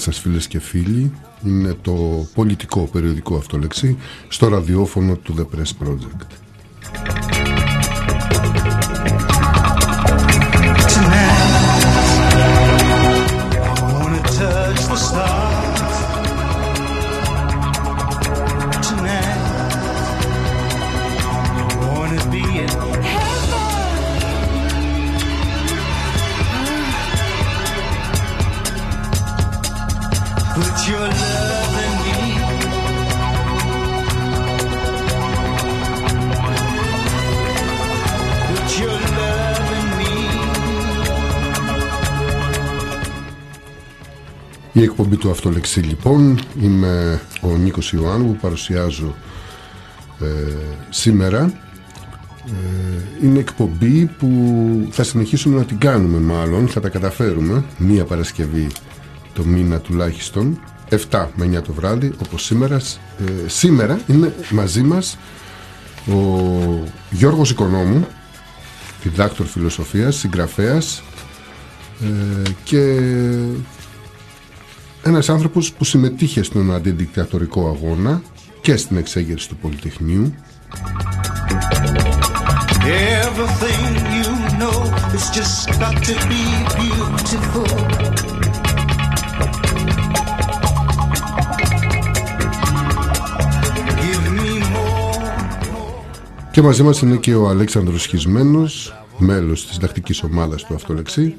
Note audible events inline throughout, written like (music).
σας φίλες και φίλοι. Είναι το πολιτικό περιοδικό αυτό λέξη Στο ραδιόφωνο του The Press Project του Αυτολεξί λοιπόν. Είμαι ο Νίκος Ιωάννου που παρουσιάζω ε, σήμερα. Ε, Είναι εκπομπή που θα συνεχίσουμε να την κάνουμε μάλλον. Θα τα καταφέρουμε. Μία Παρασκευή το μήνα τουλάχιστον. 7 με 9 το βράδυ όπως σήμερα. Ε, Σήμερα είναι μαζί μας ο Γιώργος Οικονόμου διδάκτορ φιλοσοφίας, συγγραφέας ε, και ένας άνθρωπος που συμμετείχε στον αντιδικτατορικό αγώνα και στην εξέγερση του Πολυτεχνείου Everything you know is just got to be beautiful. Give me more. και μαζί μας είναι και ο Αλέξανδρος Σχισμένος μέλος της δακτικής ομάδας του Αυτολεξή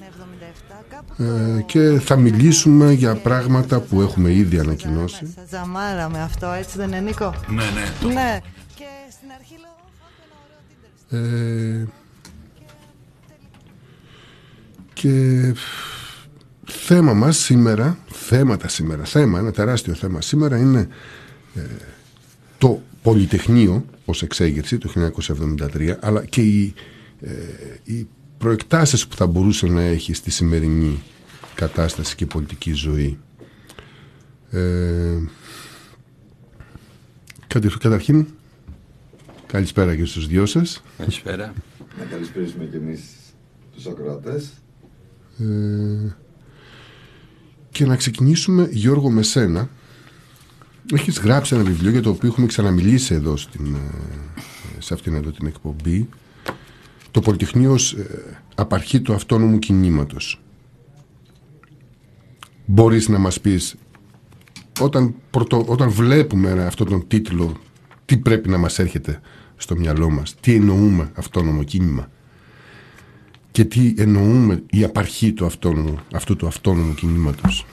ε, και θα μιλήσουμε για πράγματα που έχουμε ήδη ανακοινώσει Σα ζαμάρα με αυτό, έτσι δεν είναι Νίκο; Ναι, ναι. Ναι. Και στην αρχή λέω θα ήταν ωραίο τίτλο. Ε, και θέμα μας σήμερα, θέματα σήμερα, θέμα, ένα τεράστιο θέμα σήμερα είναι ε, το Πολυτεχνείο ως εξέγερση το 1973 αλλά και οι, ε, οι προεκτάσεις που θα μπορούσε να έχει στη σημερινή κατάσταση και πολιτική ζωή. Ε, κατη- καταρχήν, καλησπέρα και στους δυο σας. Καλησπέρα. Να καλησπέρισουμε και εμείς τους ακροατές. Ε, και να ξεκινήσουμε Γιώργο με σένα έχεις γράψει ένα βιβλίο για το οποίο έχουμε ξαναμιλήσει εδώ στην, ε, σε αυτήν εδώ την εκπομπή το Πολυτεχνείο ως ε, απαρχή του αυτόνομου κινήματος μπορείς να μας πεις όταν, πρωτο, όταν βλέπουμε αυτόν τον τίτλο τι πρέπει να μας έρχεται στο μυαλό μας τι εννοούμε αυτόνομο κίνημα και τι εννοούμε η απαρχή του αυτόνομου, αυτού του αυτόνομου κινήματος.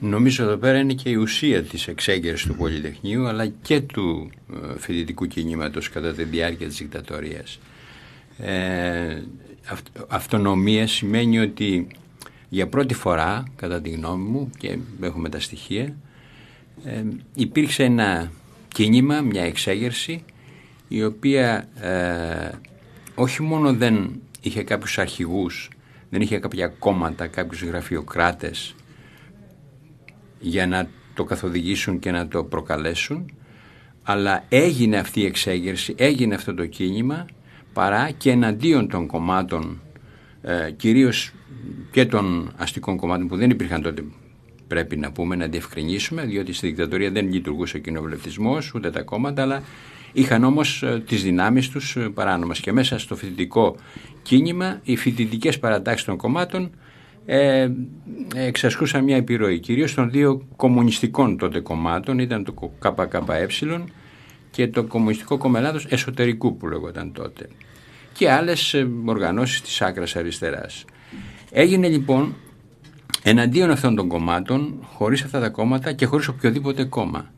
Νομίζω εδώ πέρα είναι και η ουσία της εξέγερσης του Πολυτεχνείου αλλά και του ε, φοιτητικού κινήματος κατά τη διάρκεια της δικτατορίας. Ε, αυ, αυτονομία σημαίνει ότι για πρώτη φορά, κατά τη γνώμη μου και έχουμε τα στοιχεία, ε, υπήρξε ένα κίνημα, μια εξέγερση η οποία ε, όχι μόνο δεν είχε κάποιους αρχηγούς, δεν είχε κάποια κόμματα, κάποιους γραφειοκράτες για να το καθοδηγήσουν και να το προκαλέσουν αλλά έγινε αυτή η εξέγερση, έγινε αυτό το κίνημα παρά και εναντίον των κομμάτων ε, κυρίως και των αστικών κομμάτων που δεν υπήρχαν τότε πρέπει να πούμε, να διευκρινίσουμε διότι στη δικτατορία δεν λειτουργούσε ο κοινοβουλευτισμός ούτε τα κόμματα αλλά είχαν όμως ε, τις δυνάμεις τους ε, παράνομες και μέσα στο φοιτητικό κίνημα οι φοιτητικές παρατάξεις των κομμάτων ε, εξασκούσαν μια επιρροή κυρίως των δύο κομμουνιστικών τότε κομμάτων ήταν το ΚΚΕ και το Κομμουνιστικό Κόμμα Ελλάδος Εσωτερικού που λέγονταν τότε και άλλες ε, οργανώσεις της άκρας αριστεράς. Έγινε λοιπόν εναντίον αυτών των κομμάτων, χωρίς αυτά τα κόμματα και χωρίς οποιοδήποτε κόμμα.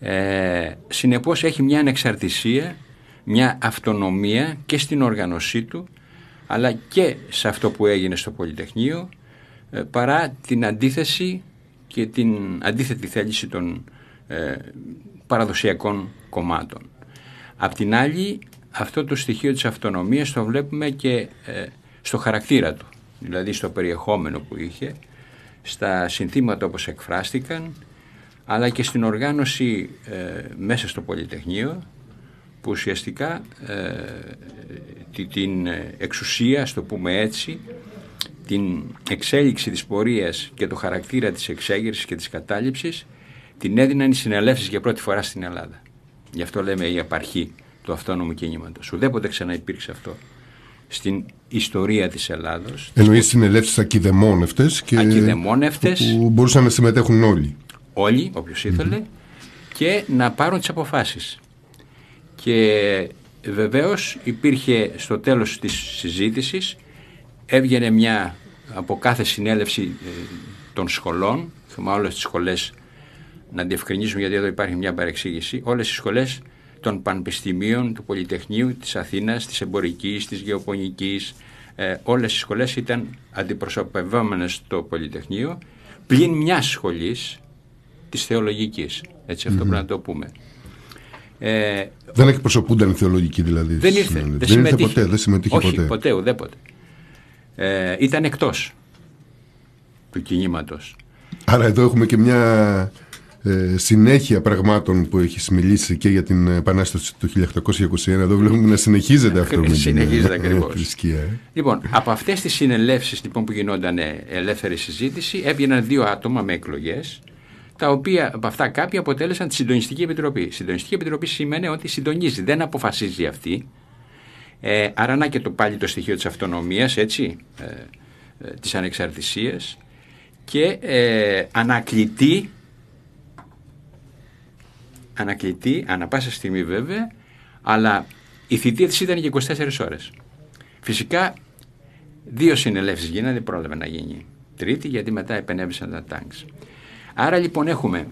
Ε, συνεπώς έχει μια ανεξαρτησία, μια αυτονομία και στην οργανωσή του, αλλά και σε αυτό που έγινε στο Πολυτεχνείο, ε, παρά την αντίθεση και την αντίθετη θέληση των ε, παραδοσιακών κομμάτων. Απ' την άλλη, αυτό το στοιχείο της αυτονομίας το βλέπουμε και ε, στο χαρακτήρα του, δηλαδή στο περιεχόμενο που είχε, στα συνθήματα όπως εκφράστηκαν, αλλά και στην οργάνωση ε, μέσα στο Πολυτεχνείο, που ουσιαστικά ε, τη- την εξουσία, στο πούμε έτσι, την εξέλιξη της πορείας και το χαρακτήρα της εξέγερσης και της κατάληψης την έδιναν οι συνελεύσεις για πρώτη φορά στην Ελλάδα. Γι' αυτό λέμε η απαρχή του αυτόνομου κινήματος. Ουδέποτε ξανά υπήρξε αυτό στην ιστορία της Ελλάδος. Εννοείς συνελεύσεις ακιδεμόνευτε και. Ακιδεμόνευτες. Που μπορούσαν να συμμετέχουν όλοι. όλοι, όποιος ήθελε, και να πάρουν τις αποφάσεις. Και βεβαίως υπήρχε στο τέλος της συζήτησης, έβγαινε μια από κάθε συνέλευση ε, των σχολών, θυμάμαι όλες τις σχολές, να διευκρινίσουμε γιατί εδώ υπάρχει μια παρεξήγηση, όλες οι σχολές των πανεπιστημίων, του Πολυτεχνείου, της Αθήνας, της Εμπορικής, της Γεωπονικής, ε, όλες οι σχολές ήταν αντιπροσωπευόμενες στο Πολυτεχνείο, πλην μιας σχολής, της θεολογικής. Έτσι αυτό πρέπει να το πούμε. Ε, Δεν εκπροσωπούνταν οι θεολογικοί δηλαδή. δεν στη ήρθε. συνέλευση. Δεν, δεν ήρθε συμμετείχε. ποτέ. Δεν συμμετείχε Όχι, ποτέ. ποτέ, ουδέποτε. Ε, ήταν εκτός του κινήματος. Άρα εδώ έχουμε και μια ε, συνέχεια πραγμάτων που έχεις μιλήσει και για την Επανάσταση του 1821. Εδώ βλέπουμε να συνεχίζεται αυτό με την Συνεχίζεται ε, ακριβώς. θρησκεία. ε. Λοιπόν, από αυτές τις συνελεύσεις λοιπόν, που γινόταν ε, ελεύθερη συζήτηση έβγαιναν δύο άτομα με εκλογές τα οποία από αυτά κάποια αποτέλεσαν τη Συντονιστική Επιτροπή. Η Συντονιστική Επιτροπή σημαίνει ότι συντονίζει, δεν αποφασίζει αυτή. Ε, άρα να και το πάλι το στοιχείο της αυτονομίας, έτσι, ε, ε, της ανεξαρτησίας και ε, ανακλητή ανακλητή, ανα πάσα στιγμή βέβαια, αλλά η θητεία της ήταν και 24 ώρες. Φυσικά δύο συνελεύσεις γίνανε, δεν πρόλαβε να γίνει τρίτη γιατί μετά επενέβησαν τα τάγκς. Άρα λοιπόν έχουμε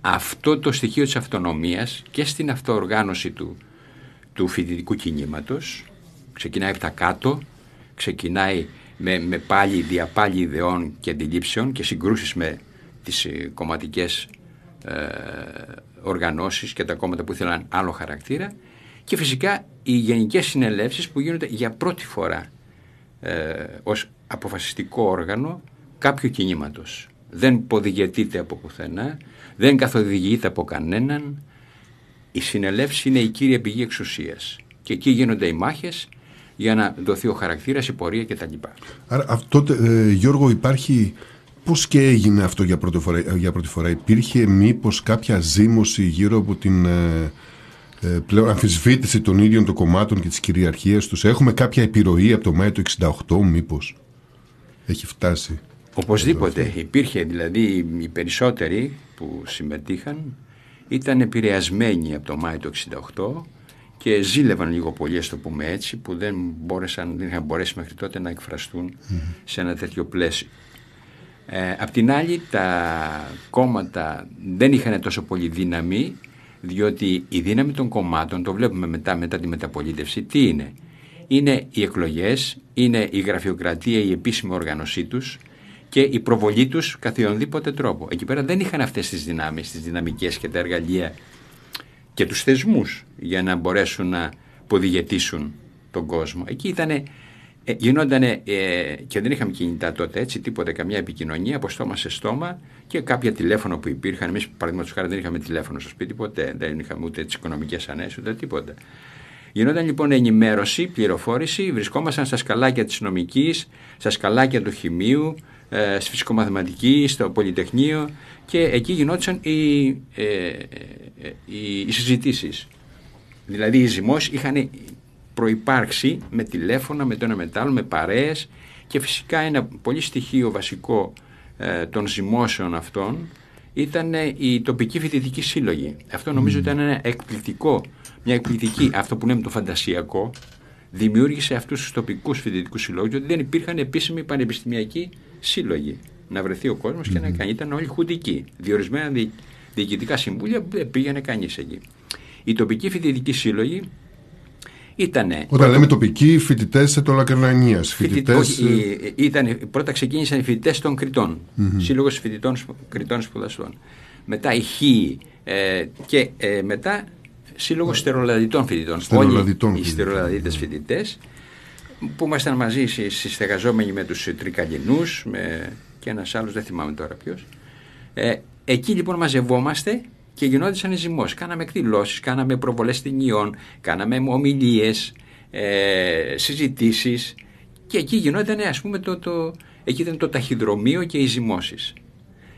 αυτό το στοιχείο της αυτονομίας και στην αυτοοργάνωση του, του φοιτητικού κινήματος, ξεκινάει από τα κάτω, ξεκινάει με, με πάλι διαπάλι ιδεών και αντιλήψεων και συγκρούσεις με τις ε, κομματικές ε, οργανώσεις και τα κόμματα που ήθελαν άλλο χαρακτήρα και φυσικά οι γενικές συνελεύσεις που γίνονται για πρώτη φορά ε, ως αποφασιστικό όργανο κάποιου κινήματος. Δεν ποδηγετείται από πουθενά, δεν καθοδηγείται από κανέναν. Η συνελεύση είναι η κύρια πηγή εξουσίας και εκεί γίνονται οι μάχες για να δοθεί ο χαρακτήρας, η πορεία κτλ. Άρα αυτό, ε, Γιώργο, υπάρχει. Πώς και έγινε αυτό για πρώτη, φορά, ε, για πρώτη φορά, Υπήρχε μήπως κάποια ζήμωση γύρω από την ε, ε, πλέον αμφισβήτηση των ίδιων των κομμάτων και της κυριαρχίας τους; Έχουμε κάποια επιρροή από το Μάιο του 68, μήπως; Έχει φτάσει. Οπωσδήποτε υπήρχε δηλαδή οι περισσότεροι που συμμετείχαν ήταν επηρεασμένοι από το Μάιο του 68 και ζήλευαν λίγο πολύ, ας το πούμε έτσι, που δεν, μπόρεσαν, δεν είχαν μπορέσει μέχρι τότε να εκφραστούν σε ένα τέτοιο πλαίσιο. Ε, απ' την άλλη τα κόμματα δεν είχαν τόσο πολύ δύναμη διότι η δύναμη των κομμάτων, το βλέπουμε μετά, μετά τη μεταπολίτευση, τι είναι; Είναι οι εκλογές, είναι η γραφειοκρατία, η επίσημη οργάνωσή τους και η προβολή τους καθιονδήποτε τρόπο. Εκεί πέρα δεν είχαν αυτές τις δυνάμεις, τις δυναμικές και τα εργαλεία και τους θεσμούς για να μπορέσουν να ποδηγετήσουν τον κόσμο. Εκεί ήτανε, ε, γινότανε ε, και δεν είχαμε κινητά τότε έτσι, τίποτα, καμιά επικοινωνία από στόμα σε στόμα και κάποια τηλέφωνα που υπήρχαν. Εμείς παραδείγματος χάρη δεν είχαμε τηλέφωνο στο σπίτι ποτέ, δεν είχαμε ούτε τις οικονομικές ανέσεις ούτε τίποτα. Γινόταν λοιπόν ενημέρωση, πληροφόρηση, βρισκόμασταν στα σκαλάκια της νομικής, στα σκαλάκια του χημείου, ε, στη φυσικομαθηματική, στο πολυτεχνείο και εκεί γινόντουσαν οι, ε, ε, οι, οι συζητήσεις. Δηλαδή οι ζυμώσεις είχαν προϋπάρξει με τηλέφωνα, με το ένα μετάλλο, με παρέες και φυσικά ένα πολύ στοιχείο βασικό ε, των ζυμώσεων αυτών ήταν η τοπική φοιτητική σύλλογη. Αυτό νομίζω ήταν ένα εκπληκτικό, μια εκπληκτική, αυτό που λέμε το φαντασιακό, δημιούργησε αυτούς τους τοπικούς φοιτητικούς συλλόγους, γιατί δεν υπήρχαν επίσημοι πανεπιστημιακοί σύλλογοι. Να βρεθεί ο κόσμος και να κάνει. Ήταν όλοι χουντικοί. Διορισμένα δι, διοικητικά συμβούλια δεν πήγαινε κανείς εκεί. Οι τοπικοί φοιτητικοί σύλλογοι ήταν. Όταν λέμε τοπικοί φοιτητές των Λακρανανία. Φοιτητές. Ήταν, πρώτα ξεκίνησαν οι φοιτητές των Κρητών. Mm-hmm. Σύλλογος φοιτητών Κρητών Σπουδαστών. Μετά οι Χίοι ε, και ε, μετά Σύλλογος Στερολαδιτών Φοιτητών. Στερολαδιτών Όλοι οι Στερολαδίτε φοιτητές που ήμασταν μαζί συ- συστεγαζόμενοι με τους τρικαλινούς με, και ένας άλλος, δεν θυμάμαι τώρα ποιος. Ε, εκεί λοιπόν μαζευόμαστε και γινόντουσαν ζυμός. Κάναμε εκδηλώσεις, κάναμε προβολές ταινιών, κάναμε ομιλίες, ε, συζητήσεις και εκεί γινόταν ας πούμε το, το, εκεί ήταν το ταχυδρομείο και οι ζυμώσεις.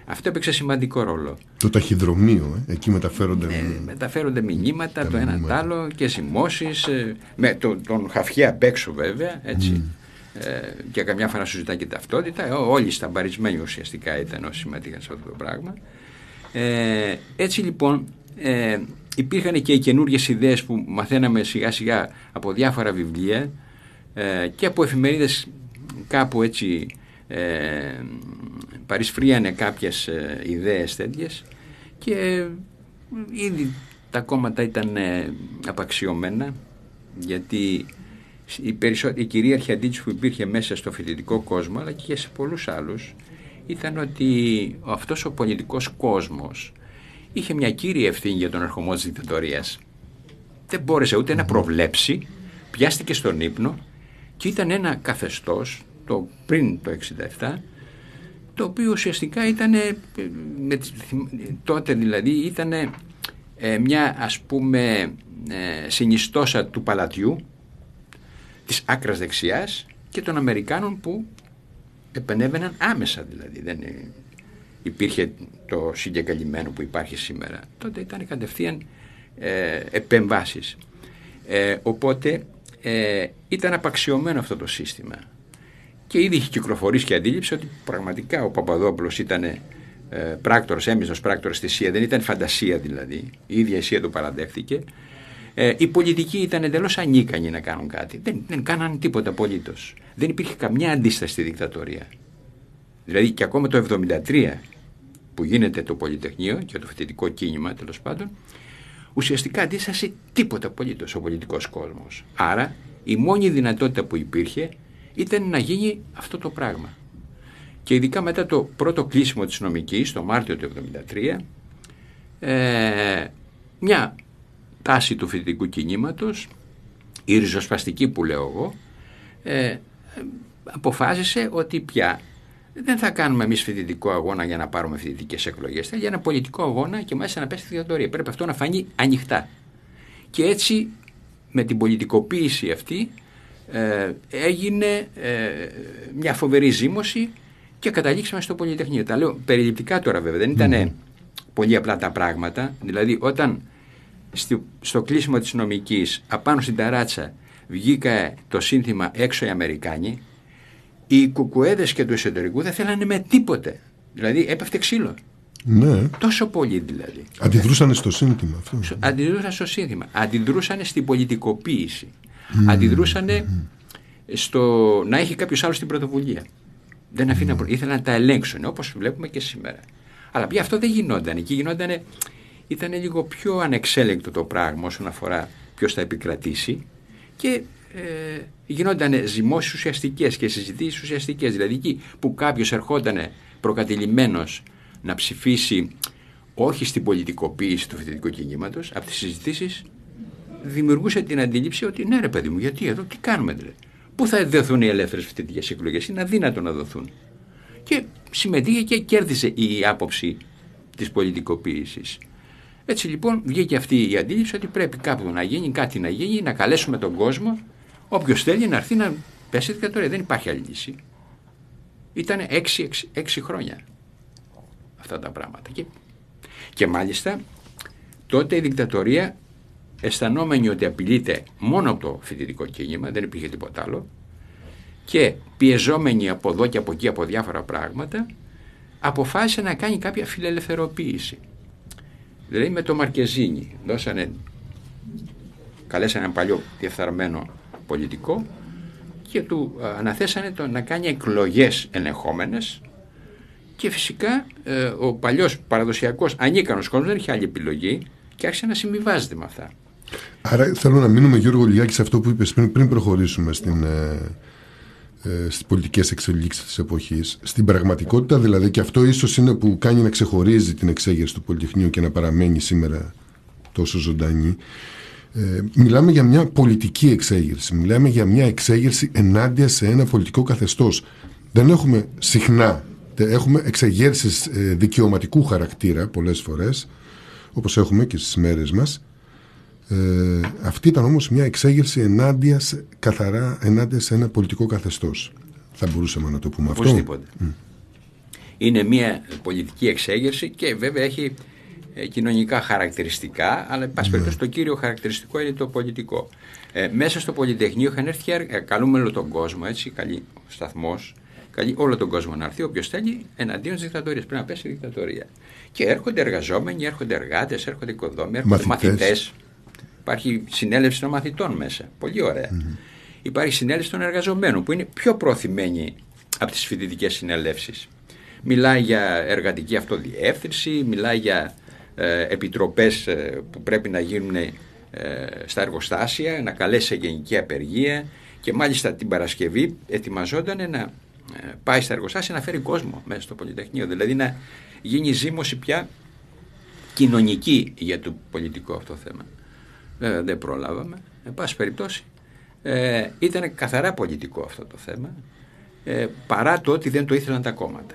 Αυτό έπαιξε σημαντικό ρόλο. Το ταχυδρομείο, ε, εκεί μεταφέρονται. Ε, μεταφέρονται μηνύματα Τα το ένα το μηνύματα. άλλο και σημώσεις ε, με το, τον χαφιέ απ' έξω βέβαια έτσι ε, και καμιά φορά σου ζητάει και ταυτότητα Ε, όλοι σταμπαρισμένοι ουσιαστικά ήταν όσοι συμμετείχαν σε αυτό το πράγμα ε, έτσι λοιπόν ε, υπήρχαν και οι καινούργιες ιδέες που μαθαίναμε σιγά σιγά από διάφορα βιβλία ε, και από εφημερίδες κάπου έτσι ε, παρισφρίανε κάποιες ε, ιδέες τέτοιες και ε, ήδη τα κόμματα ήταν ε, απαξιωμένα γιατί η, περισσο... η κυρίαρχη αντίληψη που υπήρχε μέσα στο φοιτητικό κόσμο αλλά και σε πολλούς άλλους ήταν ότι αυτός ο πολιτικός κόσμος είχε μια κύρια ευθύνη για τον ερχομό της δικτατορίας. Δεν μπόρεσε ούτε να προβλέψει, πιάστηκε στον ύπνο και ήταν ένα καθεστώς το πριν το 67 το οποίο ουσιαστικά ήταν με, τις- τότε δηλαδή ήταν μια ας πούμε ε, συνιστόσα του παλατιού της άκρας δεξιάς και των Αμερικάνων που επενέβαιναν άμεσα δηλαδή. Δεν ε, υπήρχε το συγκεκαλυμμένο που υπάρχει σήμερα. Τότε ήταν κατευθείαν ε, επεμβάσεις. Ε, οπότε ε, ήταν απαξιωμένο αυτό το σύστημα και ήδη είχε κυκλοφορήσει και αντίληψη ότι πραγματικά ο Παπαδόπουλος ήταν ε, πράκτορος, έμεινος πράκτορος στη ΣΥΑ, δεν ήταν φαντασία δηλαδή, η ίδια η ΣΥΑ το παραδέχτηκε. Ε, οι πολιτικοί ήταν εντελώς ανίκανοι να κάνουν κάτι. Δεν, δεν κάναν τίποτα απολύτως. Δεν υπήρχε καμιά αντίσταση στη δικτατορία. Δηλαδή και ακόμα το 1973 που γίνεται το Πολυτεχνείο και το φοιτητικό κίνημα τέλος πάντων, ουσιαστικά αντίσταση τίποτα απολύτως ο πολιτικός κόσμος. Άρα η μόνη δυνατότητα που υπήρχε ήταν να γίνει αυτό το πράγμα. Και ειδικά μετά το πρώτο κλείσιμο της νομικής, το Μάρτιο του 1973, ε, μια τάση του φοιτητικού κινήματος, η ριζοσπαστική που λέω εγώ, ε, αποφάσισε ότι πια δεν θα κάνουμε εμείς φοιτητικό αγώνα για να πάρουμε φοιτητικές εκλογές. Θέλει ένα πολιτικό αγώνα και μάλιστα να πέσει στη δικτατορία. Πρέπει αυτό να φανεί ανοιχτά. Και έτσι με την πολιτικοποίηση αυτή ε, έγινε ε, μια φοβερή ζήμωση και καταλήξαμε στο Πολυτεχνείο. Τα λέω περιληπτικά τώρα βέβαια, δεν ήταν πολύ απλά τα πράγματα. Δηλαδή όταν στη, στο κλείσιμο της νομικής απάνω στην ταράτσα βγήκα το σύνθημα έξω οι Αμερικάνοι οι κουκουέδες και του εσωτερικού δεν θέλανε με τίποτε. Δηλαδή έπεφτε ξύλο. Ναι. Τόσο πολύ δηλαδή. Αντιδρούσαν στο σύνθημα αυτό. Αντιδρούσαν στο σύνθημα. Αντιδρούσαν στην πολιτικοποίηση. Αντιδρούσαν στο να έχει κάποιος άλλος την πρωτοβουλία. Δεν αφήναν, προ- ήθελαν να τα ελέγξουν όπως βλέπουμε και σήμερα. Αλλά πια αυτό δεν γινόταν. Εκεί γινόταν, ήταν λίγο πιο ανεξέλεγκτο το πράγμα όσον αφορά ποιος θα επικρατήσει και ε, γινόταν ζυμώσεις ουσιαστικές και συζητήσεις ουσιαστικές. Δηλαδή εκεί που κάποιος ερχόταν προκατηλημένος να ψηφίσει όχι στην πολιτικοποίηση του φοιτητικού κινήματος, από τις συζητήσεις δημιουργούσε την αντίληψη ότι ναι, ρε παιδί μου, γιατί εδώ, τι κάνουμε δηλαδή. Πού θα δοθούν οι ελεύθερες φοιτητικές εκλογές, είναι αδύνατο να δοθούν. Και συμμετείχε και κέρδισε η άποψη της πολιτικοποίησης. Έτσι λοιπόν βγήκε αυτή η αντίληψη ότι πρέπει κάπου να γίνει, κάτι να γίνει, να καλέσουμε τον κόσμο, όποιος θέλει να έρθει να πέσει δικτατορία. Δεν υπάρχει άλλη λύση. Ήταν έξι, έξι, έξι χρόνια αυτά τα πράγματα. Και, και μάλιστα τότε η δικτατορία αισθανόμενη ότι απειλείται μόνο από το φοιτητικό κίνημα, δεν υπήρχε τίποτα άλλο, και πιεζόμενη από εδώ και από εκεί από διάφορα πράγματα, αποφάσισε να κάνει κάποια φιλελευθεροποίηση. Δηλαδή με το Μαρκεζίνη δώσανε, καλέσανε ένα παλιό διεφθαρμένο πολιτικό και του α, αναθέσανε το να κάνει εκλογές ελεγχόμενες και φυσικά ε, ο παλιός παραδοσιακός ανίκανος κόσμος δεν είχε άλλη επιλογή και άρχισε να συμβιβάζεται με αυτά. Άρα θέλω να μείνουμε Γιώργο λιγάκι σε αυτό που είπες πριν, πριν προχωρήσουμε στην, ε, ε, στις πολιτικές εξελίξεις της εποχής. Στην πραγματικότητα δηλαδή και αυτό ίσως είναι που κάνει να ξεχωρίζει την εξέγερση του Πολυτεχνείου και να παραμένει σήμερα τόσο ζωντανή. Ε, μιλάμε για μια πολιτική εξέγερση. Μιλάμε για μια εξέγερση ενάντια σε ένα πολιτικό καθεστώς. Δεν έχουμε συχνά, τε- έχουμε εξεγέρσεις ε, δικαιωματικού χαρακτήρα πολλές φορές, όπως έχουμε και στις μέρες μας. Ε, αυτή ήταν όμως μια εξέγερση ενάντια σε, καθαρά ενάντια σε ένα πολιτικό καθεστώς. Θα μπορούσαμε να το πούμε αυτό. Οπωσδήποτε. Είναι μια πολιτική εξέγερση και βέβαια έχει ε, κοινωνικά χαρακτηριστικά, αλλά εν πάση Ναι. περιπτώσει το κύριο χαρακτηριστικό είναι το πολιτικό. Ε, μέσα στο Πολυτεχνείο είχαν έρθει και ε, καλούμε όλο τον κόσμο, έτσι, καλεί ο σταθμός, καλεί όλο τον κόσμο να έρθει, όποιος θέλει, εναντίον της δικτατορίας. Πρέπει να πέσει η δικτατορία. Και έρχονται εργαζόμενοι, έρχονται εργάτες, έρχονται οικοδόμοι, έρχονται Μαθητές. μαθητές. Υπάρχει συνέλευση των μαθητών μέσα. Πολύ ωραία. Υπάρχει συνέλευση των εργαζομένων που είναι πιο προωθημένοι από τις φοιτητικές συνελεύσεις. Μιλάει για εργατική αυτοδιεύθυνση, μιλάει για ε, επιτροπές ε, που πρέπει να γίνουν ε, στα εργοστάσια, να καλέσει σε γενική απεργία και μάλιστα την Παρασκευή ετοιμαζόταν να ε, πάει στα εργοστάσια να φέρει κόσμο μέσα στο Πολυτεχνείο. Δηλαδή να γίνει ζήμωση πια κοινωνική για το πολιτικό αυτό θέμα. Βέβαια δεν προλάβαμε. Εν πάση περιπτώσει ε, ήταν καθαρά πολιτικό αυτό το θέμα ε, παρά το ότι δεν το ήθελαν τα κόμματα.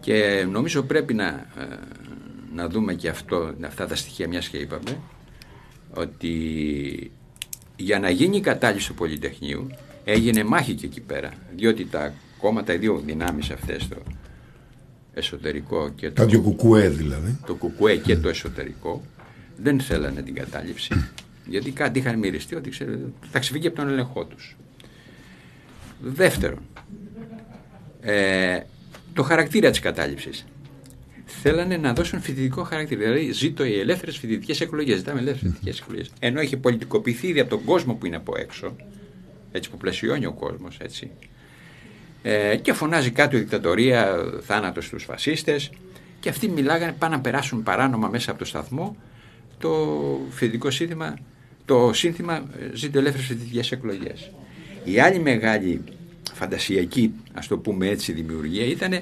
Και νομίζω πρέπει να, ε, να δούμε και αυτό, αυτά τα στοιχεία μιας και είπαμε ότι για να γίνει η κατάλυση του Πολυτεχνείου έγινε μάχη και εκεί πέρα διότι τα κόμματα, οι δύο δυνάμεις αυτές το εσωτερικό και το Τα δυο κουκουέ δηλαδή. το κουκουέ και το εσωτερικό δεν θέλανε την κατάληψη γιατί κάτι είχαν μυριστεί ότι ξέρετε, θα ξεφύγει από τον έλεγχό τους. Δεύτερον, ε, το χαρακτήρα της κατάληψης. Θέλανε να δώσουν φοιτητικό χαρακτήρα. Δηλαδή, ζήτω οι ελεύθερες φοιτητικές εκλογές. Ζητάμε ελεύθερες φοιτητικές εκλογές. Ενώ έχει πολιτικοποιηθεί ήδη από τον κόσμο που είναι από έξω, έτσι που πλαισιώνει ο κόσμος, έτσι. Ε, και φωνάζει κάτω η δικτατορία, θάνατος στους φασίστες και αυτοί μιλάγανε πάνε να περάσουν παράνομα μέσα από το σταθμό το φοιτητικό σύνθημα, το σύνθημα ε, ζήτω ελεύθερες φοιτητικές εκλογές. Η άλλη μεγάλη φαντασιακή, ας το πούμε έτσι, δημιουργία ήταν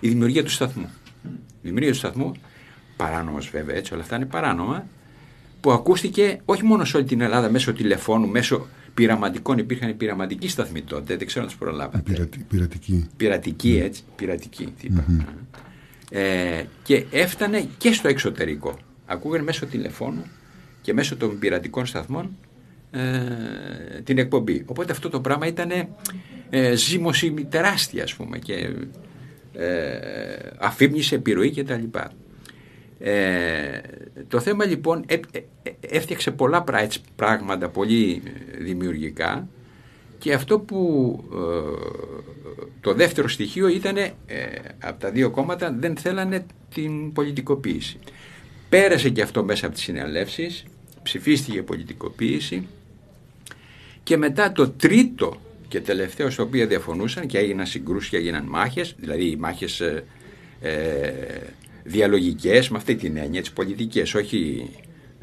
η δημιουργία του σταθμού. Η δημιουργία του σταθμού, παράνομος βέβαια έτσι, όλα αυτά είναι παράνομα, που ακούστηκε όχι μόνο σε όλη την Ελλάδα μέσω τηλεφώνου, μέσω πειραματικών, υπήρχαν πειραματικοί σταθμοί τότε, δεν ξέρω αν τους προλάβατε. Πειρατη- πειρατική. Πειρατική έτσι, πειρατική τι είπα. Ε, και έφτανε και στο εξωτερικό. Ακούγανε μέσω τηλεφώνου και μέσω των πειρατικών σταθμών ε, την εκπομπή. Οπότε αυτό το πράγμα ήταν ε, ζήμωση τεράστια ας πούμε και ε, αφύπνιση, επιρροή κτλ. Ε, το θέμα λοιπόν ε, ε, ε, έφτιαξε πολλά πρά- έτσι, πράγματα πολύ ε, δημιουργικά και αυτό που ε, το δεύτερο στοιχείο ήταν ε, από τα δύο κόμματα δεν θέλανε την πολιτικοποίηση. Πέρασε και αυτό μέσα από τις συνελεύσεις, ψηφίστηκε πολιτικοποίηση και μετά το τρίτο και τελευταίο στο οποίο διαφωνούσαν και έγιναν συγκρούσεις και έγιναν μάχες, δηλαδή μάχες ε, ε, διαλογικές με αυτή την έννοια, τις πολιτικές, όχι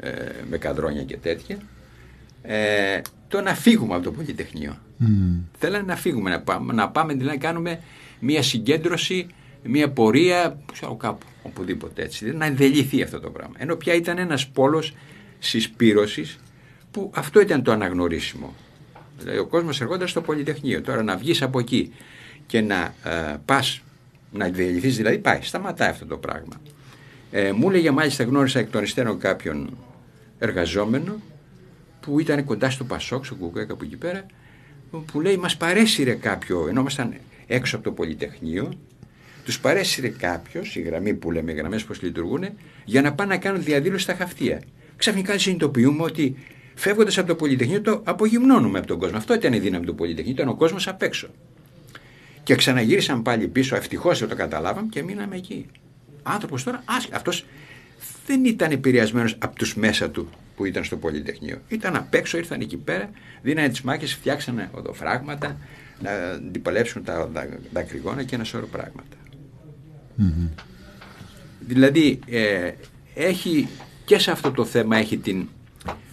ε, με καδρόνια και τέτοια, ε, το να φύγουμε από το Πολυτεχνείο. Θέλανε να φύγουμε, να πάμε, να πάμε δηλαδή να κάνουμε μια συγκέντρωση, μια πορεία, ξέρω κάπου, οπουδήποτε έτσι, δηλαδή να ενδελειθεί αυτό το πράγμα. Ενώ πια ήταν ένας πόλος συσπήρωσης που αυτό ήταν το αναγνωρίσιμο. Δηλαδή ο κόσμος ερχόταν στο Πολυτεχνείο. Τώρα να βγεις από εκεί και να ε, πας, να διελυθείς δηλαδή, πάει, σταματάει αυτό το πράγμα. Ε, μου έλεγε μάλιστα γνώρισα εκ των υστέρων κάποιον εργαζόμενο που ήταν κοντά στο Πασόκ, στο Κουκουέ, κάπου εκεί πέρα, που λέει μας παρέσυρε κάποιο, ενώ ήμασταν έξω από το Πολυτεχνείο, τους παρέσυρε κάποιος, η γραμμή που λέμε, οι γραμμές πώς λειτουργούν, για να πάνε να κάνουν διαδήλωση στα χαυτία. Ξαφνικά συνειδητοποιούμε ότι φεύγοντας από το Πολυτεχνείο το απογυμνώνουμε από τον κόσμο. Αυτό ήταν η δύναμη του Πολυτεχνείου, ήταν ο κόσμος απ' έξω. Και ξαναγύρισαν πάλι πίσω, ευτυχώς δεν το καταλάβαμε και μείναμε εκεί. Άνθρωπος τώρα, αυτός δεν ήταν επηρεασμένος από τους μέσα του που ήταν στο Πολυτεχνείο. Ήταν απ' έξω, ήρθαν εκεί πέρα, δίνανε τις μάχες, φτιάξανε οδοφράγματα, να αντιπαλέψουν τα δακρυγόνα και ένα σώρο πράγματα. Δηλαδή, ε, έχει και σε αυτό το θέμα έχει την,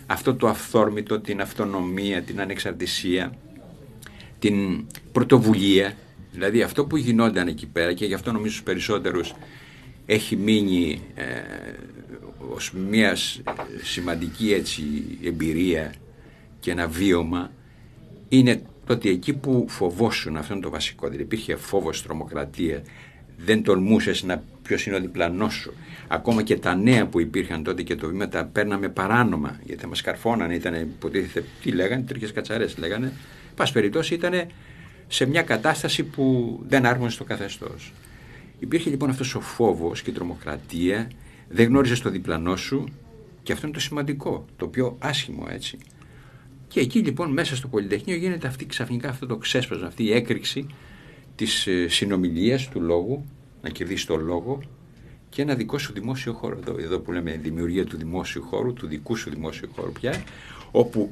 αυτό το αυθόρμητο, την αυτονομία, την ανεξαρτησία, την πρωτοβουλία. Δηλαδή αυτό που γινόταν εκεί πέρα και γι' αυτό νομίζω στους περισσότερους έχει μείνει ε, ως μιας σ- σημαντική έτσι εμπειρία και ένα βίωμα είναι το ότι εκεί που φοβόσουν, αυτό είναι το βασικό, δηλαδή υπήρχε φόβος, τρομοκρατία, δεν τολμούσες να ποιος είναι ο διπλανός σου. Ακόμα και τα νέα που υπήρχαν τότε και το βήμα τα παίρναμε παράνομα, γιατί θα μας καρφώνανε, ήταν υποτίθεται, τι λέγανε, τρίχες κατσαρές λέγανε. Πας περιπτώσει ήταν σε μια κατάσταση που δεν άρμοζε στο καθεστώς. Υπήρχε λοιπόν αυτός ο φόβος και η τρομοκρατία, δεν γνώριζες το διπλανό σου και αυτό είναι το σημαντικό, το πιο άσχημο έτσι. Και εκεί λοιπόν μέσα στο Πολυτεχνείο γίνεται αυτή, ξαφνικά αυτό το ξέσπασμα, αυτή η έκρηξη της ε, συνομιλίας του λόγου, να κερδίσει το λόγο και ένα δικό σου δημόσιο χώρο. Εδώ, εδώ που λέμε δημιουργία του δημόσιου χώρου, του δικού σου δημόσιου χώρου πια, όπου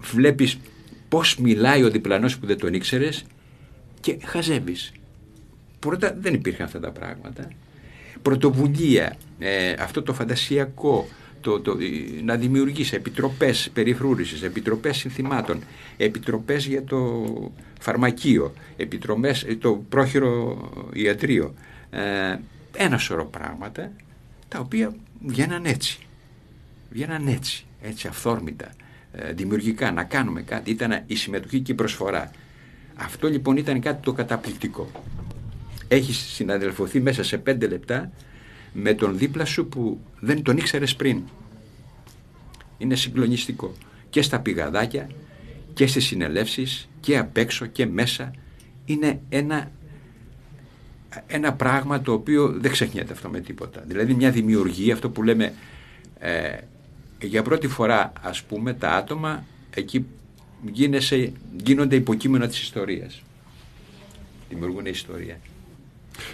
βλέπεις πώς μιλάει ο διπλανός που δεν τον ήξερες και χαζεύεις. Πρώτα δεν υπήρχαν αυτά τα πράγματα. Πρωτοβουλία, ε, αυτό το φαντασιακό, το, το, ε, να δημιουργήσει επιτροπές περιφρούρησης, επιτροπές συνθημάτων, επιτροπές για το φαρμακείο, επιτροπές, ε, το πρόχειρο ιατρείο. Ε, ένα σωρό πράγματα τα οποία βγαίναν έτσι. Βγαίναν έτσι, έτσι αυθόρμητα, ε, δημιουργικά, να κάνουμε κάτι. Ήταν η συμμετοχή και η προσφορά. Αυτό λοιπόν ήταν κάτι το καταπληκτικό. Έχεις συναδελφωθεί μέσα σε πέντε λεπτά με τον δίπλα σου που δεν τον ήξερες πριν. Είναι συγκλονιστικό. Και στα πηγαδάκια και στις συνελεύσεις και απ' έξω και μέσα. Είναι ένα, ένα πράγμα το οποίο δεν ξεχνιέται αυτό με τίποτα. Δηλαδή μια δημιουργία, αυτό που λέμε ε, για πρώτη φορά ας πούμε τα άτομα εκεί γίνεσαι, γίνονται υποκείμενα της ιστορίας. Δημιουργούν ιστορία.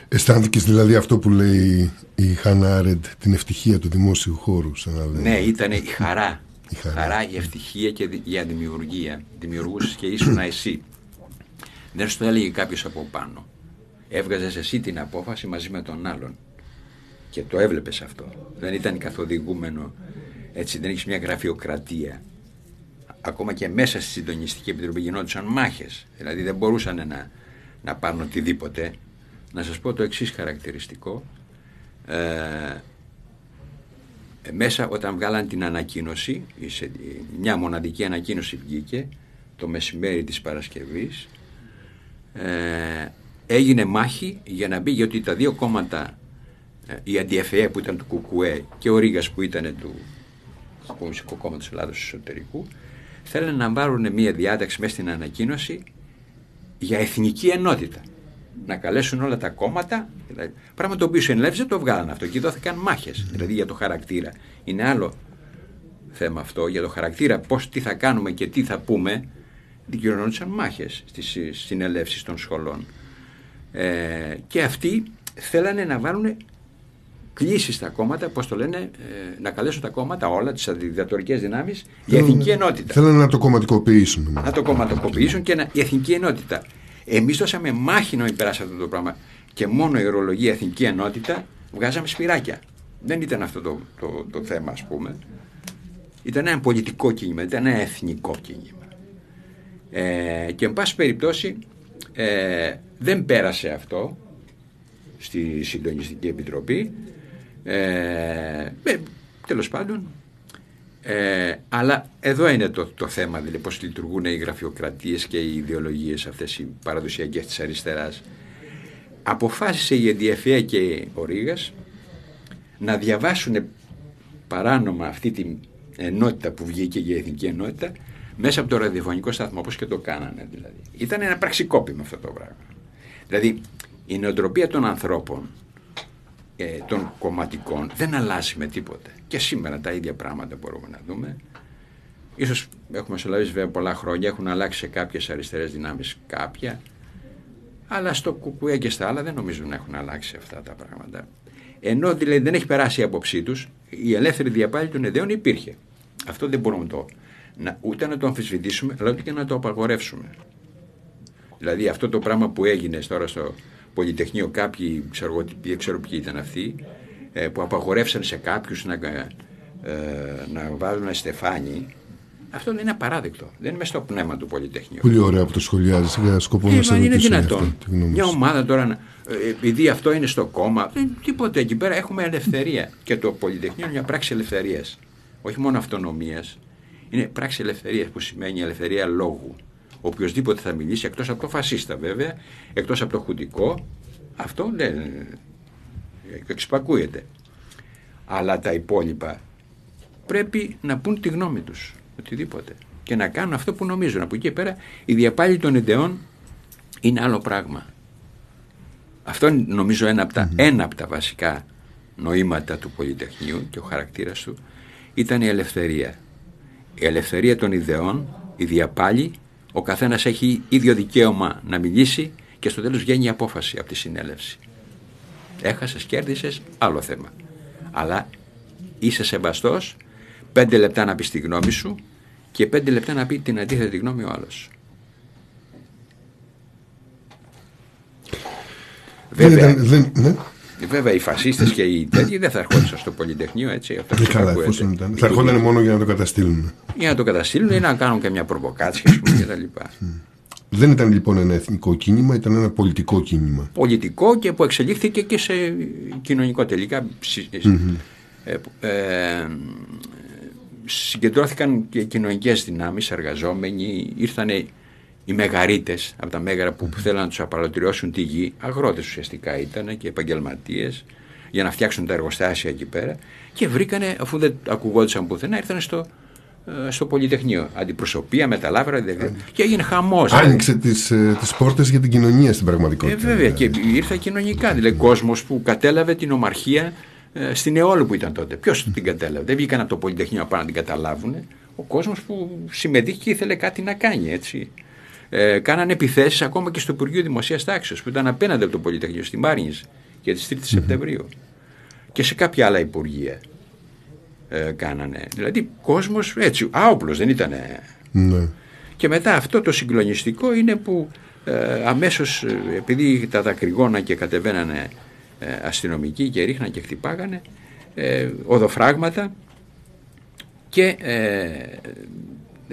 Αισθάνθηκες δηλαδή αυτό που λέει η Χάνα Άρεντ, την ευτυχία του δημόσιου χώρου. Σαν να λέει. Ναι, ήταν η χαρά. Η Η χαρά. χαρά, η ευτυχία και η αδημιουργία. Δημιουργούσες και ήσουν (clears throat) εσύ. Δεν σου το έλεγε κάποιος από πάνω. Έβγαζες εσύ την απόφαση μαζί με τον άλλον. Και το έβλεπες αυτό. Δεν ήταν καθοδηγούμενο. Έτσι, δεν έχεις μια γραφειοκρατία. Ακόμα και μέσα στη συντονιστική επιτροπή γινόντουσαν μάχες. Δηλαδή δεν μπορούσαν να, να πάρουν οτιδήποτε. Να σας πω το εξής χαρακτηριστικό. Ε, ε, μέσα όταν βγάλαν την ανακοίνωση, η σε- η- μια μοναδική ανακοίνωση βγήκε το μεσημέρι της Παρασκευής, ε, έγινε μάχη για να μπει, γιατί τα δύο κόμματα, ε, η Αντιεφεέ που ήταν του Κουκουέ και ο Ρήγας που ήταν του Κομμουνιστικού Κόμματος Ελλάδος Εσωτερικού, θέλανε να βάλουν μια διάταξη μέσα στην ανακοίνωση για εθνική ενότητα. Να καλέσουν όλα τα κόμματα. Δηλαδή, πράγμα το οποίο συνελεύσει το βγάλαν αυτό και δόθηκαν μάχες. Δηλαδή για το χαρακτήρα. Είναι άλλο θέμα αυτό. Για το χαρακτήρα, πώς τι θα κάνουμε και τι θα πούμε, δικαιωνόντουσαν μάχες στις συνελεύσεις των σχολών. Ε, και αυτοί θέλανε να βάλουν κλήσει στα κόμματα, πώς το λένε, ε, να καλέσουν τα κόμματα όλα, τις αντιδιδατορικές δυνάμεις, για εθνική ενότητα Θέλανε να το κομματικοποιήσουν. να το κομματοποιήσουν και να, η εθνική ενότητα. Εμείς δώσαμε μάχη να μην περάσει αυτό το πράγμα. Και μόνο η ορολογία εθνική ενότητα βγάζαμε σπυράκια. Δεν ήταν αυτό το, το, το θέμα, ας πούμε. Ήταν ένα πολιτικό κίνημα, ήταν ένα εθνικό κίνημα. Ε, και εν πάση περιπτώσει ε, δεν πέρασε αυτό στη Συντονιστική Επιτροπή. Ε, ε, τέλος πάντων ε, αλλά εδώ είναι το, το θέμα, δηλαδή πώς λειτουργούν οι γραφειοκρατίες και οι ιδεολογίες αυτές οι παραδοσιακές της αριστεράς. Αποφάσισε η ΕΔΙΕΦΕ και ο Ρήγας να διαβάσουν παράνομα αυτή την ενότητα που βγήκε για εθνική ενότητα μέσα από το ραδιοφωνικό σταθμό, όπως και το κάνανε δηλαδή. Ήταν ένα πραξικόπημα αυτό το πράγμα. Δηλαδή η νοοτροπία των ανθρώπων ε, των κομματικών δεν αλλάζει με τίποτε. Και σήμερα τα ίδια πράγματα μπορούμε να δούμε. Ίσως έχουμε μεσολαβήσει βέβαια πολλά χρόνια, έχουν αλλάξει σε κάποιες αριστερές δυνάμεις κάποια, αλλά στο κουκουέ και στα άλλα δεν νομίζω να έχουν αλλάξει αυτά τα πράγματα. Ενώ δηλαδή δεν έχει περάσει η άποψή τους, η ελεύθερη διαπάλη των ιδεών υπήρχε. Αυτό δεν μπορούμε το, να, ούτε να το αμφισβητήσουμε, αλλά ούτε και να το απαγορεύσουμε. Δηλαδή αυτό το πράγμα που έγινε τώρα στο Πολυτεχνείο κάποιοι, ξέρω, εγώ, δεν ξέρω ποιοι ήταν αυτοί, ε, που απαγορεύσαν σε κάποιους να, ε, να βάζουν στεφάνι, Αυτό δεν είναι απαράδεκτο. Δεν είναι μέσα στο πνεύμα του Πολυτεχνείου. Πολύ ωραία που το σχολιάζεις για σκοπό Ε, να σε μα είναι ρωτήσω για δυνατόν; αυτό, τη γνώμη Μια σου. ομάδα τώρα, να- ε, επειδή αυτό είναι στο κόμμα, δεν, τίποτε. Εκεί πέρα έχουμε ελευθερία. Και το Πολυτεχνείο είναι μια πράξη ελευθερίας. Όχι μόνο αυτονομίας. Είναι πράξη ελευθερίας που σημαίνει ελευθερία λόγου. Οποιοδήποτε θα μιλήσει, εκτός από το φασίστα βέβαια, εκτός από το χουντικό, αυτό δεν. εξυπακούεται. Αλλά τα υπόλοιπα πρέπει να πούν τη γνώμη τους, οτιδήποτε. Και να κάνουν αυτό που νομίζουν. Από εκεί και πέρα η διαπάλη των ιδεών είναι άλλο πράγμα. Αυτό είναι νομίζω ένα από, τα, ένα από τα βασικά νοήματα του Πολυτεχνείου και ο χαρακτήρας του ήταν η ελευθερία. Η ελευθερία των ιδεών, η διαπάλη, ο καθένας έχει ίδιο δικαίωμα να μιλήσει και στο τέλος βγαίνει η απόφαση από τη συνέλευση. Έχασες, κέρδισες, άλλο θέμα. Αλλά είσαι σεβαστός, πέντε λεπτά να πεις τη γνώμη σου και πέντε λεπτά να πει την αντίθετη γνώμη ο άλλος. Δεν Βέβαια, ήταν, δεν, ναι. Βέβαια οι φασίστες και οι τέτοιοι δεν θα ερχόντουσαν στο Πολυτεχνείο έτσι. Αυτό Ε, καλά, ακούεται. εφόσον ήταν. Θα ερχόταν μόνο για να το καταστήλουν. Για να το καταστήλουν ή να κάνουν και μια προβοκάτσια ας πούμε, και τα λοιπά. Δεν ήταν λοιπόν ένα εθνικό κίνημα, ήταν ένα πολιτικό κίνημα. Πολιτικό και που εξελίχθηκε και σε κοινωνικό τελικά. συ- ε, ε, συγκεντρώθηκαν και κοινωνικές δυνάμεις, εργαζόμενοι, ήρθαν οι μεγαρίτες από τα μέγαρα που θέλαν να τους απαλωτριώσουν τη γη, αγρότες ουσιαστικά ήταν και επαγγελματίες για να φτιάξουν τα εργοστάσια εκεί πέρα και βρήκανε, αφού δεν ακουγόντουσαν πουθενά, ήρθαν στο, ε, στο Πολυτεχνείο. Αντιπροσωπεία, μεταλάβρα, δηλαδή. και έγινε χαμός. Άνοιξε τις, ε, τις πόρτες για την κοινωνία στην Ε, πραγματικότητα. βέβαια και ήρθε κοινωνικά. Δηλαδή, κόσμος που κατέλαβε την ομαρχία ε, στην Εόλου που ήταν τότε. Ποιος την κατέλαβε; Δεν βγήκαν από το Πολυτεχνείο πάνω να την καταλάβουν. Ο κόσμος που συμμετείχε και ήθελε κάτι να κάνει έτσι. Ε, κάνανε επιθέσεις ακόμα και στο Υπουργείο Δημοσίας Τάξης που ήταν απέναντι από το Πολυτεχνείο, στη Μάρινη και τη 3η Σεπτεμβρίου. Και σε κάποια άλλα υπουργεία ε, κάνανε. Δηλαδή, κόσμος έτσι, άοπλος δεν ήταν. Ναι. Και μετά αυτό το συγκλονιστικό είναι που ε, αμέσως ε, επειδή τα δακρυγόνα και κατεβαίνανε ε, αστυνομικοί και ρίχναν και χτυπάγανε ε, οδοφράγματα και ε,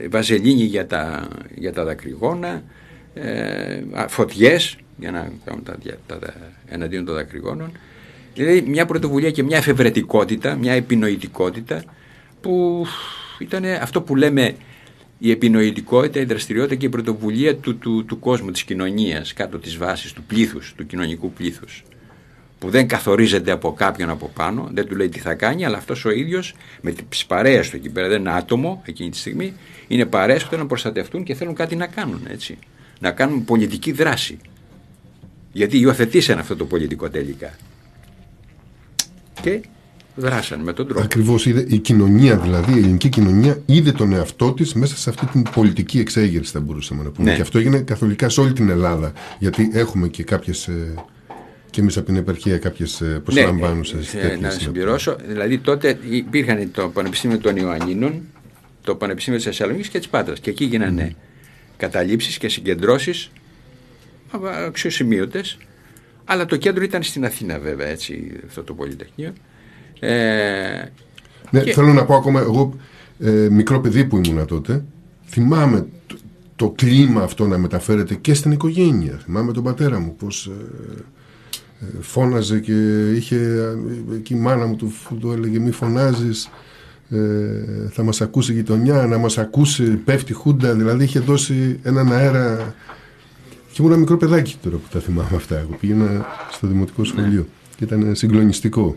βαζελίνη για τα, για τα δακρυγόνα ε, α, φωτιές για να κάνουν τα, δια- τα, τα, εναντίον των δακρυγόνων. Δηλαδή μια πρωτοβουλία και μια εφευρετικότητα μια επινοητικότητα που ήταν αυτό που λέμε η επινοητικότητα, η δραστηριότητα και η πρωτοβουλία του, του, του κόσμου, της κοινωνίας, κάτω της βάσης, του πλήθους, του κοινωνικού πλήθους που δεν καθορίζεται από κάποιον από πάνω, δεν του λέει τι θα κάνει, αλλά αυτός ο ίδιος με τις παρέες του εκεί πέρα, δεν είναι άτομο εκείνη τη στιγμή, είναι παρέες που θέλουν να προστατευτούν και θέλουν κάτι να κάνουν, έτσι. Να κάνουν πολιτική δράση. Γιατί υιοθετήσαν αυτό το πολιτικό τελικά. Και δράσαν με τον τρόπο. Ακριβώς είδε, η κοινωνία δηλαδή, η ελληνική κοινωνία είδε τον εαυτό της μέσα σε αυτή την πολιτική εξέγερση θα μπορούσαμε να πούμε. Ναι. Και αυτό έγινε καθολικά σε όλη την Ελλάδα. Γιατί έχουμε και κάποιες, ε, και εμείς από την επαρχία κάποιες ε, προσλαμβάνουσες Ναι, τέτοιες, να ε, συμπληρώσω. Δηλαδή τότε υπήρχαν το Πανεπιστήμιο των Ιωαννίνων, το Πανεπιστήμιο της Θεσσαλονίκης και της Πάτρας. Και εκεί γίνανε καταλήψεις και συγκεντρώσεις α, αξιοσημείωτες. Αλλά το κέντρο ήταν στην Αθήνα βέβαια, έτσι, αυτό το Πολυτεχνείο. Ε, Ναι, Και- θέλω να πω ακόμα, εγώ ε, μικρό παιδί που ήμουνα τότε, θυμάμαι το, το κλίμα αυτό να μεταφέρεται και στην οικογένεια. Θυμάμαι τον πατέρα μου πώς ε, ε, φώναζε και είχε, ε, εκεί η μάνα μου του, του έλεγε μη φωνάζεις, ε, θα μας ακούσει η γειτονιά, να μας ακούσει, πέφτει χούντα, δηλαδή είχε δώσει έναν αέρα και ήμουν ένα μικρό παιδάκι τώρα που τα θυμάμαι αυτά. Εγώ πήγαινα στο δημοτικό σχολείο και ήταν συγκλονιστικό.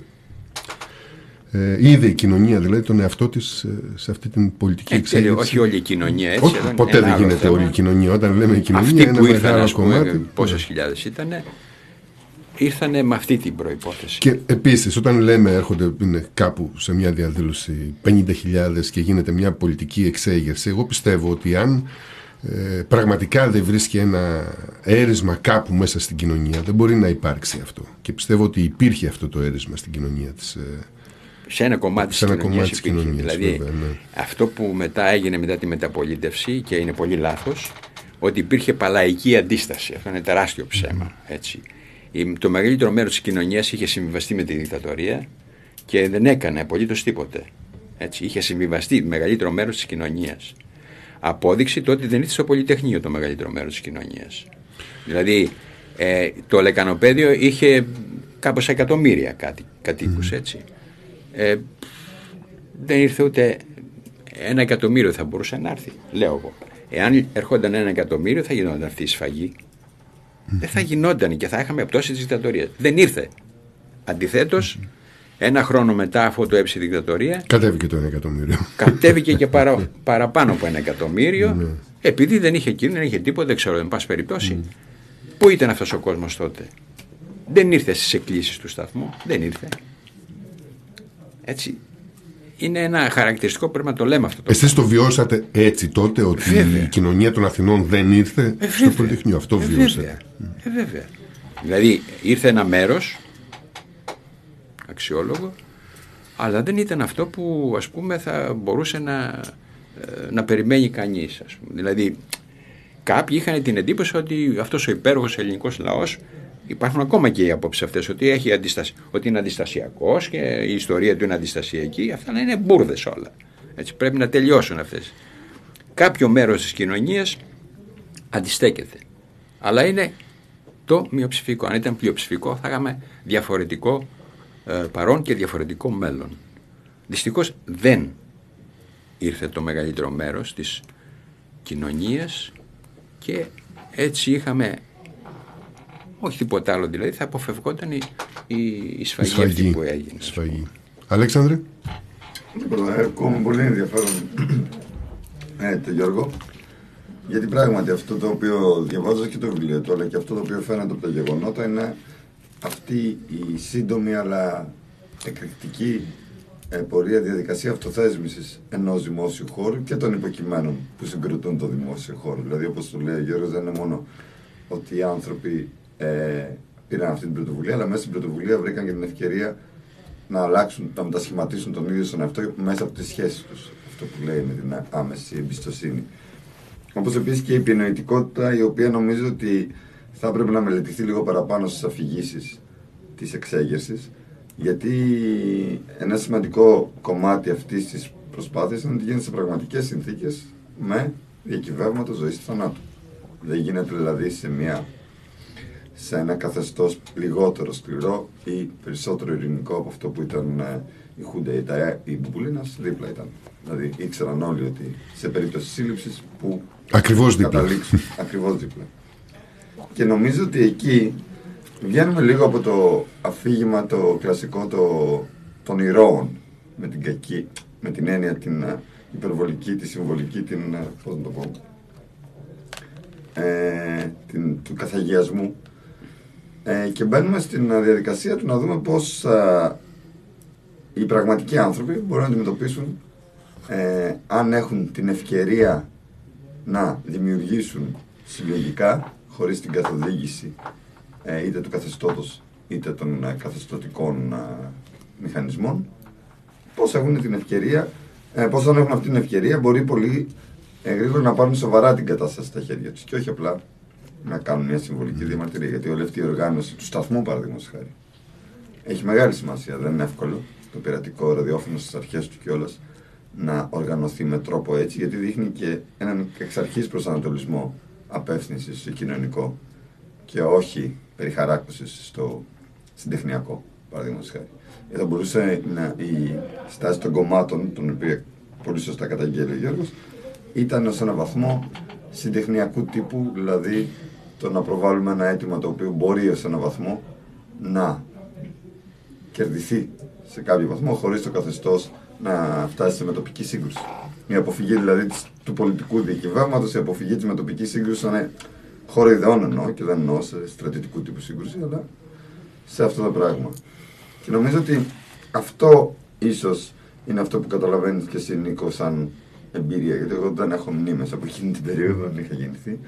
Ε, είδε η κοινωνία δηλαδή τον εαυτό της σε αυτή την πολιτική ε, εξέλιξη. όχι όλη η κοινωνία έτσι. Όχι, εδώ είναι ποτέ ένα δεν άλλο γίνεται θέμα. όλη η κοινωνία. Όταν λέμε η κοινωνία Αυτοί είναι που ένα ήρθαν, μεγάλο ας πούμε, κομμάτι. πόσες χιλιάδες ήταν, ήρθαν με αυτή την προϋπόθεση. Και επίσης, όταν λέμε έρχονται είναι κάπου σε μια διαδήλωση 50.000 και γίνεται μια πολιτική εξέγερση, εγώ πιστεύω ότι αν ε, πραγματικά δεν βρίσκει ένα έρισμα κάπου μέσα στην κοινωνία, δεν μπορεί να υπάρξει αυτό. Και πιστεύω ότι υπήρχε αυτό το έρισμα στην κοινωνία της. ε, σε ένα κομμάτι Σε ένα της κοινωνίας κομμάτι της υπήρχε. κοινωνίας, δηλαδή βέβαια, ναι. αυτό που μετά έγινε μετά τη μεταπολίτευση και είναι πολύ λάθος ότι υπήρχε παλαϊκή αντίσταση αυτό είναι τεράστιο ψέμα έτσι. Η- το μεγαλύτερο μέρος της κοινωνίας είχε συμβιβαστεί με τη δικτατορία και δεν έκανε απολύτως τίποτε έτσι. είχε συμβιβαστεί το μεγαλύτερο μέρος της κοινωνίας απόδειξη το ότι δεν ήρθε στο Πολυτεχνείο το μεγαλύτερο μέρος της κοινωνίας. Δηλαδή, ε, το λεκανοπέδιο είχε κάπως εκατομμύρια κάτι, κατοίκους έτσι. Ε, δεν ήρθε ούτε ένα εκατομμύριο θα μπορούσε να έρθει, λέω εγώ. Εάν ερχόταν ένα εκατομμύριο θα γινόταν αυτή η σφαγή. Δεν θα γινόταν και θα είχαμε πτώση της δικτατορίας. Δεν ήρθε. Αντιθέτως, ένα χρόνο μετά, αφού το έψη η δικτατορία, Κατέβηκε το 1 εκατομμύριο. κατέβηκε και παρα, παραπάνω από ένα εκατομμύριο, επειδή δεν είχε εκείνο, δεν είχε τίποτα, δεν ξέρω, εν πάση περιπτώσει. Πού ήταν αυτός ο κόσμος τότε, Δεν ήρθε στις εκκλήσεις του σταθμού, δεν ήρθε. Έτσι. Είναι ένα χαρακτηριστικό που πρέπει να το λέμε αυτό. Το Εσείς το βιώσατε έτσι τότε ότι Βέβαια. η κοινωνία των Αθηνών δεν ήρθε Ε, στο βέβαια. Πολυτεχνείο. Αυτό Ε, βιώσατε. βέβαια. Ε, βέβαια. Δηλαδή ήρθε ένα μέρος αξιόλογο αλλά δεν ήταν αυτό που ας πούμε θα μπορούσε να, ε, να περιμένει κανείς. Ας πούμε. Δηλαδή κάποιοι είχαν την εντύπωση ότι αυτός ο υπέροχος ελληνικός λαός υπάρχουν ακόμα και οι απόψεις αυτές ότι, έχει αντιστασ... ότι είναι αντιστασιακός και η ιστορία του είναι αντιστασιακή. Αυτά είναι μπουρδες όλα. Έτσι, πρέπει να τελειώσουν αυτές. Κάποιο μέρος της κοινωνίας αντιστέκεται. Αλλά είναι το μειοψηφικό. Αν ήταν πλειοψηφικό θα είχαμε διαφορετικό ε, παρόν και διαφορετικό μέλλον. Δυστυχώς δεν ήρθε το μεγαλύτερο μέρος της κοινωνίας και έτσι είχαμε όχι τίποτα άλλο δηλαδή θα αποφευγόταν η, η, η σφαγή, αυτή Σφαγή. που έγινε. Σφαγή. Αλέξανδρε; Λοιπόν, Έχω πολύ ενδιαφέρον ε, το Γιώργο. Γιατί πράγματι αυτό το οποίο διαβάζω και το βιβλίο του, αλλά και αυτό το οποίο φαίνεται από τα γεγονότα είναι αυτή η σύντομη αλλά εκρηκτική ε, πορεία διαδικασία αυτοθέσμησης ενός δημόσιου χώρου και των υποκειμένων που συγκροτούν το δημόσιο χώρο. Δηλαδή, όπως το λέει ο Γιώργος, δεν είναι μόνο ότι οι άνθρωποι ε, πήραν αυτή την πρωτοβουλία, αλλά μέσα στην πρωτοβουλία βρήκαν και την ευκαιρία να αλλάξουν, να μετασχηματίσουν τον ίδιο στον εαυτό μέσα από τις σχέσεις τους. Αυτό που λέει με την άμεση εμπιστοσύνη. Όπως επίσης και η επινοητικότητα, η οποία νομίζω ότι θα έπρεπε να μελετηθεί λίγο παραπάνω στις αφηγήσεις της εξέγερσης, γιατί ένα σημαντικό κομμάτι αυτής της προσπάθειας είναι ότι γίνεται σε πραγματικές συνθήκες με διακυβεύματα ζωής και θανάτου. Δεν γίνεται δηλαδή σε μια σε ένα καθεστώς λιγότερο σκληρό ή περισσότερο ειρηνικό από αυτό που ήταν ε, η Χούντα ή τα- η Μπουμπουλίνας δίπλα ήταν. Δηλαδή ήξεραν όλοι ότι σε περίπτωση σύλληψης που Ακριβώς δίπλα. καταλήξουν (laughs) ακριβώς δίπλα. Και νομίζω ότι εκεί βγαίνουμε λίγο από το αφήγημα το κλασικό το, των ηρώων με την κακή, με την έννοια την ε, υπερβολική, τη συμβολική, την, ε, πώς να το πω, ε, την, του καθαγιασμού ε, και μπαίνουμε στην ε, διαδικασία του να δούμε πώς ε, οι πραγματικοί άνθρωποι μπορούν να αντιμετωπίσουν ε, αν έχουν την ευκαιρία να δημιουργήσουν συλλογικά χωρίς την καθοδήγηση ε, είτε του καθεστώτος είτε των ε, καθεστωτικών ε, μηχανισμών. Πώς έχουν την ευκαιρία ε, πώς αν έχουν αυτή την ευκαιρία μπορεί πολύ ε, γρήγορα να πάρουν σοβαρά την κατάσταση στα χέρια τους και όχι απλά να κάνουν μια συμβολική διαμαρτυρία γιατί όλη αυτή η οργάνωση του σταθμού παραδείγματος χάρη έχει μεγάλη σημασία, δεν είναι εύκολο το πειρατικό ραδιόφωνο στις αρχές του κιόλας να οργανωθεί με τρόπο έτσι γιατί δείχνει και έναν εξ αρχής προσανατολισμό απεύθυνσης στο κοινωνικό και όχι περιχαράκωσης στο συντεχνιακό παραδείγματος χάρη. Ε, θα μπορούσε να, η στάση των κομμάτων, τον οποίο πολύ σωστά καταγγέλει ο Γιώργος, ήταν ως ένα βαθμό συντεχνιακού τύπου, δηλαδή το να προβάλλουμε ένα αίτημα το οποίο μπορεί ως ένα βαθμό να κερδιθεί σε κάποιο βαθμό χωρίς το καθεστώς να φτάσει σε μετοπική σύγκρουση. Η αποφυγή δηλαδή της- του πολιτικού διακυβεύματος, η αποφυγή της μετοπικής σύγκρουσης είναι χώρο ιδεών εννοώ και δεν εννοώ σε στρατητικού τύπου σύγκρουση, αλλά σε αυτό το πράγμα. Και νομίζω ότι αυτό ίσως είναι αυτό που καταλαβαίνεις και εσύ Νίκο σαν εμπειρία, γιατί εγώ δεν έχω μνήμες από εκείνη την περίοδο, δεν είχα γεννηθεί.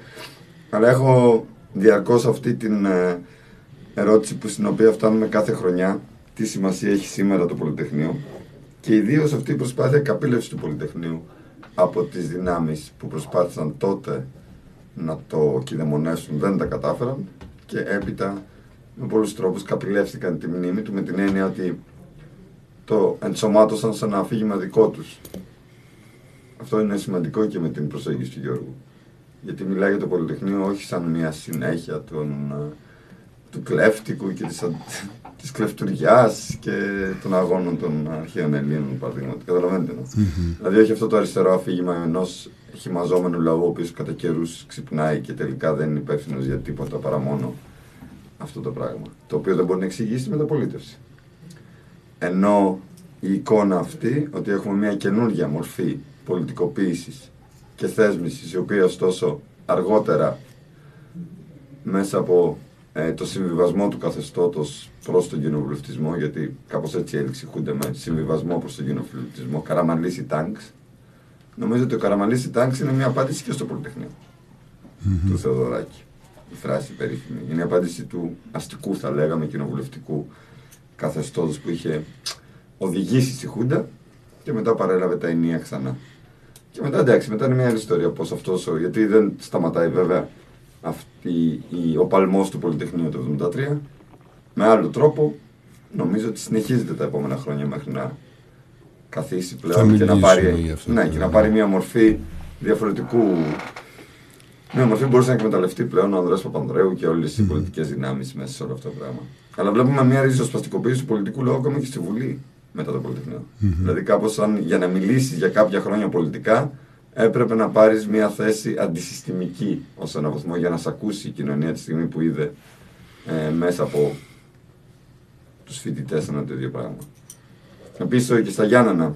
Αλλά έχω διαρκώς αυτή την ε, ερώτηση που στην οποία φτάνουμε κάθε χρονιά, τι σημασία έχει σήμερα το Πολυτεχνείο και ιδίως αυτή η προσπάθεια καπήλευσης του Πολυτεχνείου από τις δυνάμεις που προσπάθησαν τότε να το κυδεμονέσουν, δεν τα κατάφεραν και έπειτα με πολλούς τρόπους καπηλεύτηκαν τη μνήμη του με την έννοια ότι το ενσωμάτωσαν σε ένα αφήγημα δικό τους. αυτό είναι σημαντικό και με την προσέγγιση του Γιώργου. Γιατί μιλάει για το Πολυτεχνείο όχι σαν μια συνέχεια των, ε, του κλέφτικου και της, αν- της κλεφτουριάς και των αγώνων των αρχαίων Ελλήνων, παραδείγματι. Καταλαβαίνετε. ναι. Δηλαδή όχι αυτό το αριστερό αφήγημα ενός χυμαζόμενου λαού, ο οποίος κατά καιρούς ξυπνάει και τελικά δεν είναι υπεύθυνο για τίποτα παρά μόνο αυτό το πράγμα. Το οποίο δεν μπορεί να εξηγήσει τη μεταπολίτευση. Ενώ η εικόνα αυτή, ότι έχουμε μια καινούργια μορφή πολιτικοποίησης και θέσμησης, η οποία ωστόσο αργότερα μέσα από ε, το συμβιβασμό του καθεστώτος προς τον κοινοβουλευτισμό, γιατί κάπως έτσι έληξε η Χούντα με συμβιβασμό προς τον κοινοβουλευτισμό, Καραμαλής Τάγκς, νομίζω ότι ο Καραμαλής Τάγκς είναι μια απάντηση και στο Πολυτεχνείο του Θεοδωράκη. Η φράση περίφημη. Είναι η απάντηση του αστικού, θα λέγαμε, κοινοβουλευτικού καθεστώτος που είχε οδηγήσει στη Χούντα και μετά παρέλαβε τα ενία ξανά. Και μετά εντάξει, μετά είναι μια άλλη ιστορία πώς αυτός, ο- γιατί δεν σταματάει βέβαια αυτή, η, ο παλμός του Πολυτεχνείου το 1973. Με άλλο τρόπο, νομίζω ότι συνεχίζεται τα επόμενα χρόνια μέχρι να καθίσει Θα πλέον και να μιλήσουμε πάρει, γι' αυτό, ναι, ναι. και να πάρει μια μορφή διαφορετικού μια μορφή μπορούσε να εκμεταλλευτεί πλέον ο Ανδρέας Παπανδρέου και όλες οι πολιτικές δυνάμεις μέσα σε όλο αυτό το πράγμα. Αλλά βλέπουμε μια ριζοσπαστικοποίηση του πολιτικού λόγου ακόμα και στη Βουλή μετά το Πολυτεχνείο. Δηλαδή, κάπως σαν για να μιλήσεις για κάποια χρόνια πολιτικά, έπρεπε να πάρεις μια θέση αντισυστημική ως έναν βαθμό για να σε ακούσει η κοινωνία τη στιγμή που είδε ε, μέσα από τους φοιτητές ένα τέτοιο πράγμα. Επίσης και στα Γιάννενα,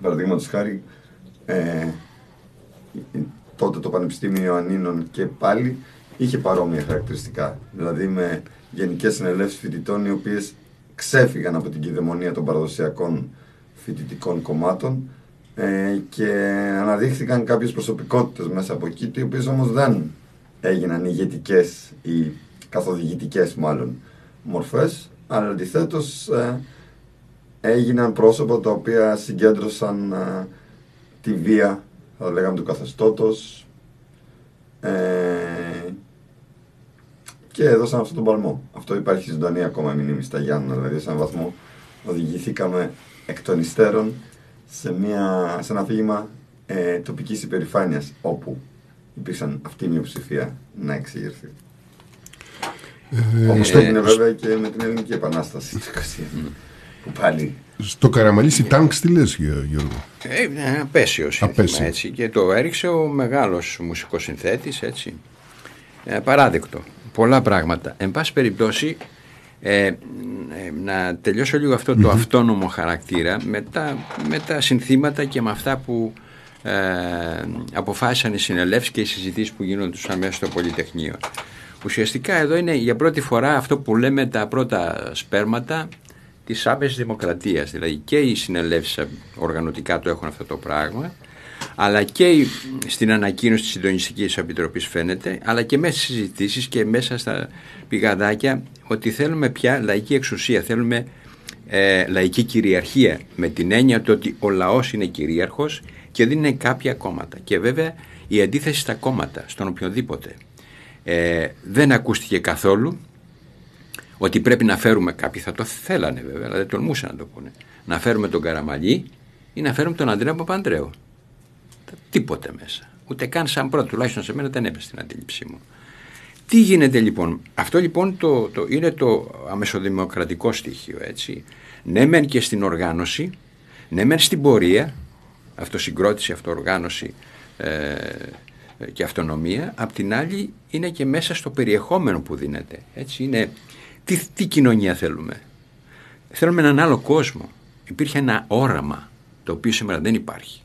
παραδείγματος χάρη, ε, τότε το Πανεπιστήμιο Ιωαννίνων και πάλι είχε παρόμοια χαρακτηριστικά. Δηλαδή με γενικές συνελεύσεις φοιτητών οι οποίες ξέφυγαν από την κυδαιμονία των παραδοσιακών φοιτητικών κομμάτων ε, και αναδείχθηκαν κάποιες προσωπικότητες μέσα από εκεί, οι οποίες όμως δεν έγιναν ηγετικές ή καθοδηγητικές μάλλον μορφές, αλλά αντιθέτως ε, έγιναν πρόσωπα τα οποία συγκέντρωσαν ε, τη βία, θα λέγαμε, του καθεστώτος. Ε, και έδωσαν αυτόν τον παλμό. Αυτό υπάρχει ζωντανή ακόμα μηνύμη στα Γιάννα, δηλαδή σε έναν βαθμό οδηγηθήκαμε εκ των υστέρων σε, μια, σε ένα αφήγημα ε, τοπικής υπερηφάνειας όπου υπήρξαν αυτή η μειοψηφία να εξηγερθεί. Ε, Όπως έγινε βέβαια και με την Ελληνική Επανάσταση του 21, που πάλι Στο Καραμαλήσι Τάγκ τι λες Γιώ- Γιώργο; Ε, είναι απέσιος σύνθημα Απέσιο. έτσι και το έριξε ο μεγάλος μουσικός συνθέτης έτσι. Ε, παράδεκτο. Πολλά πράγματα. Εν πάση περιπτώσει ε, ε, να τελειώσω λίγο αυτό το αυτόνομο χαρακτήρα με τα, με τα συνθήματα και με αυτά που ε, αποφάσισαν οι συνελεύσεις και οι συζητήσεις που γίνονται αμέσως στο Πολυτεχνείο. Ουσιαστικά εδώ είναι για πρώτη φορά αυτό που λέμε τα πρώτα σπέρματα της άμεσης δημοκρατίας. Δηλαδή και οι συνελεύσεις οργανωτικά το έχουν αυτό το πράγμα αλλά και η- στην ανακοίνωση της Συντονιστικής Επιτροπής φαίνεται, αλλά και μέσα στις συζητήσεις και μέσα στα πηγαδάκια ότι θέλουμε πια λαϊκή εξουσία, θέλουμε ε, λαϊκή κυριαρχία με την έννοια του ότι ο λαός είναι κυρίαρχος και δεν είναι κάποια κόμματα. Και βέβαια η αντίθεση στα κόμματα, στον οποιοδήποτε, ε, δεν ακούστηκε καθόλου ότι πρέπει να φέρουμε κάποιοι θα το θέλανε βέβαια, αλλά δεν τολμούσαν να το πούνε. Να φέρουμε τον Καραμαλή ή να φέρουμε τον Αντρέα Παπανδρέου. Τα- Τίποτε μέσα. Ούτε καν σαν πρώτο, τουλάχιστον σε μένα δεν έπεσε στην αντίληψή μου. Τι γίνεται λοιπόν, αυτό λοιπόν το, το, είναι το αμεσοδημοκρατικό στοιχείο έτσι. Ναι μεν και στην οργάνωση, ναι μεν στην πορεία, αυτοσυγκρότηση, αυτοοργάνωση ε, και αυτονομία, απ' την άλλη είναι και μέσα στο περιεχόμενο που δίνεται. Έτσι είναι, τι, τι κοινωνία θέλουμε; Θέλουμε έναν άλλο κόσμο. Υπήρχε ένα όραμα το οποίο σήμερα δεν υπάρχει.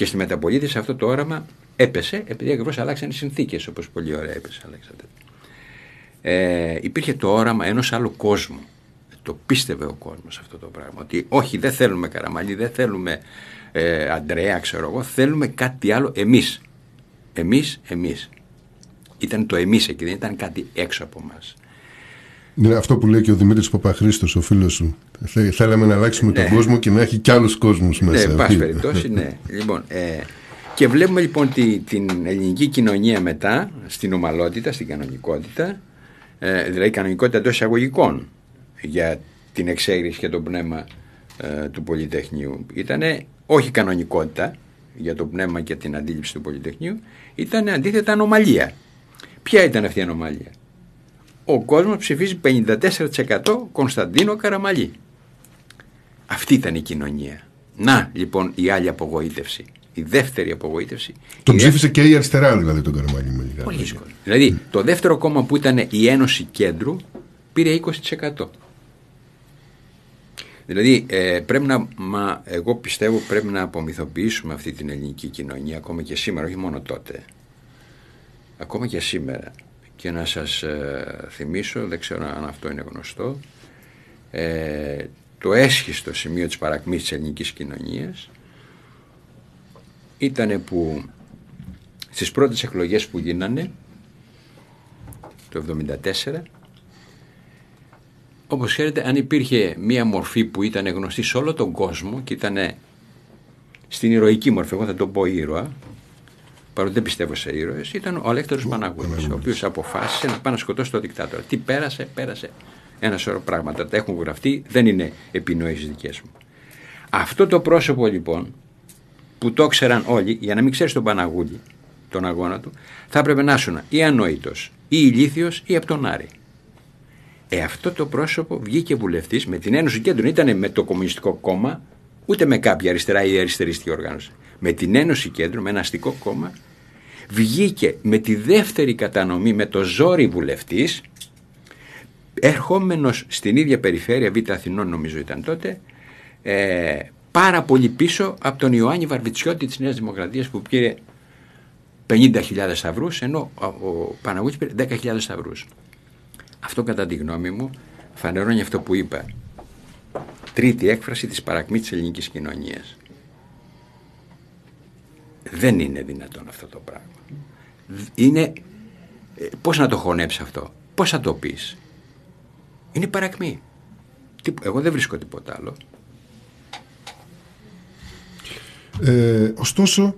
Και στη μεταπολίτευση αυτό το όραμα έπεσε επειδή ακριβώς αλλάξαν οι συνθήκες, όπως πολύ ωραία έπεσε, Αλέξανδρε. Ε, υπήρχε το όραμα ενός άλλου κόσμου. Το πίστευε ο κόσμος αυτό το πράγμα. Ότι όχι, δεν θέλουμε Καραμαλή, δεν θέλουμε ε, Αντρέα, ξέρω εγώ, θέλουμε κάτι άλλο εμείς. Εμείς, εμείς. Ήταν το εμείς εκεί, δεν ήταν κάτι έξω από εμά. Είναι αυτό που λέει και ο Δημήτρης Παπαχρήστος, ο φίλος σου. Θε- Θέλαμε να αλλάξουμε τον Ναι. κόσμο και να έχει κι άλλους κόσμους Ναι, μέσα. εν πάση περιπτώσει, ναι. λοιπόν, ε, και βλέπουμε λοιπόν τη, την ελληνική κοινωνία μετά στην ομαλότητα, στην κανονικότητα, ε, δηλαδή κανονικότητα εντός εισαγωγικών για την εξέγερση και το πνεύμα ε, του Πολυτεχνείου. Ήτανε όχι κανονικότητα για το πνεύμα και την αντίληψη του Πολυτεχνείου, ήταν αντίθετα ανομαλία. Ποια ήταν αυτή η ανομαλία; Ο κόσμος ψηφίζει 54% Κωνσταντίνο Καραμαλή. Αυτή ήταν η κοινωνία. Να λοιπόν η άλλη απογοήτευση. Η δεύτερη απογοήτευση. Τον η ψήφισε και η αριστερά δηλαδή τον Καραμαλή. με λίγα Πολύ λόγια. δύσκολο. Δηλαδή το δεύτερο κόμμα που ήταν η Ένωση Κέντρου πήρε 20%. Δηλαδή ε, πρέπει να, μα, εγώ πιστεύω πρέπει να απομυθοποιήσουμε αυτή την ελληνική κοινωνία ακόμα και σήμερα, όχι μόνο τότε. Ακόμα και σήμερα. Και να σας ε, θυμίσω, δεν ξέρω αν αυτό είναι γνωστό, ε, το έσχιστο σημείο της παρακμής της ελληνικής κοινωνίας ήταν που στις πρώτες εκλογές που γίνανε το 1974 όπως ξέρετε αν υπήρχε μία μορφή που ήταν γνωστή σε όλο τον κόσμο και ήταν στην ηρωική μορφή, εγώ θα το πω ήρωα παρότι δεν πιστεύω σε ήρωες, ήταν ο Αλέκτορος Παναγούλης, ο οποίος αποφάσισε να πάει να σκοτώσει τον δικτάτορα. Τι πέρασε, πέρασε ένα σωρό πράγματα. Τα έχουν γραφτεί, δεν είναι επινοήσεις δικές μου. Αυτό το πρόσωπο λοιπόν, που το ξέραν όλοι, για να μην ξέρεις τον Παναγούλη, τον αγώνα του, θα έπρεπε να ήσουν ή ανόητος, ή ηλίθιος, ή από τον Άρη. Ε, αυτό το πρόσωπο βγήκε βουλευτής με την Ένωση Κέντρων. Ήταν με το Κομμουνιστικό Κόμμα, ούτε με κάποια αριστερά ή αριστεριστική οργάνωση. Με την Ένωση Κέντρων, με ένα αστικό κόμμα, βγήκε με τη δεύτερη κατανομή με το ζόρι βουλευτής, ερχόμενος στην ίδια περιφέρεια Β' Αθηνών νομίζω ήταν τότε, ε, πάρα πολύ πίσω από τον Ιωάννη Βαρβιτσιώτη της Νέας Δημοκρατίας που πήρε 50.000 σταυρούς ενώ ο- ο Παναγούτης πήρε 10.000 σταυρούς. Αυτό κατά τη γνώμη μου φανερώνει αυτό που είπα. Τρίτη έκφραση της παρακμής της ελληνικής κοινωνίας. Δεν είναι δυνατόν αυτό το πράγμα. Είναι... ε, Πώς να το χωνέψει αυτό; Πώς θα το πεις; Είναι παρακμή. Τι- Εγώ δεν βρίσκω τίποτα άλλο. Ε, ωστόσο,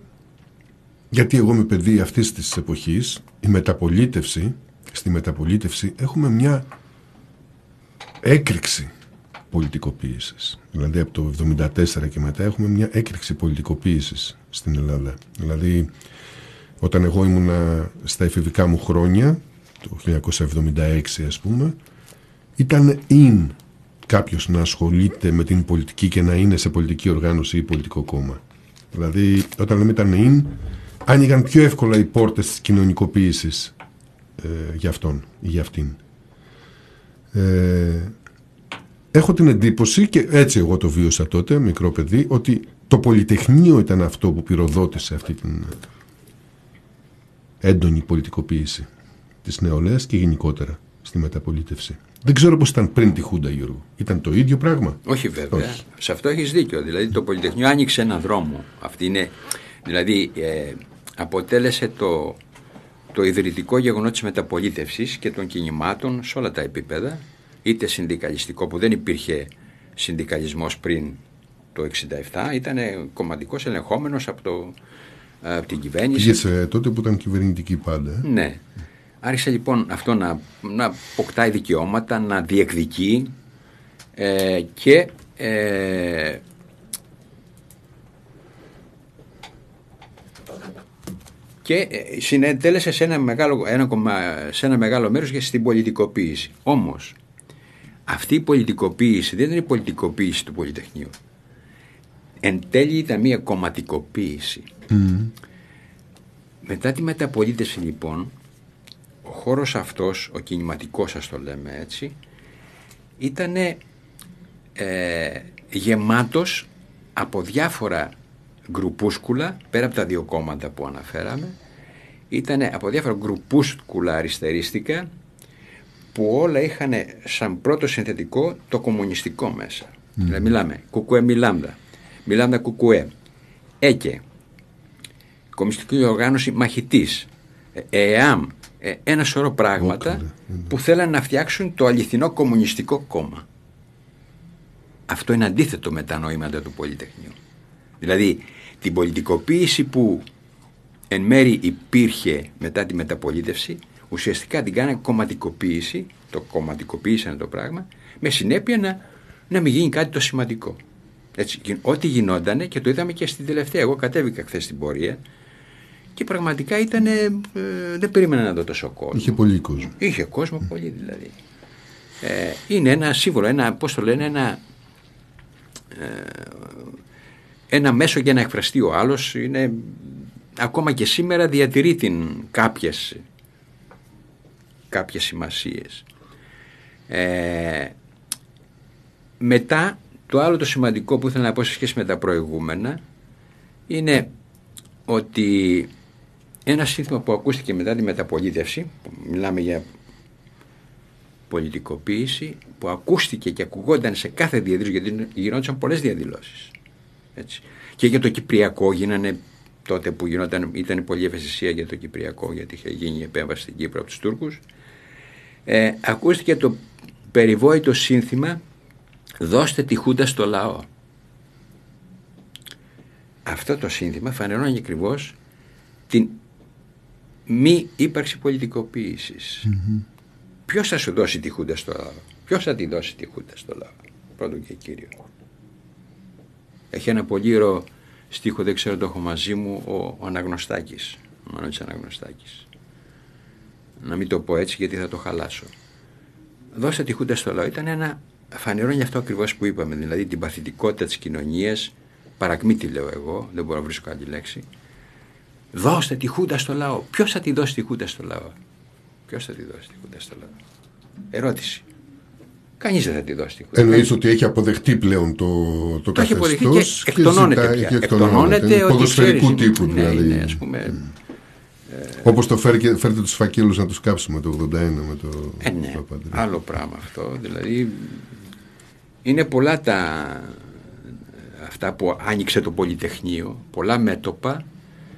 γιατί εγώ είμαι παιδί αυτής της εποχής, η μεταπολίτευση, στη μεταπολίτευση έχουμε μια έκρηξη πολιτικοποίησης. Δηλαδή από το 1974 και μετά έχουμε μια έκρηξη πολιτικοποίησης στην Ελλάδα. Δηλαδή όταν εγώ ήμουνα στα εφηβικά μου χρόνια, το 1976 ας πούμε, ήταν in κάποιος να ασχολείται με την πολιτική και να είναι σε πολιτική οργάνωση ή πολιτικό κόμμα. Δηλαδή, όταν λέμε ήταν in, άνοιγαν πιο εύκολα οι πόρτες της κοινωνικοποίησης ε, για αυτόν ή για αυτήν. Ε, έχω την εντύπωση και έτσι εγώ το βίωσα τότε, μικρό παιδί, ότι το Πολυτεχνείο ήταν αυτό που πυροδότησε αυτή την έντονη πολιτικοποίηση της νεολαίας και γενικότερα στη μεταπολίτευση. Δεν ξέρω πώς ήταν πριν τη Χούντα, Γιώργο. Ήταν το ίδιο πράγμα; Όχι βέβαια. Όχι. Σε αυτό έχεις δίκιο. Δηλαδή το Πολυτεχνείο άνοιξε έναν δρόμο. Αυτή είναι, δηλαδή ε, αποτέλεσε το, το ιδρυτικό γεγονό της μεταπολίτευσης και των κινημάτων σε όλα τα επίπεδα. Είτε συνδικαλιστικό που δεν υπήρχε συνδικαλισμός πριν το 67, ήταν κομματικός ελεγχόμενος από, το, από την κυβέρνηση. Πήγε σε τότε που ήταν κυβερνητική πάντα. ε. Ναι. Άρχισε λοιπόν αυτό να, να αποκτάει δικαιώματα, να διεκδικεί ε, και ε, και ε, συνετέλεσε σε ένα μεγάλο, ένα, κομμα- σε ένα μεγάλο μέρος και στην πολιτικοποίηση. Όμως, αυτή η πολιτικοποίηση δεν είναι η πολιτικοποίηση του Πολυτεχνείου. Εν τέλει ήταν μια κομματικοποίηση. Μετά τη μεταπολίτευση λοιπόν, ο χώρος αυτός, ο κινηματικός ας το λέμε έτσι, ήταν ε, γεμάτος από διάφορα γκρουπούσκουλα, πέρα από τα δύο κόμματα που αναφέραμε, ήταν από διάφορα γκρουπούσκουλα αριστερίστικα που όλα είχαν σαν πρώτο συνθετικό το κομμουνιστικό μέσα. Δηλαδή μιλάμε κουκουέ μιλάμδα, μιλάμδα κουκουέ, έκε, κομμουνιστική οργάνωση μαχητής, ε, ΕΑΜ, ε, ένα σωρό πράγματα Όκλα, που θέλαν να φτιάξουν το αληθινό κομμουνιστικό κόμμα. Αυτό είναι αντίθετο με τα νοήματα του Πολυτεχνείου. Δηλαδή την πολιτικοποίηση που εν μέρη υπήρχε μετά τη μεταπολίτευση ουσιαστικά την κάνανε κομματικοποίηση, το κομματικοποίησαν το πράγμα, με συνέπεια να, να μην γίνει κάτι το σημαντικό. Έτσι, γι- ό,τι γινότανε και το είδαμε και στην τελευταία. Εγώ κατέβηκα χθες στην πορεία και πραγματικά ήταν. δεν περίμενα να δω τόσο κόσμο. Είχε πολύ κόσμο. Είχε κόσμο πολύ δηλαδή. Ε, είναι ένα σύμβολο, ένα, πώς το λένε, ένα, ε, ένα μέσο για να εκφραστεί ο άλλος. Είναι, ακόμα και σήμερα διατηρεί την κάποιες, κάποιες σημασίες. Ε, μετά, το άλλο το σημαντικό που ήθελα να πω σε σχέση με τα προηγούμενα είναι ότι ένα σύνθημα που ακούστηκε μετά τη μεταπολίτευση, που μιλάμε για πολιτικοποίηση, που ακούστηκε και ακουγόταν σε κάθε διαδήλωση, γιατί γινόντουσαν πολλές διαδηλώσεις. Έτσι. Και για το Κυπριακό γίνανε τότε που γινόταν, ήταν πολύ ευαισθησία για το Κυπριακό, γιατί είχε γίνει η επέμβαση στην Κύπρο από τους Τούρκους. Ε, ακούστηκε το περιβόητο σύνθημα «Δώστε τη Χούντα στο λαό». Αυτό το σύνθημα φανερώνει ακριβώς την μη ύπαρξη πολιτικοποίησης. Ποιος θα σου δώσει τη Χούντα στο λαό; Ποιος θα τη δώσει τη Χούντα στο λαό. Πρώτο και κύριο; Έχει ένα πολύ ωραίο στίχο, δεν ξέρω το έχω μαζί μου, ο, ο Αναγνωστάκης. Ο Μανώτης Αναγνωστάκης. Να μην το πω έτσι γιατί θα το χαλάσω. Δώστε τη Χούντα στο λαό. Ήταν ένα φανερώνει αυτό ακριβώς που είπαμε, δηλαδή την παθητικότητα της κοινωνίας, παρακμή τη λέω εγώ, δεν μπορώ να βρίσκω άλλη λέξη. Δώστε τη Χούντα στο λαό. Ποιος θα τη δώσει τη Χούντα στο λαό; Ποιος θα τη δώσει τη Χούντα στο λαό; Ερώτηση. Κανείς δεν θα τη δώσει τη Χούντα. Εννοείς ότι έχει αποδεχτεί πλέον το, το, Το έχει αποδεχτεί καθεστώς και εκτονώνεται ζητάει- πια. και Εκτονώνεται Είναι ότι ποδοσφαιρικού ξέρεις, τύπου ναι, δηλαδή. ναι, ας πούμε, Όπως το φέρ, και- φέρτε τους φακέλους να τους κάψουμε το 81 με το Ε, ναι, Παπανδρέου. άλλο πράγμα αυτό. Δηλαδή, είναι πολλά τα αυτά που άνοιξε το Πολυτεχνείο, πολλά μέτωπα,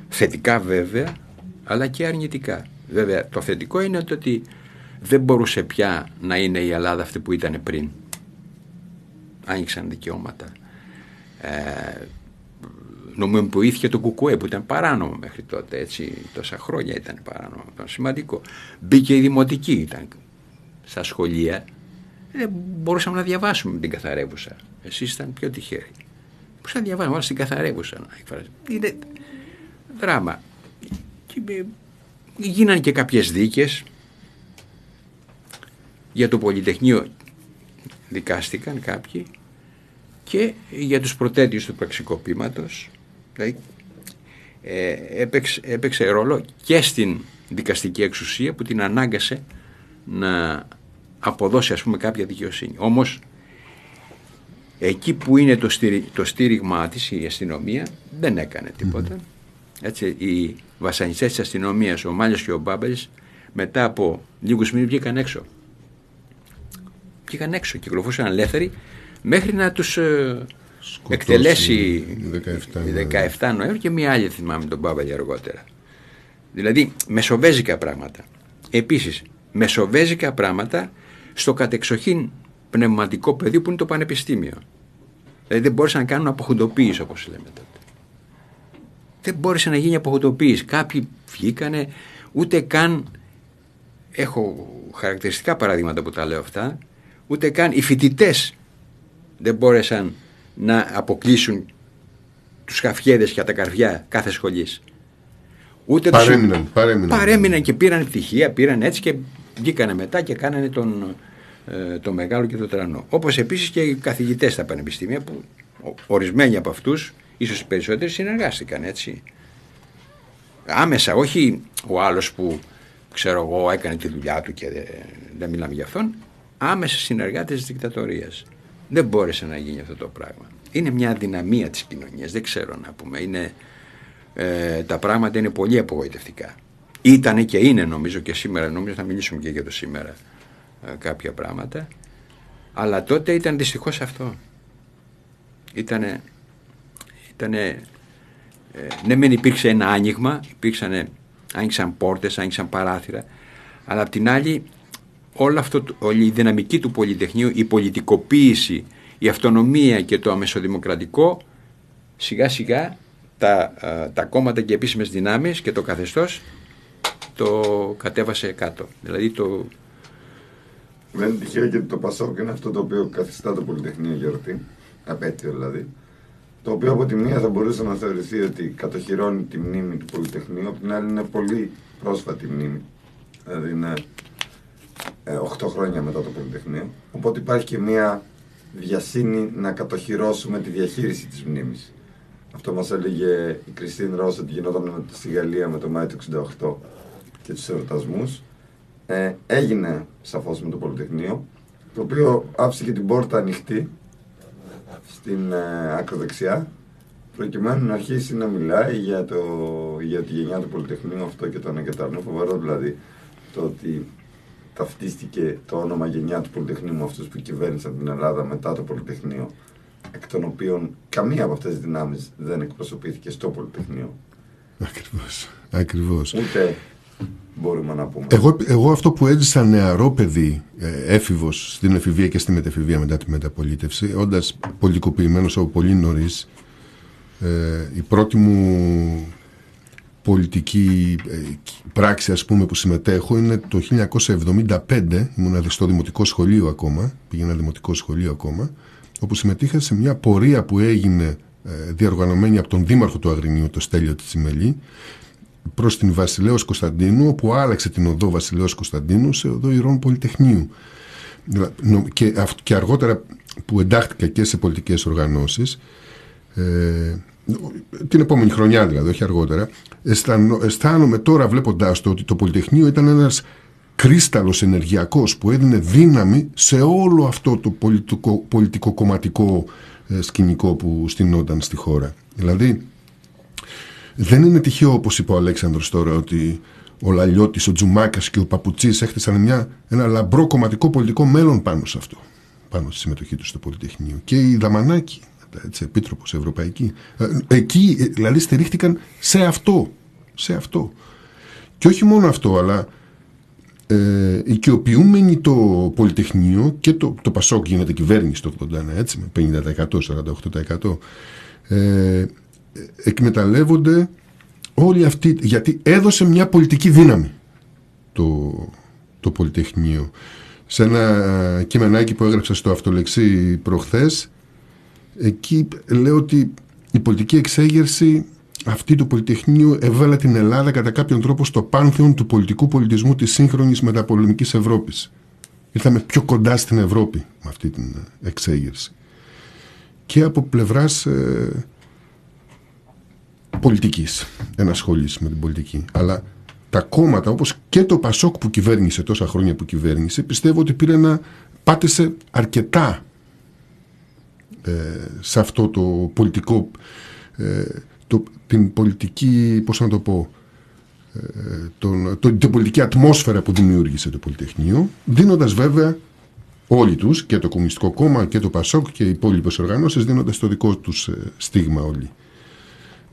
θετικά βέβαια, αλλά και αρνητικά. Βέβαια, το θετικό είναι το ότι δεν μπορούσε πια να είναι η Ελλάδα αυτή που ήταν πριν. Άνοιξαν δικαιώματα. Ε, νομιμοποιήθηκε το κουκουέ που ήταν παράνομο μέχρι τότε, έτσι, τόσα χρόνια ήταν παράνομο, ήταν σημαντικό. Μπήκε η δημοτική, ήταν στα σχολεία, δεν μπορούσαμε να διαβάσουμε με την καθαρεύουσα. Εσείς ήταν πιο τυχαίροι. Μπορούσαμε να διαβάσουμε, όλα στην καθαρεύουσα. να εκφράζουμε. Είναι δράμα. Και, ε, γίνανε και κάποιες δίκες για το Πολυτεχνείο δικάστηκαν κάποιοι και για τους προτέτειους του πραξικοπήματος δηλαδή, ε, έπαιξε, έπαιξε ρόλο και στην δικαστική εξουσία που την ανάγκασε να αποδώσει ας πούμε κάποια δικαιοσύνη. Όμως εκεί που είναι το, στήρι, το στήριγμά της η αστυνομία δεν έκανε τίποτα. Έτσι, οι βασανιστές της αστυνομίας, ο Μάλιος και ο Μπάμπελς μετά από λίγους μήνες βγήκαν έξω. Βγήκαν έξω, κυκλοφορούσαν ελεύθεροι μέχρι να τους ε, Σκοτώσει εκτελέσει η 17 η 17 Νοέμβρη και μία άλλη θυμάμαι τον Μπάμπελ αργότερα. Δηλαδή μεσοβέζικα πράγματα. Επίσης μεσοβέζικα πράγματα στο κατεξοχήν πνευματικό πεδίο που είναι το πανεπιστήμιο. Δηλαδή δεν μπόρεσαν να κάνουν αποχοντοποίηση όπως λέμε τότε. Δεν μπόρεσε να γίνει αποχοντοποίηση. Κάποιοι βγήκανε ούτε καν έχω χαρακτηριστικά παραδείγματα που τα λέω αυτά ούτε καν οι φοιτητές δεν μπόρεσαν να αποκλείσουν τους χαφιέδες και τα καρδιά κάθε σχολής. Ούτε τους- Παρέμειναν, παρέμειναν. παρέμειναν και πήραν πτυχία, πήραν έτσι και βγήκανε μετά και κάνανε τον, ε, το μεγάλο και το τρανό. Όπως επίσης και οι καθηγητές στα πανεπιστήμια που ο- ορισμένοι από αυτούς, ίσως οι περισσότεροι συνεργάστηκαν έτσι. Άμεσα, όχι ο άλλος που ξέρω εγώ έκανε τη δουλειά του και δεν, δεν μιλάμε για αυτόν, άμεσα συνεργάτες της δικτατορίας. Δεν μπόρεσε να γίνει αυτό το πράγμα. Είναι μια αδυναμία της κοινωνίας, δεν ξέρω να πούμε. Είναι, ε, τα πράγματα είναι πολύ απογοητευτικά. Ήτανε και είναι νομίζω και σήμερα, νομίζω θα μιλήσουμε και για το σήμερα ε, κάποια πράγματα. Αλλά τότε ήταν δυστυχώς αυτό. Ήτανε, ήτανε ε, ναι μεν υπήρξε ένα άνοιγμα, υπήρξαν, άνοιξαν πόρτες, άνοιξαν παράθυρα, αλλά απ' την άλλη όλο αυτό, το- όλη η δυναμική του Πολυτεχνείου, η πολιτικοποίηση, η αυτονομία και το αμεσοδημοκρατικό, σιγά σιγά τα, α, τα κόμματα και επίσημες δυνάμεις και το καθεστώς το κατέβασε κάτω. Δηλαδή το, Δεν είναι τυχαίο γιατί το Πασόκ είναι αυτό το οποίο καθιστά το Πολυτεχνείο γιορτή, απέτειο δηλαδή. το οποίο από τη μία θα μπορούσε να θεωρηθεί ότι κατοχυρώνει τη μνήμη του Πολυτεχνείου, από την άλλη είναι πολύ πρόσφατη μνήμη. Δηλαδή είναι ε, 8 χρόνια μετά το Πολυτεχνείο. Οπότε υπάρχει και μία διασύνη να κατοχυρώσουμε τη διαχείριση της μνήμης. Αυτό μας έλεγε η Κριστίν Ρώσο ότι γινόταν με- στη Γαλλία με το Μάιο του 68 και τους εορτασμούς. Ε, έγινε σαφώς με το Πολυτεχνείο, το οποίο άφησε και την πόρτα ανοιχτή στην ε, άκρο δεξιά, προκειμένου να αρχίσει να μιλάει για, το, για τη γενιά του Πολυτεχνείου αυτό και το ένα και το άλλο. Φοβερό δηλαδή το ότι ταυτίστηκε το όνομα γενιά του Πολυτεχνείου με αυτούς που κυβέρνησαν την Ελλάδα μετά το Πολυτεχνείο, εκ των οποίων καμία από αυτές τις δυνάμεις δεν εκπροσωπήθηκε στο Πολυτεχνείο. Ακριβώς. Ακριβώς. Ούτε μπορούμε να πούμε. Εγώ, εγώ αυτό που έζησα νεαρό παιδί, ε, έφηβος στην εφηβεία και στη μετεφηβεία μετά τη μεταπολίτευση, όντας πολιτικοποιημένος από πολύ νωρίς, ε, η πρώτη μου πολιτική ε, πράξη ας πούμε που συμμετέχω είναι το 1975, ήμουν στο δημοτικό σχολείο ακόμα, πήγαινα δημοτικό σχολείο ακόμα, όπου συμμετείχα σε μια πορεία που έγινε ε, διοργανωμένη από τον δήμαρχο του Αγρινίου, το Στέλιο Τσιμελή, προς την Βασιλέως Κωνσταντίνου, όπου άλλαξε την οδό Βασιλέως Κωνσταντίνου σε οδό Ηρών Πολυτεχνείου. Δηλαδή, νο- Και, αυ- και αργότερα που εντάχθηκα και σε πολιτικές οργανώσεις, ε, την επόμενη χρονιά δηλαδή, όχι αργότερα, αισθανο- αισθάνομαι τώρα βλέποντάς το ότι το Πολυτεχνείο ήταν ένας κρίσταλος ενεργειακός που έδινε δύναμη σε όλο αυτό το πολιτικό, πολιτικο-κομματικό ε, σκηνικό που στηνόταν στη χώρα. Δηλαδή, δεν είναι τυχαίο όπως είπε ο Αλέξανδρος τώρα ότι ο Λαλιώτης, ο Τζουμάκας και ο Παπουτσής έχτισαν μια, ένα λαμπρό κομματικό πολιτικό μέλλον πάνω σε αυτό. Πάνω στη συμμετοχή τους στο Πολυτεχνείο. Και η Δαμανάκη, έτσι, επίτροπος ευρωπαϊκή, ε, εκεί ε, δηλαδή στηρίχτηκαν σε αυτό. Σε αυτό. Και όχι μόνο αυτό, αλλά ε, οικειοποιούμενοι το Πολυτεχνείο και το, το Πασόκ γίνεται κυβέρνηση το 81 έτσι με 50% 48% ε, εκμεταλλεύονται όλοι αυτοί γιατί έδωσε μια πολιτική δύναμη το, το Πολυτεχνείο σε ένα κειμενάκι που έγραψα στο αυτολεξί προχθές εκεί λέω ότι η πολιτική εξέγερση αυτή του Πολυτεχνείου έβαλε την Ελλάδα κατά κάποιον τρόπο στο πάνθεον του πολιτικού πολιτισμού της σύγχρονης μεταπολεμικής Ευρώπης. Ήρθαμε πιο κοντά στην Ευρώπη με αυτή την εξέγερση. Και από πλευράς ε, πολιτικής, ενασχόλησης με την πολιτική. Αλλά τα κόμματα όπως και το Πασόκ που κυβέρνησε τόσα χρόνια που κυβέρνησε πιστεύω ότι πήρε να πάτησε αρκετά ε, σε αυτό το πολιτικό ε, το, την πολιτική πώς να το πω ε, τον, το, την πολιτική ατμόσφαιρα που δημιούργησε το Πολυτεχνείο δίνοντας βέβαια όλοι τους και το Κομμουνιστικό Κόμμα και το Πασόκ και οι υπόλοιπες οργανώσεις δίνοντας το δικό τους ε, στίγμα όλοι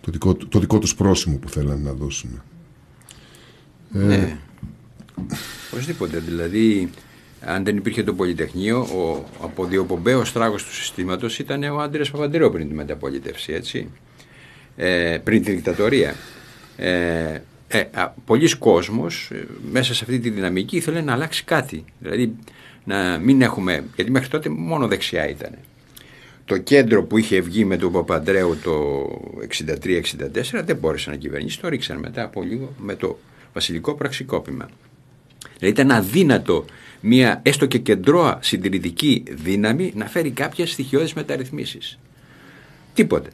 το δικό, το δικό τους πρόσημο που θέλανε να δώσουν Ναι. Οπωσδήποτε. Δηλαδή, αν δεν υπήρχε το Πολυτεχνείο, ο αποδιοπομπαίος τράγος του συστήματος ήταν ο Άντρες Παπαντρέου πριν τη μεταπολίτευση, έτσι. Ε, πριν τη δικτατορία. Ε, ε, α, πολλοί κόσμος ε, μέσα σε αυτή τη δυναμική ήθελε να αλλάξει κάτι. Δηλαδή να μην έχουμε, γιατί μέχρι τότε μόνο δεξιά ήταν. Το κέντρο που είχε βγει με τον Παπαντρέου το 63-64 δεν μπόρεσε να κυβερνήσει, το ρίξαν μετά από λίγο με το βασιλικό πραξικόπημα. Δηλαδή ήταν αδύνατο μια έστω και κεντρώα συντηρητική δύναμη να φέρει κάποιες στοιχειώδεις μεταρρυθμίσεις. Τίποτε.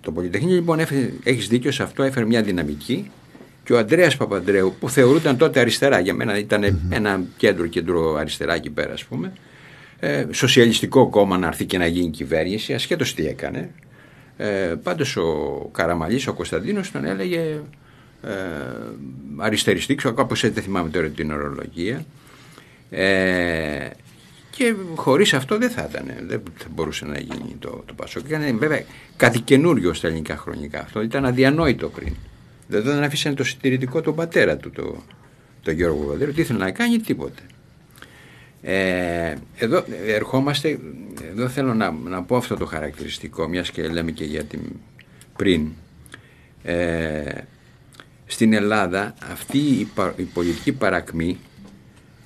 Το Πολυτεχνείο λοιπόν έφερε, έχεις δίκιο σε αυτό, έφερε μια δυναμική και ο Αντρέας Παπαντρέου που θεωρούταν τότε αριστερά, για μένα ήταν ένα κέντρο κέντρο αριστερά εκεί πέρα ας πούμε, ε, σοσιαλιστικό κόμμα να έρθει και να γίνει κυβέρνηση, ασχέτως τι έκανε. Ε, πάντως ο Καραμαλής, ο Κωνσταντίνος τον έλεγε ε, αριστεριστή, ξέρω κάπως έτσι δεν θυμάμαι τώρα την ορολογία. Ε, και χωρίς αυτό δεν θα ήταν, δεν θα μπορούσε να γίνει το, το Πασόκ. Ήταν βέβαια κάτι καινούριο στα ελληνικά χρονικά. Αυτό ήταν αδιανόητο πριν. Δεν τον αφήσανε το συντηρητικό τον πατέρα του, το, το Γιώργο Βαδέρο, τι ήθελε να κάνει, τίποτε. Ε, εδώ ερχόμαστε, εδώ θέλω να, να πω αυτό το χαρακτηριστικό, μιας και λέμε και για την πριν. Ε, στην Ελλάδα αυτή η, πα- η πολιτική παρακμή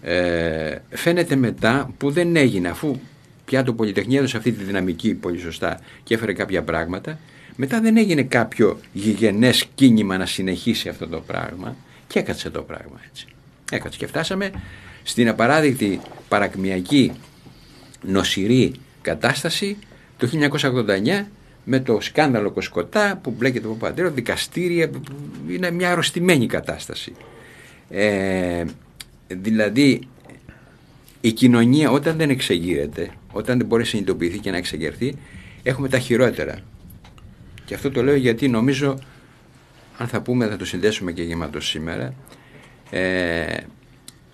ε, φαίνεται μετά που δεν έγινε αφού πια το Πολυτεχνείο έδωσε αυτή τη δυναμική πολύ σωστά και έφερε κάποια πράγματα. Μετά δεν έγινε κάποιο γηγενές κίνημα να συνεχίσει αυτό το πράγμα και έκατσε το πράγμα έτσι. Έκατσε και φτάσαμε στην απαράδεκτη παρακμιακή νοσηρή κατάσταση το 1989 με το σκάνδαλο Κοσκοτά που μπλέκεται από παντρέο, δικαστήρια, που είναι μια αρρωστημένη κατάσταση. Ε, δηλαδή η κοινωνία όταν δεν εξεγείρεται, όταν δεν μπορεί να συνειδητοποιηθεί και να εξεγερθεί, έχουμε τα χειρότερα. Και αυτό το λέω γιατί νομίζω, αν θα πούμε θα το συνδέσουμε και γεμάτο σήμερα, ε,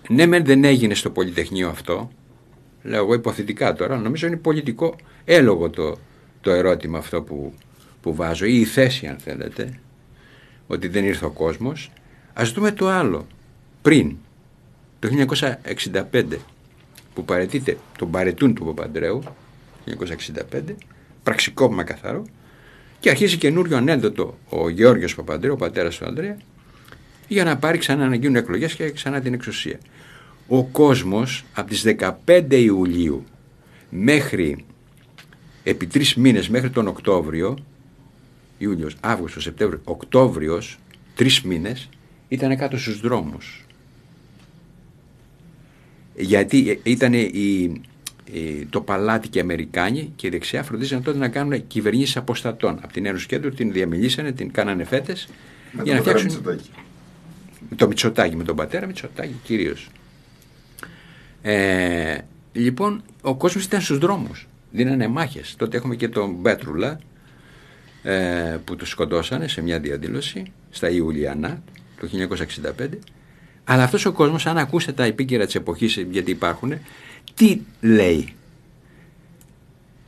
ναι μεν δεν έγινε στο Πολυτεχνείο αυτό, λέω εγώ υποθετικά τώρα, νομίζω είναι πολιτικό έλογο το, το ερώτημα αυτό που, που βάζω ή η θέση αν θέλετε, ότι δεν ήρθε ο κόσμος. Ας δούμε το άλλο. Πριν, το 1965, που παρετείται τον παρετούν του Παπαντρέου, 1965, πραξικόπημα καθαρό, και αρχίζει καινούριο ανένδοτο ο Γεώργιος Παπαντρέου, ο πατέρας του Ανδρέα, για να πάρει ξανά να γίνουν εκλογές και ξανά την εξουσία. Ο κόσμος από τις 15 Ιουλίου μέχρι επί τρεις μήνες μέχρι τον Οκτώβριο, Ιούλιος, Αύγουστος, Σεπτέμβριο, Οκτώβριος, τρεις μήνες ήταν κάτω στους δρόμους. Γιατί ήταν η, το παλάτι και οι Αμερικάνοι και οι δεξιά φροντίζαν τότε να κάνουν κυβερνήσεις αποστατών. Από την Ένωση Κέντρου την διαμιλήσανε, την κάνανε φέτες για να φτιάξουν. Μητσοτάκη. Με το Μητσοτάκη, με τον πατέρα Μητσοτάκη κυρίως. Ε, λοιπόν, ο κόσμος ήταν στους δρόμους. Δίνανε μάχες. Τότε έχουμε και τον Πέτρουλα ε, που του σκοτώσανε σε μια διαδήλωση στα Ιουλιανά το 1965. Αλλά αυτός ο κόσμος, αν ακούσετε τα επίκαιρα της εποχής, γιατί υπάρχουν, τι λέει;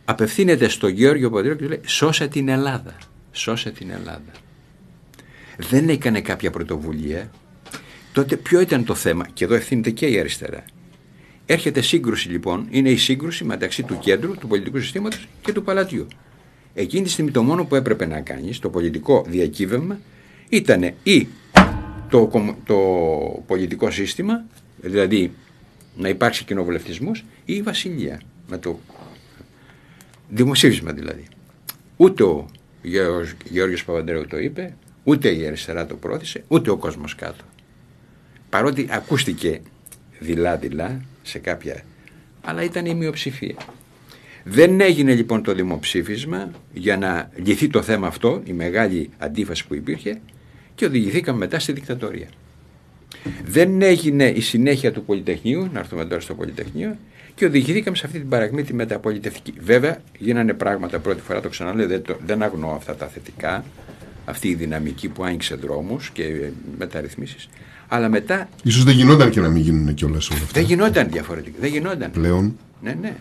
Απευθύνεται στο Γεώργιο Παντρέο και του λέει σώσε την Ελλάδα. Σώσε την Ελλάδα. Δεν έκανε κάποια πρωτοβουλία. Τότε ποιο ήταν το θέμα, και εδώ ευθύνεται και η αριστερά. Έρχεται σύγκρουση λοιπόν, είναι η σύγκρουση μεταξύ του κέντρου, του πολιτικού συστήματος και του παλατιού. Εκείνη τη στιγμή το μόνο που έπρεπε να κάνεις το πολιτικό διακύβευμα ήταν ή το, κομ- το πολιτικό σύστημα, δηλαδή να υπάρξει κοινοβουλευτισμός ή η βασιλεία. Με το δημοσίευμα δηλαδή. Ούτε ο Γεώργιος, Γεώργιος Παπαντρέου το είπε, ούτε η αριστερά το πρόθεσε, ούτε ο κόσμος κάτω. Παρότι ακούστηκε δειλά-δειλά σε κάποια, αλλά ήταν η μειοψηφία. Δεν έγινε λοιπόν το δημοψήφισμα για να λυθεί το θέμα αυτό, η μεγάλη αντίφαση που υπήρχε και οδηγηθήκαμε μετά στη δικτατορία. Δεν έγινε η συνέχεια του Πολυτεχνείου, να έρθουμε τώρα στο Πολυτεχνείο, και οδηγηθήκαμε σε αυτή την παρακμή τη μεταπολιτευτική. Βέβαια, γίνανε πράγματα πρώτη φορά, το ξαναλέω, δεν, το, δεν αγνοώ αυτά τα θετικά, αυτή η δυναμική που άνοιξε δρόμους και μεταρρυθμίσεις. Αλλά μετά Ίσως δεν γινόταν και να μην γίνουν κιόλας όλα αυτά. δεν γινόταν διαφορετικά. Δεν γινόταν. Πλέον. Ναι, ναι.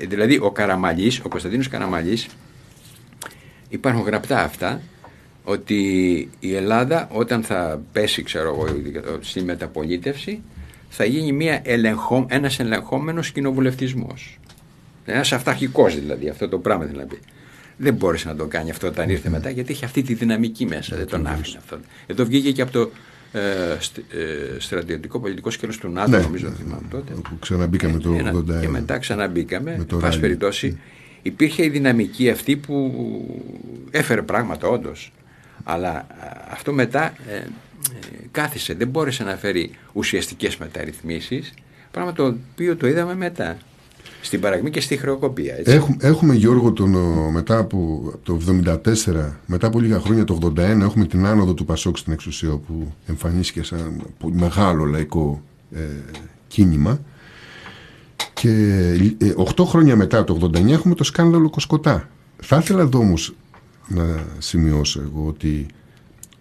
Ε, Δηλαδή ο Καραμαλής, ο Κωνσταντίνος Καραμαλής, υπάρχουν γραπτά αυτά, ότι η Ελλάδα όταν θα πέσει, ξέρω εγώ, στη μεταπολίτευση, θα γίνει μια ελεγχό, ένας ελεγχόμενος κοινοβουλευτισμός. Ένας αυταρχικός δηλαδή, αυτό το πράγμα θέλει να πει. Δεν μπόρεσε να το κάνει αυτό όταν ήρθε μετά, γιατί είχε αυτή τη δυναμική μέσα, δεν τον άφησε αυτό. Εδώ βγήκε και από το ε, στ- ε, στρατιωτικό πολιτικό σκέλος του ΝΑΤΟ, Ναι, νομίζω, ναι, θυμάμαι τότε. Όπου ξαναμπήκαμε το Ένα- 81. Και μετά ξαναμπήκαμε. Με το Εν πάση ράλι. περιπτώσει, υπήρχε η δυναμική αυτή που έφερε πράγματα όντως. Αλλά α, αυτό μετά ε, ε, κάθισε. Δεν μπόρεσε να φέρει ουσιαστικές μεταρρυθμίσεις. Πράγμα το οποίο το είδαμε μετά. Στην παραγμή και στη χρεοκοπία. Έτσι. Έχουμε, έχουμε Γιώργο τον, ο, μετά από από το 74, μετά από λίγα χρόνια το 81 έχουμε την άνοδο του Πασόκ στην εξουσία που εμφανίστηκε σαν πολύ μεγάλο λαϊκό ε, κίνημα και ε, 8 χρόνια μετά το 89 έχουμε το σκάνδαλο Κοσκοτά. Θα ήθελα εδώ όμως να σημειώσω εγώ ότι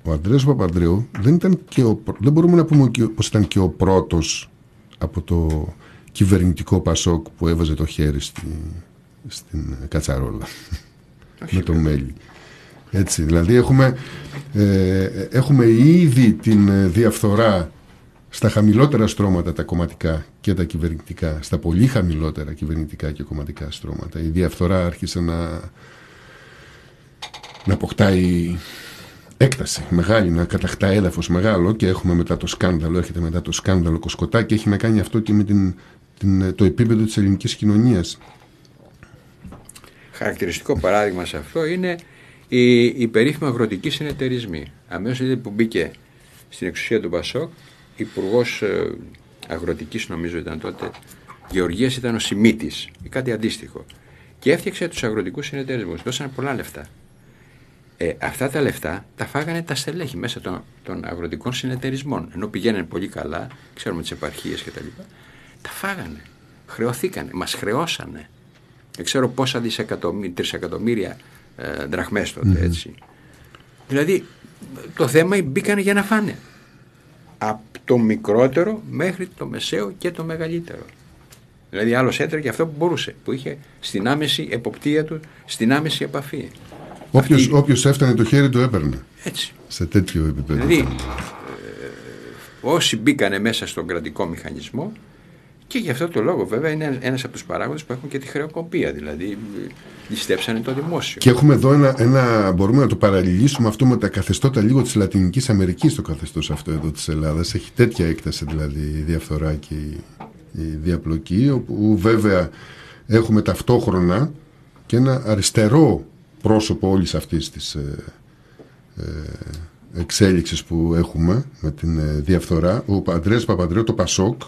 ο Αντρέας Παπαντρέου δεν, ήταν και ο, πρω- δεν μπορούμε να πούμε και- πως ήταν και ο πρώτος από το κυβερνητικό Πασόκ που έβαζε το χέρι στη, στην κατσαρόλα με το μέλι. Έτσι, δηλαδή έχουμε, ε, έχουμε ήδη την ε, διαφθορά στα χαμηλότερα στρώματα τα κομματικά και τα κυβερνητικά, στα πολύ χαμηλότερα κυβερνητικά και κομματικά στρώματα. Η διαφθορά άρχισε να, να αποκτάει έκταση μεγάλη, να κατακτά έδαφος μεγάλο και έχουμε μετά το σκάνδαλο, έρχεται μετά το σκάνδαλο Κοσκοτά και έχει να κάνει αυτό και με την, την, το επίπεδο της ελληνικής κοινωνίας. Χαρακτηριστικό παράδειγμα σε αυτό είναι οι, οι περίφημοι αγροτικοί συνεταιρισμοί. Αμέσως που μπήκε στην εξουσία του Πασόκ, υπουργός ε, αγροτικής, νομίζω ήταν τότε, Γεωργίας ήταν ο Σιμίτης ή κάτι αντίστοιχο. Και έφτιαξε τους αγροτικούς συνεταιρισμούς. Δώσανε πολλά λεφτά. Ε, αυτά τα λεφτά τα φάγανε τα στελέχη μέσα των, των αγροτικών συνεταιρισμών. Ενώ πηγαίνανε πολύ καλά, ξέρουμε τις επαρχίες κτλ. Τα φάγανε. Χρεωθήκανε. Μας χρεώσανε. Δεν ξέρω πόσα δισεκατομμύρια, τρισεκατομμύρια ε, δραχμές τότε, έτσι. Δηλαδή, το θέμα μπήκαν για να φάνε. Από το μικρότερο μέχρι το μεσαίο και το μεγαλύτερο. Δηλαδή, άλλος έτρεχε αυτό που μπορούσε, που είχε στην άμεση εποπτεία του, στην άμεση επαφή. Όποιος, Αυτή- όποιος έφτανε το χέρι του έπαιρνε. Έτσι. Σε τέτοιο επίπεδο. Δηλαδή, ε, όσοι μπήκανε μέσα στον κρατικό μηχανισμό και γι' αυτό το λόγο βέβαια είναι ένας από τους παράγοντες που έχουν και τη χρεοκοπία, δηλαδή ε, ληστέψανε το δημόσιο. Και έχουμε εδώ ένα, ένα, μπορούμε να το παραλληλήσουμε αυτό με τα καθεστώτα λίγο της Λατινικής Αμερικής το καθεστώς αυτό εδώ της Ελλάδας. Έχει τέτοια έκταση δηλαδή η διαφθορά και η, η διαπλοκή όπου βέβαια έχουμε ταυτόχρονα και ένα αριστερό πρόσωπο όλης αυτής της ε, ε, εξέλιξης που έχουμε με την ε, διαφθορά. Ο Αντρέας Παπαντρέου, το Πασόκ,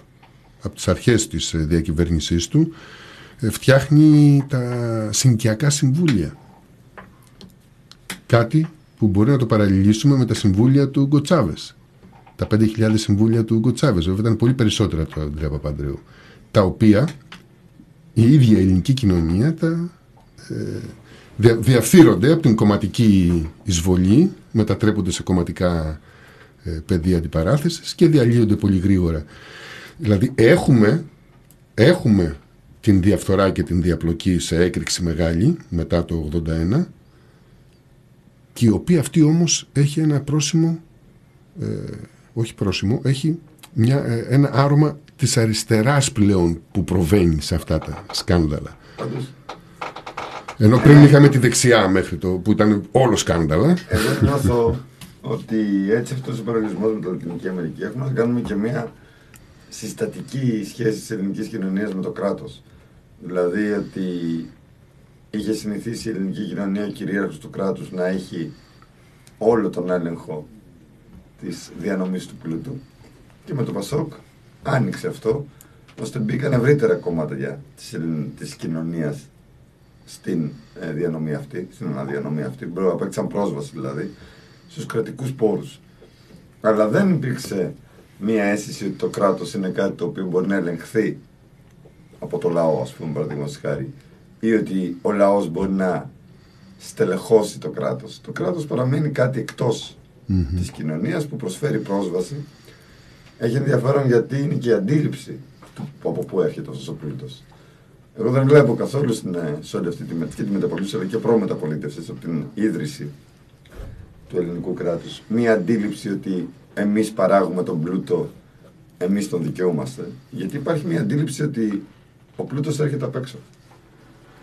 από τις αρχές της ε, διακυβέρνησής του, ε, φτιάχνει τα συνοικιακά συμβούλια. Κάτι που μπορεί να το παραλληλήσουμε με τα συμβούλια του Γκοτσάβες. Τα 5.000 συμβούλια του Γκοτσάβες. Βέβαια ήταν πολύ περισσότερα του Αντρέα Παπαντρέου. Τα οποία η ίδια η ελληνική κοινωνία τα ε, δια, διαφθείρονται από την κομματική εισβολή, μετατρέπονται σε κομματικά ε, πεδία αντιπαράθεσης και διαλύονται πολύ γρήγορα. Δηλαδή έχουμε, έχουμε την διαφθορά και την διαπλοκή σε έκρηξη μεγάλη μετά το 81 και η οποία αυτή όμως έχει ένα πρόσημο ε, όχι πρόσημο, έχει μια, ε, ένα άρωμα της αριστεράς πλέον που προβαίνει σε αυτά τα σκάνδαλα. Πάντως, Ενώ πριν είχαμε τη δεξιά μέχρι το που ήταν όλο σκάνδαλα. εγώ νιώθω ότι έτσι αυτός ο παραλληλισμός με τη Λατινική Αμερική έχουμε να κάνουμε και μια συστατική σχέση της ελληνικής κοινωνίας με το κράτος. Δηλαδή ότι είχε συνηθίσει η ελληνική κοινωνία, ο κυρίαρχος του κράτους, να έχει όλο τον έλεγχο της διανομής του πλούτου και με το Πασόκ άνοιξε αυτό ώστε μπήκαν ευρύτερα κομμάτια της, ελλην- της κοινωνίας στην ε, διανομή αυτή, στην αναδιανομή αυτή, μπρο- απέκτησαν πρόσβαση δηλαδή στους κρατικούς πόρους. Αλλά δεν υπήρξε μία αίσθηση ότι το κράτος είναι κάτι το οποίο μπορεί να ελεγχθεί από το λαό, ας πούμε, παραδείγματος χάρη, ή ότι ο λαός μπορεί να στελεχώσει το κράτος. Το κράτος παραμένει κάτι εκτός της κοινωνίας που προσφέρει πρόσβαση. Έχει ενδιαφέρον γιατί είναι και η αντίληψη του από πού έρχεται αυτός ο πλούτος. Εγώ δεν βλέπω καθόλου στην, ε, σε όλη αυτή τη, με- και τη μεταπολίτευση αλλά και προμεταπολίτευσης από την ίδρυση του ελληνικού κράτους μία αντίληψη ότι εμείς παράγουμε τον πλούτο, εμείς τον δικαιούμαστε. Γιατί υπάρχει μία αντίληψη ότι ο πλούτος έρχεται απ' έξω.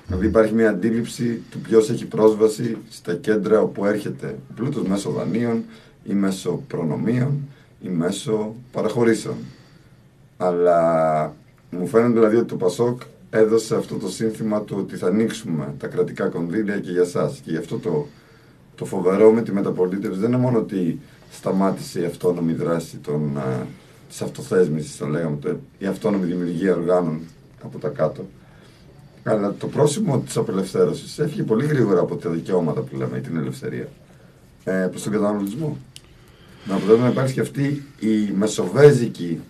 Δηλαδή υπάρχει μια αντίληψη του ποιος έχει πρόσβαση στα κέντρα όπου έρχεται ο πλούτος μέσω δανείων ή μέσω προνομίων ή μέσω παραχωρήσεων. Αλλά μου φαίνεται δηλαδή ότι το Πασόκ έδωσε αυτό το σύνθημα του ότι θα ανοίξουμε τα κρατικά κονδύλια και για σας. Και γι' αυτό το, το φοβερό με τη μεταπολίτευση δεν είναι μόνο ότι σταμάτησε η αυτόνομη δράση των, α, της αυτοθέσμησης, θα λέγαμε, το- η αυτόνομη δημιουργία οργάνων από τα κάτω. Αλλά το πρόσημο της απελευθέρωσης έφυγε πολύ γρήγορα από τα δικαιώματα που λέμε, ή την ελευθερία, ε, προς τον καταναλωτισμό. Να αποτέλεσμα να υπάρξει και αυτή η μεσοβέζικη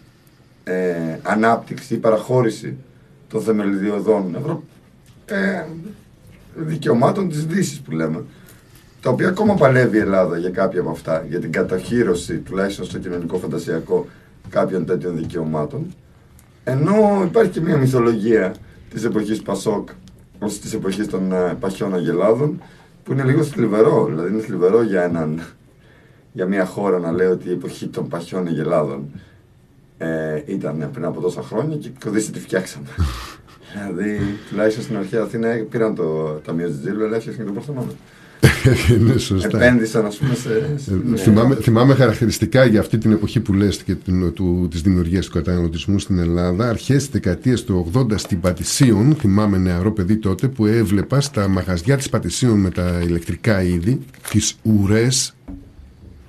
ε, ανάπτυξη, η παραχώρηση των θεμελιδιωδών ευρω... ε, δικαιωμάτων της Δύσης που λέμε τα οποία ακόμα παλεύει η Ελλάδα για κάποια από αυτά, για την καταχύρωση, τουλάχιστον στο κοινωνικό φαντασιακό, κάποιων τέτοιων δικαιωμάτων. Ενώ υπάρχει και μια μυθολογία της εποχής Πασόκ, ως της εποχής των ε, παχιών αγελάδων, που είναι λίγο θλιβερό. Δηλαδή είναι θλιβερό για, έναν, για μια χώρα να λέει ότι η εποχή των παχιών αγελάδων ε, ήταν πριν από τόσα χρόνια και κοδίστε τη φτιάξαμε. (laughs) δηλαδή, τουλάχιστον στην αρχαία Αθήνα πήραν το ταμείο της Τζίλου, αλλά έφτιαξαν και το Παρθενώνα. (laughs) είναι σωστά. επένδυσαν, ας πούμε, σε... σε- Ε, ναι. θυμάμαι, θυμάμαι χαρακτηριστικά για αυτή την εποχή που λες και την, του, της δημιουργίας του καταναλωτισμού στην Ελλάδα αρχές της δεκαετίας του 80 στην Πατησίων θυμάμαι νεαρό παιδί τότε που έβλεπα στα μαγαζιά της Πατησίων με τα ηλεκτρικά είδη τις ουρές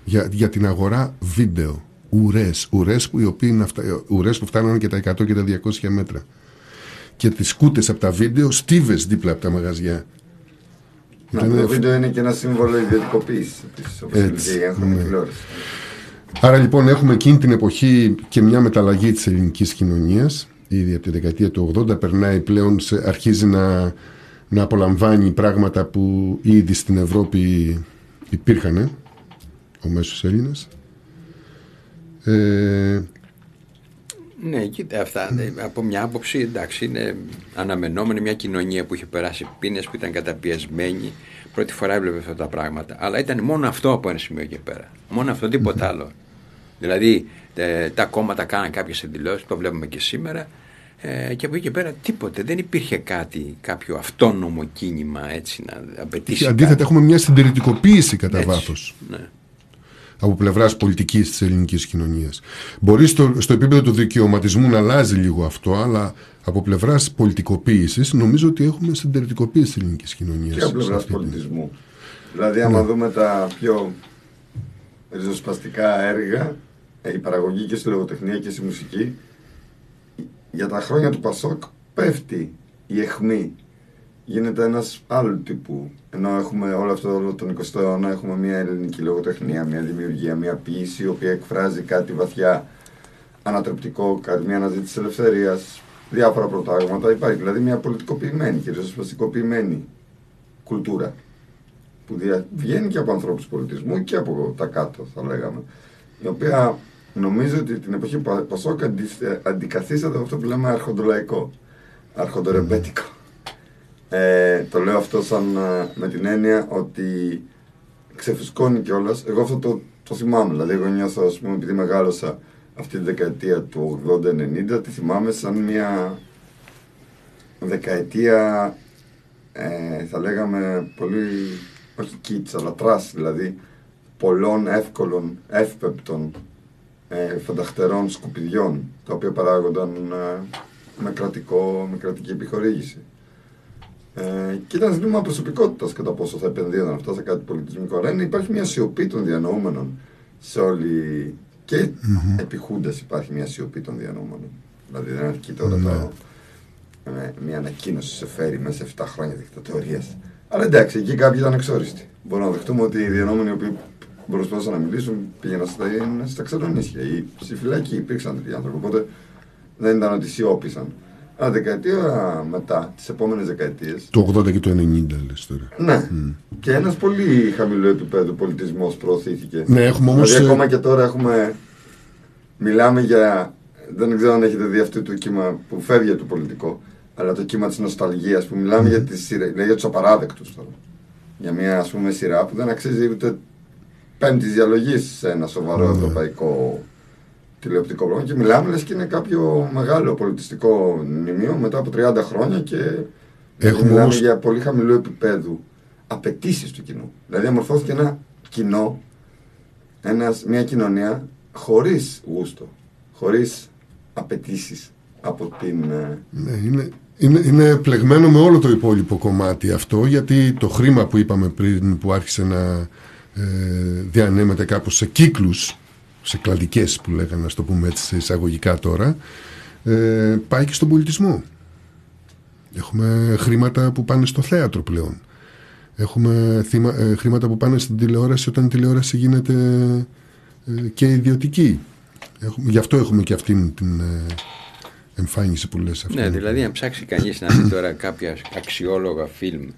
για, για την αγορά βίντεο ουρές, ουρές που, οι οποίοι είναι αυτά, ουρές που φτάνανε και τα 100 και τα 200 μέτρα και τις σκούτες από τα βίντεο στίβες δίπλα από τα μαγαζιά Να, Ήταν- το βίντεο είναι και ένα σύμβολο ιδιωτικοποίησης της, όπως είναι Έτσι, και η έγχρωμη ναι. τηλεόραση. Άρα λοιπόν έχουμε εκείνη την εποχή και μια μεταλλαγή της ελληνικής κοινωνίας ήδη από τη δεκαετία του 80 περνάει πλέον, σε, αρχίζει να, να απολαμβάνει πράγματα που ήδη στην Ευρώπη υπήρχαν ο μέσος Έλληνας ε, Ναι, κοίτα αυτά. ε, Από μια άποψη, εντάξει, είναι αναμενόμενη μια κοινωνία που είχε περάσει πίνες, που ήταν καταπιεσμένη. Πρώτη φορά έβλεπε αυτά τα πράγματα. Αλλά ήταν μόνο αυτό από ένα σημείο και πέρα. Μόνο αυτό, τίποτα άλλο. Δηλαδή, ε, τα κόμματα κάναν κάποιες εκδηλώσει, το βλέπουμε και σήμερα. Ε, και από εκεί και πέρα τίποτε. Δεν υπήρχε κάτι, κάποιο αυτόνομο κίνημα έτσι να απαιτήσει. και αντίθετα κάτι. έχουμε μια συντηρητικοποίηση κατά Έτσι, βάθος Ναι. Από πλευράς πολιτικής της ελληνικής κοινωνίας. Μπορεί στο, στο επίπεδο του δικαιωματισμού να αλλάζει λίγο αυτό, αλλά από πλευράς πολιτικοποίησης νομίζω ότι έχουμε συντηρητικοποίηση της ελληνικής κοινωνίας. Και από πλευράς πολιτισμού. Δηλαδή, άμα δούμε τα πιο ριζοσπαστικά έργα, ε, η παραγωγή και στη λογοτεχνία και στη μουσική, για τα χρόνια του Πασόκ πέφτει η αιχμή. Γίνεται ένας άλλου τύπου. Ενώ έχουμε όλο αυτό όλο τον 20ο αιώνα, έχουμε μια ελληνική λογοτεχνία, μια δημιουργία, μια ποιήση, η οποία εκφράζει κάτι βαθιά ανατρεπτικό, κάτι, μια αναζήτηση ελευθερίας, διάφορα προτάγματα. Υπάρχει δηλαδή μια πολιτικοποιημένη και ριζοσπαστικοποιημένη κουλτούρα που δια- βγαίνει και από ανθρώπους πολιτισμού και από τα κάτω θα λέγαμε η οποία νομίζω ότι την εποχή Πα- Πασόκ αντι- αντικαθίσταται από αυτό που λέμε αρχοντολαϊκό αρχοντορεμπέτικο ε, το λέω αυτό σαν ε, με την έννοια ότι ξεφουσκώνει κιόλας. Εγώ αυτό το, το θυμάμαι. Δηλαδή, εγώ νιώθω, ας πούμε, επειδή μεγάλωσα αυτή τη δεκαετία του 80-90, τη θυμάμαι σαν μια δεκαετία, ε, θα λέγαμε, πολύ, όχι κιτς, αλλά trash, δηλαδή, πολλών εύκολων, εύπεπτων, ε, φανταχτερών σκουπιδιών, τα οποία παράγονταν ε, με, κρατικό, με κρατική επιχορήγηση. Ε, και ήταν ζήτημα προσωπικότητας κατά πόσο θα επενδύονταν αυτά σε κάτι πολιτισμικό. Αλλά είναι, υπάρχει μια σιωπή των διανοούμενων σε όλη. και mm επιχούντα υπάρχει μια σιωπή των διανοούμενων. Δηλαδή δεν αρκεί τώρα το, ε, μια ανακοίνωση σε φέρει μέσα σε 7 χρόνια δικτατορίας. Αλλά εντάξει, εκεί κάποιοι ήταν εξόριστοι. Μπορούμε να δεχτούμε ότι οι διανοούμενοι οι οποίοι προσπαθούσαν να μιλήσουν πήγαιναν στα, στα ξενονίσια ή στη φυλακή. Υπήρξαν τέτοιοι άνθρωποι. Οπότε δεν ήταν ότι σιώπησαν. Αλλά δεκαετία μετά, τις επόμενες δεκαετίες, Το 80 και το 90 λες τώρα. ναι. Και ένας πολύ χαμηλό επίπεδο πολιτισμός προωθήθηκε. Ναι, έχουμε όμως, Δηλαδή, ε, ακόμα και τώρα έχουμε. Μιλάμε για. Δεν ξέρω αν έχετε δει αυτό το κύμα που φεύγει από το πολιτικό, αλλά το κύμα της νοσταλγίας που μιλάμε για, τις, σειρά- δηλαδή για τους απαράδεκτους τώρα. Για μια ας πούμε σειρά που δεν αξίζει ούτε πέμπτης διαλογής σε ένα σοβαρό Ναι. ευρωπαϊκό τηλεοπτικό πρόγραμμα και μιλάμε λες και είναι κάποιο μεγάλο πολιτιστικό μνημείο μετά από 30 χρόνια και Έχουμε μιλάμε όμως- για πολύ χαμηλό επίπεδο απαιτήσεις του κοινού. Δηλαδή αμορφώθηκε ένα κοινό, ένας, μια κοινωνία χωρίς γούστο, χωρίς απαιτήσεις από την... ε, Ναι, είναι, είναι, είναι πλεγμένο με όλο το υπόλοιπο κομμάτι αυτό γιατί το χρήμα που είπαμε πριν που άρχισε να ε, διανέμεται κάπως σε κύκλους σε κλαδικές που λέγανε να το πούμε έτσι σε εισαγωγικά τώρα ε, πάει και στον πολιτισμό έχουμε χρήματα που πάνε στο θέατρο πλέον έχουμε θύμα, ε, χρήματα που πάνε στην τηλεόραση όταν η τηλεόραση γίνεται ε, και ιδιωτική έχουμε, γι' αυτό έχουμε και αυτήν την ε, εμφάνιση που λες αυτή. Ναι, δηλαδή αν ψάξει κανείς να δει τώρα κάποια αξιόλογα φιλμ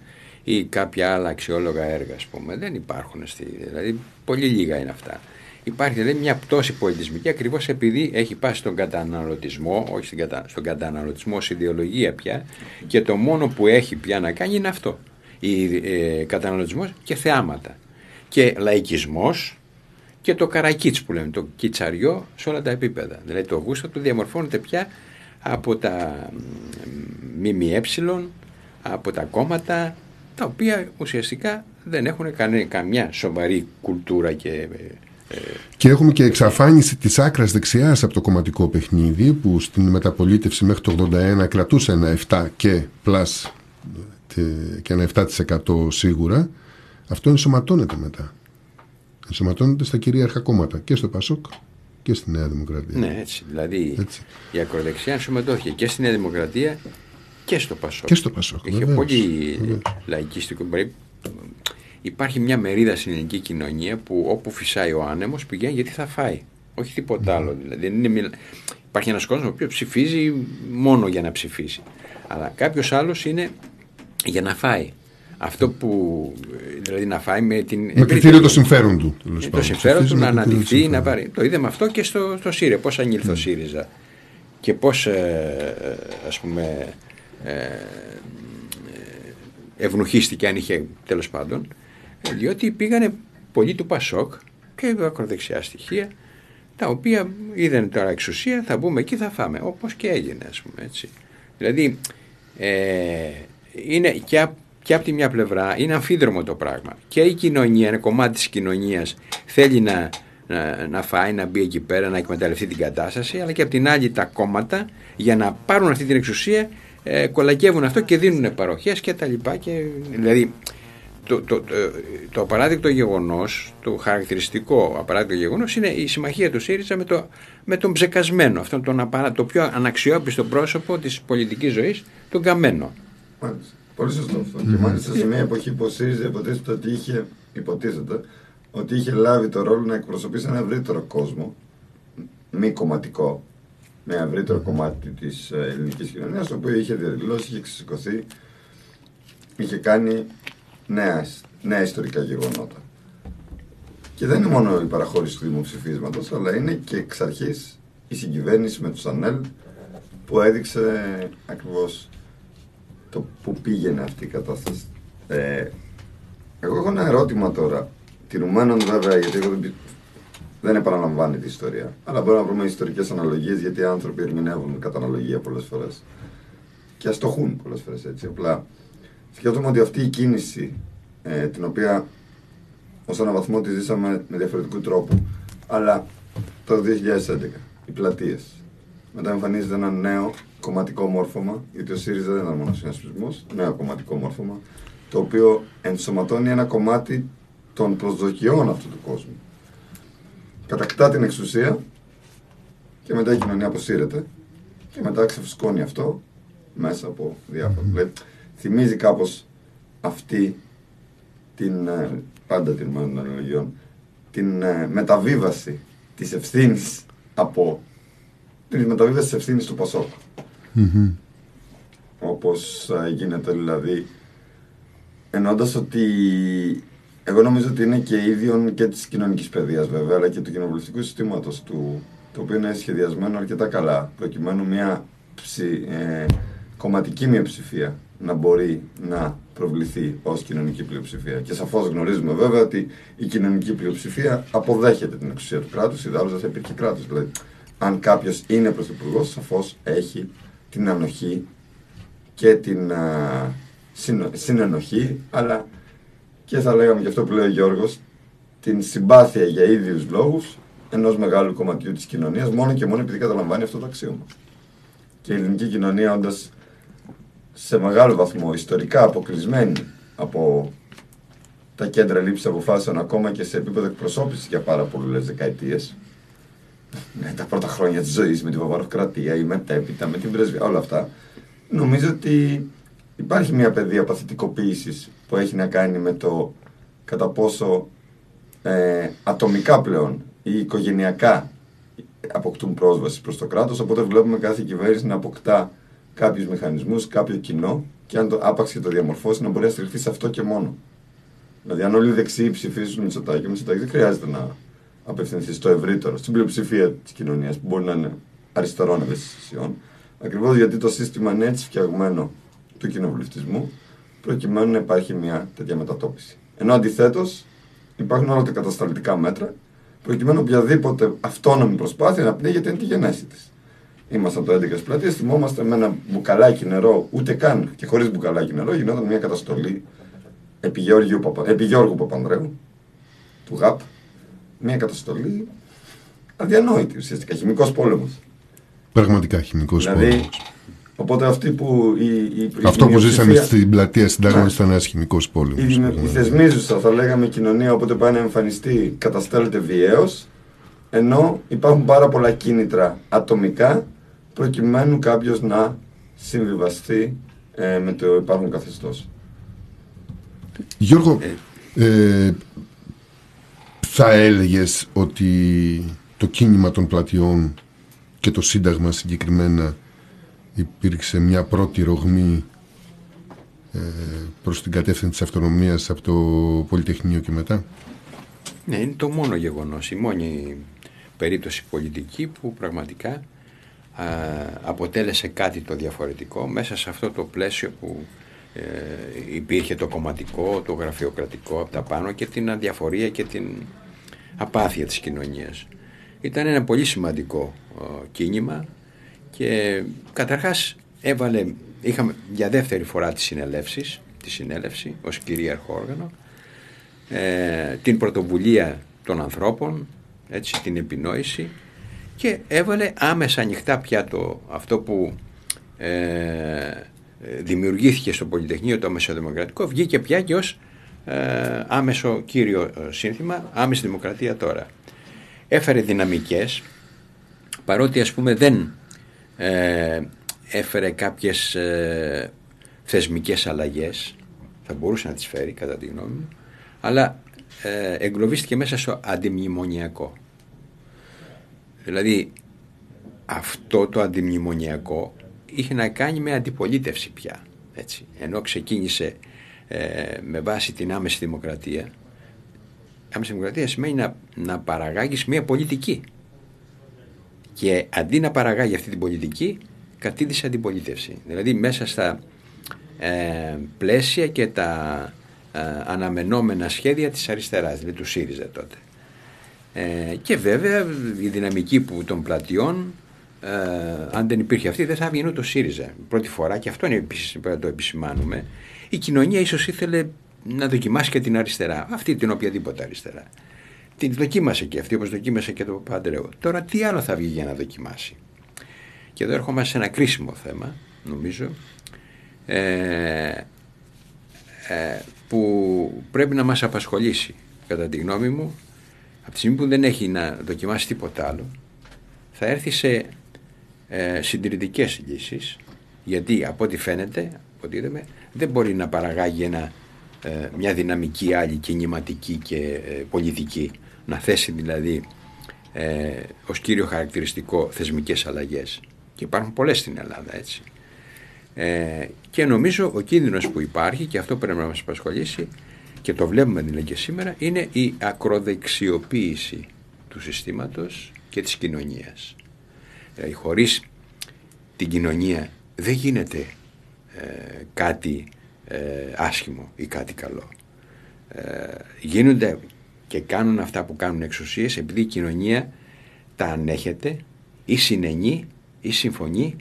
ή κάποια άλλα αξιόλογα έργα, ας πούμε, δεν υπάρχουν. Στη, δηλαδή, πολύ λίγα είναι αυτά. Υπάρχει δηλαδή μια πτώση πολιτισμική ακριβώς επειδή έχει πάει στον καταναλωτισμό, όχι στην κατα... στον καταναλωτισμό ως ιδεολογία πια, και το μόνο που έχει πια να κάνει είναι αυτό. Η, ε, καταναλωτισμός και θεάματα. Και λαϊκισμός και το καρακίτς που λέμε, το κιτσαριό σε όλα τα επίπεδα. Δηλαδή το γούστο του διαμορφώνεται πια από τα ΜΜΕ, από τα κόμματα, τα οποία ουσιαστικά δεν έχουν κανέ, καμιά σοβαρή κουλτούρα και ε, Και έχουμε και εξαφάνιση της άκρας δεξιάς από το κομματικό παιχνίδι που στην μεταπολίτευση μέχρι το 81 κρατούσε ένα 7 και plus τε- και ένα 7% σίγουρα. Αυτό ενσωματώνεται μετά. Ενσωματώνεται στα κυρίαρχα κόμματα και στο ΠΑΣΟΚ και στη Νέα Δημοκρατία. ναι, έτσι. Δηλαδή Έτσι. η ακροδεξιά ενσωματώθηκε και στη Νέα Δημοκρατία και στο Πασόκ. Και στο Πασόκ, Είχε βεβαίως, πολύ βεβαίως. λαϊκιστικό. Μπορεί- Υπάρχει μια μερίδα στην ελληνική κοινωνία που όπου φυσάει ο άνεμος πηγαίνει γιατί θα φάει. Όχι τίποτα άλλο. Δηλαδή, δεν είναι μιλ- Υπάρχει ένας κόσμος ο οποίος ψηφίζει μόνο για να ψηφίσει. Αλλά κάποιος άλλος είναι για να φάει. Αυτό που. Δηλαδή να φάει με την. Με ευρύτερη- κριτήριο το συμφέρον του. τέλος ε, το πάντων. συμφέρον του Ψηφίζει να με κριτήριο αναδειχθεί, να συμφέρον. πάρει. Το είδαμε αυτό και στο, στο ΣΥΡΙΖΑ. Πώς ανήλθε ο ΣΥΡΙΖΑ και πώς ας πούμε ε, ε, ευνουχίστηκε αν είχε τέλος πάντων. Ε, Διότι πήγανε πολλοί του Πασόκ και ακροδεξιά στοιχεία τα οποία είδαν τώρα εξουσία, θα μπούμε εκεί, θα φάμε. Όπως και έγινε, ας πούμε, έτσι. Δηλαδή, ε, είναι και, απ- και από τη μια πλευρά είναι αμφίδρομο το πράγμα. Και η κοινωνία, ένα κομμάτι της κοινωνίας θέλει να, να, να φάει, να μπει εκεί πέρα, να εκμεταλλευτεί την κατάσταση, αλλά και από την άλλη τα κόμματα για να πάρουν αυτή την εξουσία ε, κολακεύουν αυτό και δίνουν παροχές και τα λοιπά. Και, δηλαδή, το, το, το, το απαράδεκτο γεγονός, το χαρακτηριστικό απαράδεκτο γεγονός είναι η συμμαχία του ΣΥΡΙΖΑ με, το, με τον ψεκασμένο, αυτόν τον απαρα, το πιο αναξιόπιστο πρόσωπο της πολιτικής ζωής, τον Καμένο. Μάλιστα. Πολύ σωστό αυτό. Και μάλιστα σε μια εποχή που ο ΣΥΡΙΖΑ υποτίθεται ότι είχε, υποτίθεται, ότι είχε λάβει το ρόλο να εκπροσωπήσει ένα ευρύτερο κόσμο, μη κομματικό, με ένα ευρύτερο κομμάτι της ελληνικής κοινωνίας, το οποίο είχε διαδηλώσει, είχε ξεσηκωθεί, είχε κάνει νέα, νέα ιστορικά γεγονότα. Και δεν είναι μόνο η παραχώρηση του δημοψηφίσματος, αλλά είναι και εξ αρχής η συγκυβέρνηση με του ΑΝΕΛ που έδειξε ακριβώς το που πήγαινε αυτή η κατάσταση. Ε, εγώ έχω ένα ερώτημα τώρα. Τηρουμένων βέβαια, γιατί εγώ δεν, πι- δεν επαναλαμβάνει τη ιστορία. Αλλά μπορούμε να βρούμε ιστορικές αναλογίες γιατί οι άνθρωποι ερμηνεύουν κατά αναλογία πολλές φορές. Και αστοχούν πολλές φορές έτσι. Απλά σκέφτομαι ότι αυτή η κίνηση, ε, την οποία ως έναν βαθμό τη ζήσαμε με διαφορετικού τρόπου, αλλά το 2011, οι πλατείες. Μετά εμφανίζεται ένα νέο κομματικό μόρφωμα, γιατί ο ΣΥΡΙΖΑ δεν ήταν μόνος συνασπισμός, νέο κομματικό μόρφωμα, το οποίο ενσωματώνει ένα κομμάτι των προσδοκιών αυτού του κόσμου. Κατακτά την εξουσία και μετά η κοινωνία αποσύρεται και μετά ξεφουσκώνει αυτό μέσα από διάφορα. Δηλαδή, θυμίζει κάπως αυτή την, ε, πάντα την μάλλον των αναλογιών, την ε, μεταβίβαση της ευθύνης από την μεταβίβαση της ευθύνης του Πασόκ. Όπως ε, γίνεται δηλαδή εννοώντας ότι εγώ νομίζω ότι είναι και ίδιον και της κοινωνικής παιδείας βέβαια αλλά και του κοινοβουλευτικού συστήματος του το οποίο είναι σχεδιασμένο αρκετά καλά προκειμένου μια ψη, ε, κομματική μειοψηφία να μπορεί να προβληθεί ως κοινωνική πλειοψηφία. Και σαφώς γνωρίζουμε βέβαια ότι η κοινωνική πλειοψηφία αποδέχεται την εξουσία του κράτους, ιδάλλως δεν θα υπήρχε κράτος. Δηλαδή, αν κάποιος είναι πρωθυπουργός, σαφώς έχει την ανοχή και την α, συνο- συνενοχή, αλλά και θα λέγαμε και αυτό που λέει ο Γιώργος, την συμπάθεια για ίδιους λόγους ενός μεγάλου κομματιού της κοινωνίας, μόνο και μόνο επειδή καταλαμβάνει αυτό το αξίωμα. Και η ελληνική κοινωνία όντας σε μεγάλο βαθμό ιστορικά αποκλεισμένη από τα κέντρα λήψης αποφάσεων ακόμα και σε επίπεδο εκπροσώπησης για πάρα πολλές δεκαετίες. Με τα πρώτα χρόνια της ζωής, με την βαβαροκρατία ή μετέπειτα, με την πρεσβεία, όλα αυτά. Νομίζω ότι υπάρχει μια παιδεία παθητικοποίησης που έχει να κάνει με το κατά πόσο ε, ατομικά πλέον ή οικογενειακά αποκτούν πρόσβαση προς το κράτος, οπότε βλέπουμε κάθε κυβέρνηση να αποκτά κάποιους μηχανισμούς, κάποιο κοινό και αν το άπαξ και το διαμορφώσει να μπορεί να στηριχθεί σε αυτό και μόνο. Δηλαδή αν όλοι οι δεξιοί ψηφίσουν Μητσοτάκη, ο Μητσοτάκη δεν χρειάζεται να απευθυνθεί στο ευρύτερο, στην πλειοψηφία της κοινωνίας που μπορεί να είναι αριστερών ευαισθησιών, ακριβώς γιατί το σύστημα είναι έτσι φτιαγμένο του κοινοβουλευτισμού, προκειμένου να υπάρχει μια τέτοια μετατόπιση. Ενώ αντιθέτως υπάρχουν όλα τα κατασταλτικά μέτρα, προκειμένου οποιαδήποτε αυτόνομη προσπάθεια να πνίγεται είναι τη γενέση της. Ήμασταν το 11 στι πλατείες, θυμόμαστε με ένα μπουκαλάκι νερό, ούτε καν και χωρίς μπουκαλάκι νερό, γινόταν μια καταστολή επί, Γεωργίου Παπα- επί Γιώργου Παπανδρέου, του ΓΑΠ, μια καταστολή αδιανόητη ουσιαστικά, χημικός πόλεμος. Πραγματικά χημικός Δηλαδή, πόλεμος. οπότε αυτοί που η, η, η Αυτό που ζήσαμε μειοψηφία- στην πλατεία συντάγματος Ναι. ήταν ένας χημικός πόλεμος. η, δημο- η θεσμίζουσα, θα λέγαμε, κοινωνία όποτε πάει να εμφανιστεί καταστέλλεται βιαίως, ενώ υπάρχουν πάρα πολλά κίνητρα ατομικά προκειμένου κάποιος να συμβιβαστεί ε, με το υπάρχον καθεστώς. Γιώργο, ε, θα έλεγες ότι το κίνημα των πλατιών και το Σύνταγμα συγκεκριμένα υπήρξε μια πρώτη ρογμή ε, προς την κατεύθυνση της αυτονομίας από το Πολυτεχνείο και μετά; Ναι, είναι το μόνο γεγονός, η μόνη περίπτωση πολιτική που πραγματικά α, αποτέλεσε κάτι το διαφορετικό μέσα σε αυτό το πλαίσιο που ε, υπήρχε το κομματικό, το γραφειοκρατικό από τα πάνω και την αδιαφορία και την απάθεια της κοινωνίας. Ήταν ένα πολύ σημαντικό ε, κίνημα και καταρχάς έβαλε, είχαμε για δεύτερη φορά τη συνελεύσεις, τη συνέλευση ως κυρίαρχο όργανο ε, την πρωτοβουλία των ανθρώπων, έτσι, την επινόηση και έβαλε άμεσα ανοιχτά πια το, αυτό που ε, ε, δημιουργήθηκε στο Πολυτεχνείο το Μεσοδημοκρατικό βγήκε πια και ως ε, άμεσο κύριο ε, σύνθημα άμεση δημοκρατία τώρα. Έφερε δυναμικές παρότι ας πούμε δεν ε, έφερε κάποιες ε, θεσμικές αλλαγές θα μπορούσε να τις φέρει κατά τη γνώμη μου αλλά ε, εγκλωβίστηκε μέσα στο αντιμνημονιακό δηλαδή αυτό το αντιμνημονιακό είχε να κάνει με αντιπολίτευση πια έτσι. ενώ ξεκίνησε ε, με βάση την άμεση δημοκρατία άμεση δημοκρατία σημαίνει να, να παραγάγεις μια πολιτική. Και αντί να παραγάγει αυτή την πολιτική κατήδησε αντιπολίτευση. Δηλαδή μέσα στα ε, πλαίσια και τα ε, αναμενόμενα σχέδια της αριστεράς δηλαδή του ΣΥΡΙΖΑ τότε ε, και βέβαια η δυναμική που των πλατιών ε, αν δεν υπήρχε αυτή δεν θα έβγαινε το ΣΥΡΙΖΑ. Πρώτη φορά και αυτό είναι επίσης πρέπει να το επισημάνουμε. Η κοινωνία ίσως ήθελε να δοκιμάσει και την αριστερά. Αυτή την οποιαδήποτε αριστερά. Την δοκίμασε και αυτή όπως δοκίμασε και το Παπαντρέου τώρα τι άλλο θα βγει για να δοκιμάσει; Και εδώ έρχομαστε σε ένα κρίσιμο θέμα νομίζω ε, ε, που πρέπει να μας απασχολήσει κατά τη γνώμη μου από τη στιγμή που δεν έχει να δοκιμάσει τίποτα άλλο θα έρθει σε ε, συντηρητικές λύσεις γιατί από ό,τι φαίνεται από ό,τι είδαμε, δεν μπορεί να παραγάγει ένα, ε, μια δυναμική άλλη κινηματική και ε, πολιτική. Να θέσει δηλαδή ε, ως κύριο χαρακτηριστικό θεσμικές αλλαγές. Και υπάρχουν πολλές στην Ελλάδα έτσι. Ε, και νομίζω ο κίνδυνος που υπάρχει και αυτό πρέπει να μας απασχολήσει και το βλέπουμε δηλαδή και σήμερα είναι η ακροδεξιοποίηση του συστήματος και της κοινωνίας. Δηλαδή χωρίς την κοινωνία δεν γίνεται ε, κάτι ε, άσχημο ή κάτι καλό. Ε, γίνονται και κάνουν αυτά που κάνουν εξουσίες επειδή η κοινωνία τα ανέχεται ή συνενεί ή συμφωνεί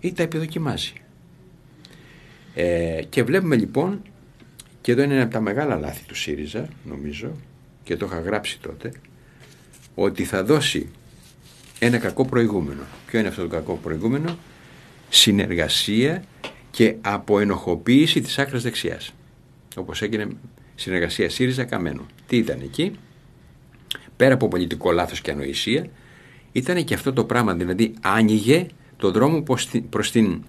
ή τα επιδοκιμάζει. Ε, και βλέπουμε λοιπόν, και εδώ είναι ένα από τα μεγάλα λάθη του ΣΥΡΙΖΑ, νομίζω, και το είχα γράψει τότε, ότι θα δώσει ένα κακό προηγούμενο. Ποιο είναι αυτό το κακό προηγούμενο; Συνεργασία και αποενοχοποίηση της άκρας δεξιάς. Όπως έγινε συνεργασία ΣΥΡΙΖΑ Καμένου. Τι ήταν εκεί; Πέρα από πολιτικό λάθος και ανοησία, ήταν και αυτό το πράγμα, δηλαδή άνοιγε το δρόμο προς την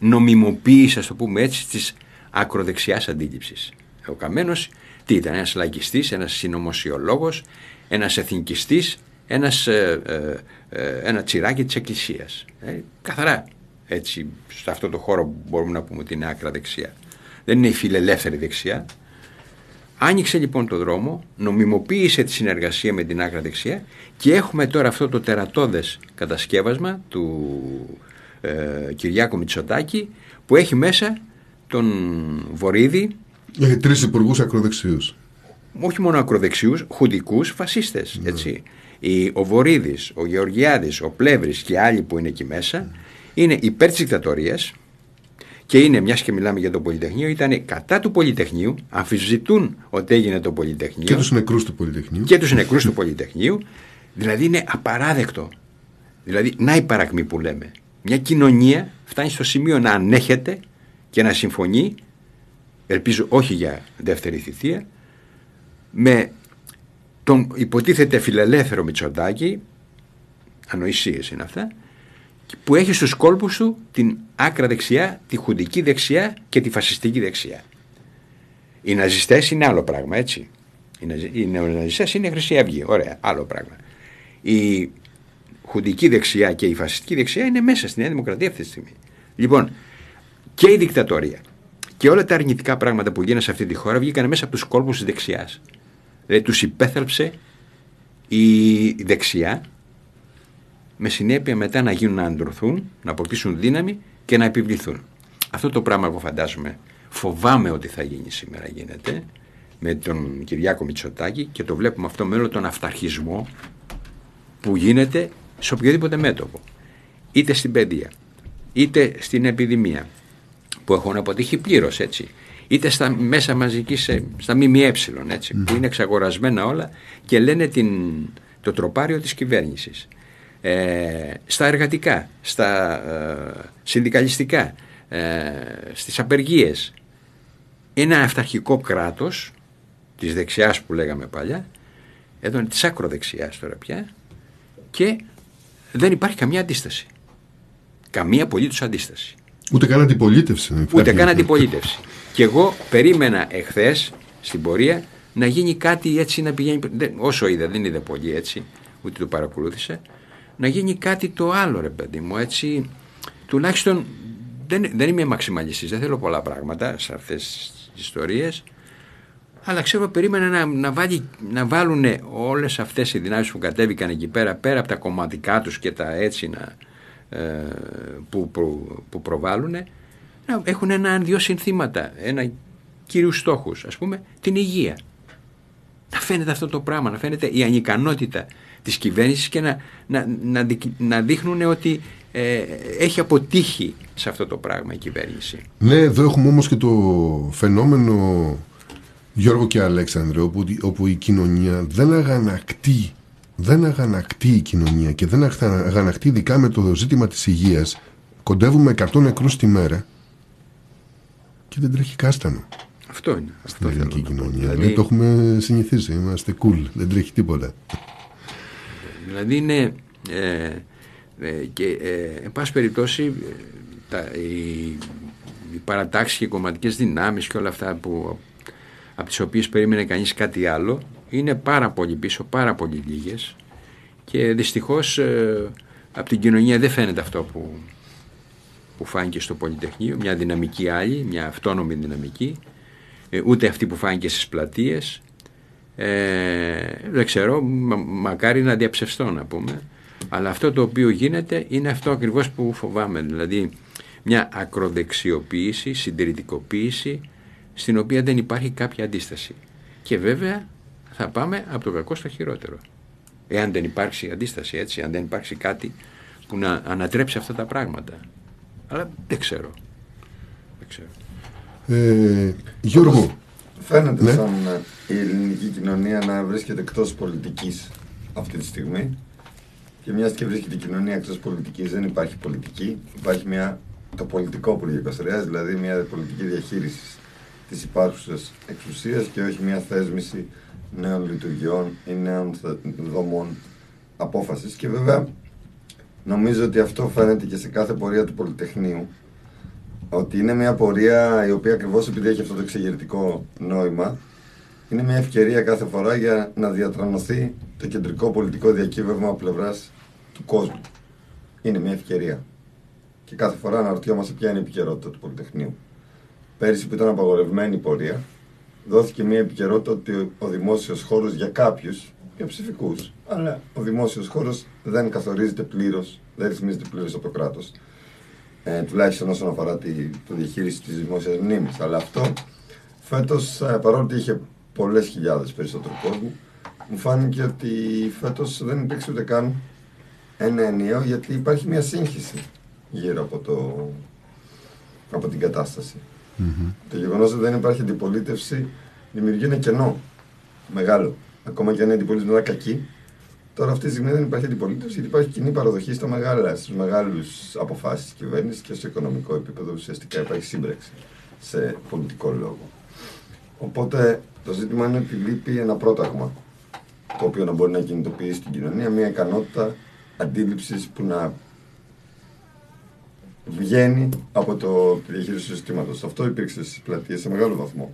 νομιμοποίηση, ας το πούμε έτσι, της ακροδεξιάς αντίληψης. Ο Καμένος τι ήταν, ένας λαϊκιστής, ένας συνωμοσιολόγος, ένας εθνικιστής, ένας, ε, ε, ε, ένα τσιράκι της Εκκλησίας. Ε, καθαρά έτσι, σε αυτό το χώρο μπορούμε να πούμε ότι είναι άκρα δεξιά. Δεν είναι η φιλελεύθερη δεξιά. Άνοιξε λοιπόν το δρόμο, νομιμοποίησε τη συνεργασία με την άκρα δεξιά και έχουμε τώρα αυτό το τερατώδες κατασκεύασμα του ε, Κυριάκο Μητσοτάκη που έχει μέσα τον Βορύδη Έχει τρεις υπουργούς ακροδεξιούς. όχι μόνο ακροδεξιούς, χουντικούς φασίστες έτσι. Η, ο Βορύδης, ο Γεωργιάδης, ο Πλεύρης και άλλοι που είναι εκεί μέσα είναι υπέρ της δικτατορίας και είναι, μιας και μιλάμε για το Πολυτεχνείο, ήταν κατά του Πολυτεχνείου, αμφισβητούν ότι έγινε το Πολυτεχνείο. Και τους νεκρούς του Πολυτεχνείου. Και τους νεκρούς του Πολυτεχνείου. Δηλαδή είναι απαράδεκτο. Δηλαδή, να η παρακμή που λέμε. Μια κοινωνία φτάνει στο σημείο να ανέχεται και να συμφωνεί, ελπίζω όχι για δεύτερη θητεία, με τον υποτίθεται φιλελεύθερο Μητσοτάκη, ανοησίες είναι αυτά, που έχει στους κόλπους του την άκρα δεξιά, τη χουντική δεξιά και τη φασιστική δεξιά. Οι ναζιστές είναι άλλο πράγμα, έτσι. Οι, ναζι... οι νεοναζιστές είναι η Χρυσή Αυγή, ωραία, άλλο πράγμα. Η χουντική δεξιά και η φασιστική δεξιά είναι μέσα στην Νέα Δημοκρατία αυτή τη στιγμή. Λοιπόν, και η δικτατορία και όλα τα αρνητικά πράγματα που γίνανε σε αυτή τη χώρα βγήκαν μέσα από τους κόλπους της δεξιάς. Δηλαδή τους υπέθαλψε η δεξιά με συνέπεια μετά να γίνουν να αντρωθούν, να αποκτήσουν δύναμη και να επιβληθούν. Αυτό το πράγμα που φαντάζομαι φοβάμαι ότι θα γίνει σήμερα γίνεται με τον Κυριάκο Μητσοτάκη και το βλέπουμε αυτό με όλο τον αυταρχισμό που γίνεται σε οποιοδήποτε μέτωπο. Είτε στην παιδεία, είτε στην επιδημία που έχουν αποτύχει πλήρως έτσι. Είτε στα μέσα μαζικής, στα ΜΜΕ, έτσι, που είναι εξαγορασμένα όλα και λένε την, το τροπάριο της κυβέρνησης ε, στα εργατικά, στα ε, συνδικαλιστικά, ε, στις απεργίες. Ένα αυταρχικό κράτος της δεξιάς που λέγαμε παλιά, εδώ είναι της ακροδεξιάς τώρα πια και δεν υπάρχει καμία αντίσταση. Καμία απολύτως αντίσταση. Ούτε καν αντιπολίτευση. Ούτε καν αντιπολίτευση. και εγώ περίμενα εχθές στην πορεία να γίνει κάτι έτσι να πηγαίνει. Όσο είδα, δεν είδα πολύ έτσι, ούτε το παρακολούθησα να γίνει κάτι το άλλο ρε παιδί μου έτσι τουλάχιστον δεν, δεν είμαι μαξιμαλιστής δεν θέλω πολλά πράγματα σε αυτές τις ιστορίες αλλά ξέρω περίμενα να, να, βάλει, να βάλουν όλες αυτές οι δυνάμεις που κατέβηκαν εκεί πέρα πέρα από τα κομματικά τους και τα έτσι να, ε, που, που, που προβάλλουν να έχουν ένα-δυο συνθήματα ένα κύριους στόχους ας πούμε την υγεία να φαίνεται αυτό το πράγμα να φαίνεται η ανικανότητα της κυβέρνησης και να, να, να, να δείχνουν ότι ε, έχει αποτύχει σε αυτό το πράγμα η κυβέρνηση. Ναι, εδώ έχουμε όμως και το φαινόμενο Γιώργο και Αλέξανδρο όπου, όπου η κοινωνία δεν αγανακτεί δεν αγανακτεί η κοινωνία και δεν αγανακτεί ειδικά με το ζήτημα της υγείας κοντεύουμε 100 νεκρούς τη μέρα και δεν τρέχει κάστανο. Αυτό είναι. Στην ελληνική κοινωνία. Δηλαδή... το έχουμε συνηθίσει. Είμαστε cool. Δεν τρέχει τίποτα. Δηλαδή είναι ε, ε, και ε, εν πάση περιπτώσει τα, οι, οι παρατάξεις και οι κομματικές δυνάμεις και όλα αυτά που από τις οποίες περίμενε κανείς κάτι άλλο είναι πάρα πολύ πίσω, πάρα πολύ λίγες και δυστυχώς ε, από την κοινωνία δεν φαίνεται αυτό που, που φάνηκε στο Πολυτεχνείο, μια δυναμική άλλη, μια αυτόνομη δυναμική, ε, ούτε αυτή που φάνηκε στις πλατείες, ε, δεν ξέρω, μακάρι να διαψευστώ να πούμε. Αλλά αυτό το οποίο γίνεται είναι αυτό ακριβώς που φοβάμαι. Δηλαδή μια ακροδεξιοποίηση, συντηρητικοποίηση στην οποία δεν υπάρχει κάποια αντίσταση. Και βέβαια θα πάμε από το κακό στο χειρότερο. Εάν δεν υπάρξει αντίσταση έτσι, αν δεν υπάρξει κάτι που να ανατρέψει αυτά τα πράγματα. Αλλά δεν ξέρω. Δεν ξέρω. Ε, Γιώργο, Φαίνεται ναι. σαν ε, η ελληνική κοινωνία να βρίσκεται εκτός πολιτικής αυτή τη στιγμή. Και μιας και βρίσκεται η κοινωνία εκτός πολιτικής, δεν υπάρχει πολιτική. Υπάρχει μια, το πολιτικό που λέει δηλαδή μια πολιτική διαχείρισης της υπάρχουσας εξουσίας και όχι μια θέσμηση νέων λειτουργιών ή νέων δομών απόφασης. Και βέβαια νομίζω ότι αυτό φαίνεται και σε κάθε πορεία του Πολυτεχνείου ότι είναι μια πορεία η οποία ακριβώς επειδή έχει αυτό το εξεγερτικό νόημα, είναι μια ευκαιρία κάθε φορά για να διατρανωθεί το κεντρικό πολιτικό διακύβευμα από πλευράς του κόσμου. Είναι μια ευκαιρία. Και κάθε φορά αναρωτιόμαστε ποια είναι η επικαιρότητα του Πολυτεχνείου. Πέρυσι που ήταν απαγορευμένη η πορεία, δόθηκε μια επικαιρότητα ότι ο δημόσιος χώρος για κάποιους, για ψηφικούς, αλλά ο δημόσιος χώρος δεν καθορίζεται πλήρως, δεν ρυθμίζεται πλήρως από το κράτος ε, τουλάχιστον όσον αφορά τη, τη διαχείριση της δημόσιας μνήμης. Αλλά αυτό φέτος, ε, παρότι είχε πολλές χιλιάδες περισσότερο κόσμο, μου φάνηκε ότι φέτος δεν υπήρξε ούτε καν ένα ενιαίο γιατί υπάρχει μια σύγχυση γύρω από το από την κατασταση Το γεγονός ότι δεν υπάρχει αντιπολίτευση δημιουργεί ένα κενό μεγάλο. Ακόμα και αν η αντιπολίτευση είναι κακή, τώρα αυτή τη στιγμή δεν υπάρχει αντιπολίτευση γιατί υπάρχει κοινή παραδοχή στα μεγάλα, στους μεγάλους αποφάσεις της κυβέρνησης και στο οικονομικό επίπεδο ουσιαστικά υπάρχει σύμπραξη σε πολιτικό λόγο. Οπότε το ζήτημα είναι ότι λείπει ένα πρόταγμα το οποίο να μπορεί να κινητοποιήσει την κοινωνία, μια ικανότητα αντίληψης που να βγαίνει από το, τη διαχείριση του συστήματος. Αυτό υπήρξε στις πλατείες σε μεγάλο βαθμό.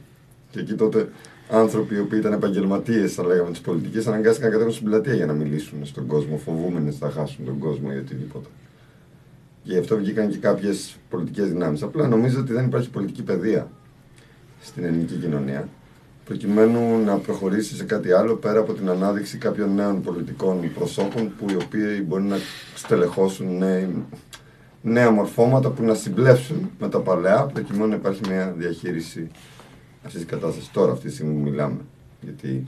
Και εκεί τότε άνθρωποι οι οποίοι ήταν επαγγελματίες, θα λέγαμε, της πολιτικής, αναγκάστηκαν να κατέβουν στην πλατεία για να μιλήσουν στον κόσμο, φοβούμενοι να χάσουν τον κόσμο ή οτιδήποτε. Και γι' αυτό βγήκαν και κάποιες πολιτικές δυνάμεις. Απλά νομίζω ότι δεν υπάρχει πολιτική παιδεία στην ελληνική κοινωνία προκειμένου να προχωρήσει σε κάτι άλλο πέρα από την ανάδειξη κάποιων νέων πολιτικών προσώπων που οι οποίοι μπορεί να στελεχώσουν νέα μορφώματα που να συμπλέψουν με τα παλαιά προκειμένου να υπάρχει μια διαχείριση αυτής της κατάστασης τώρα, αυτή τη στιγμή που μιλάμε. Γιατί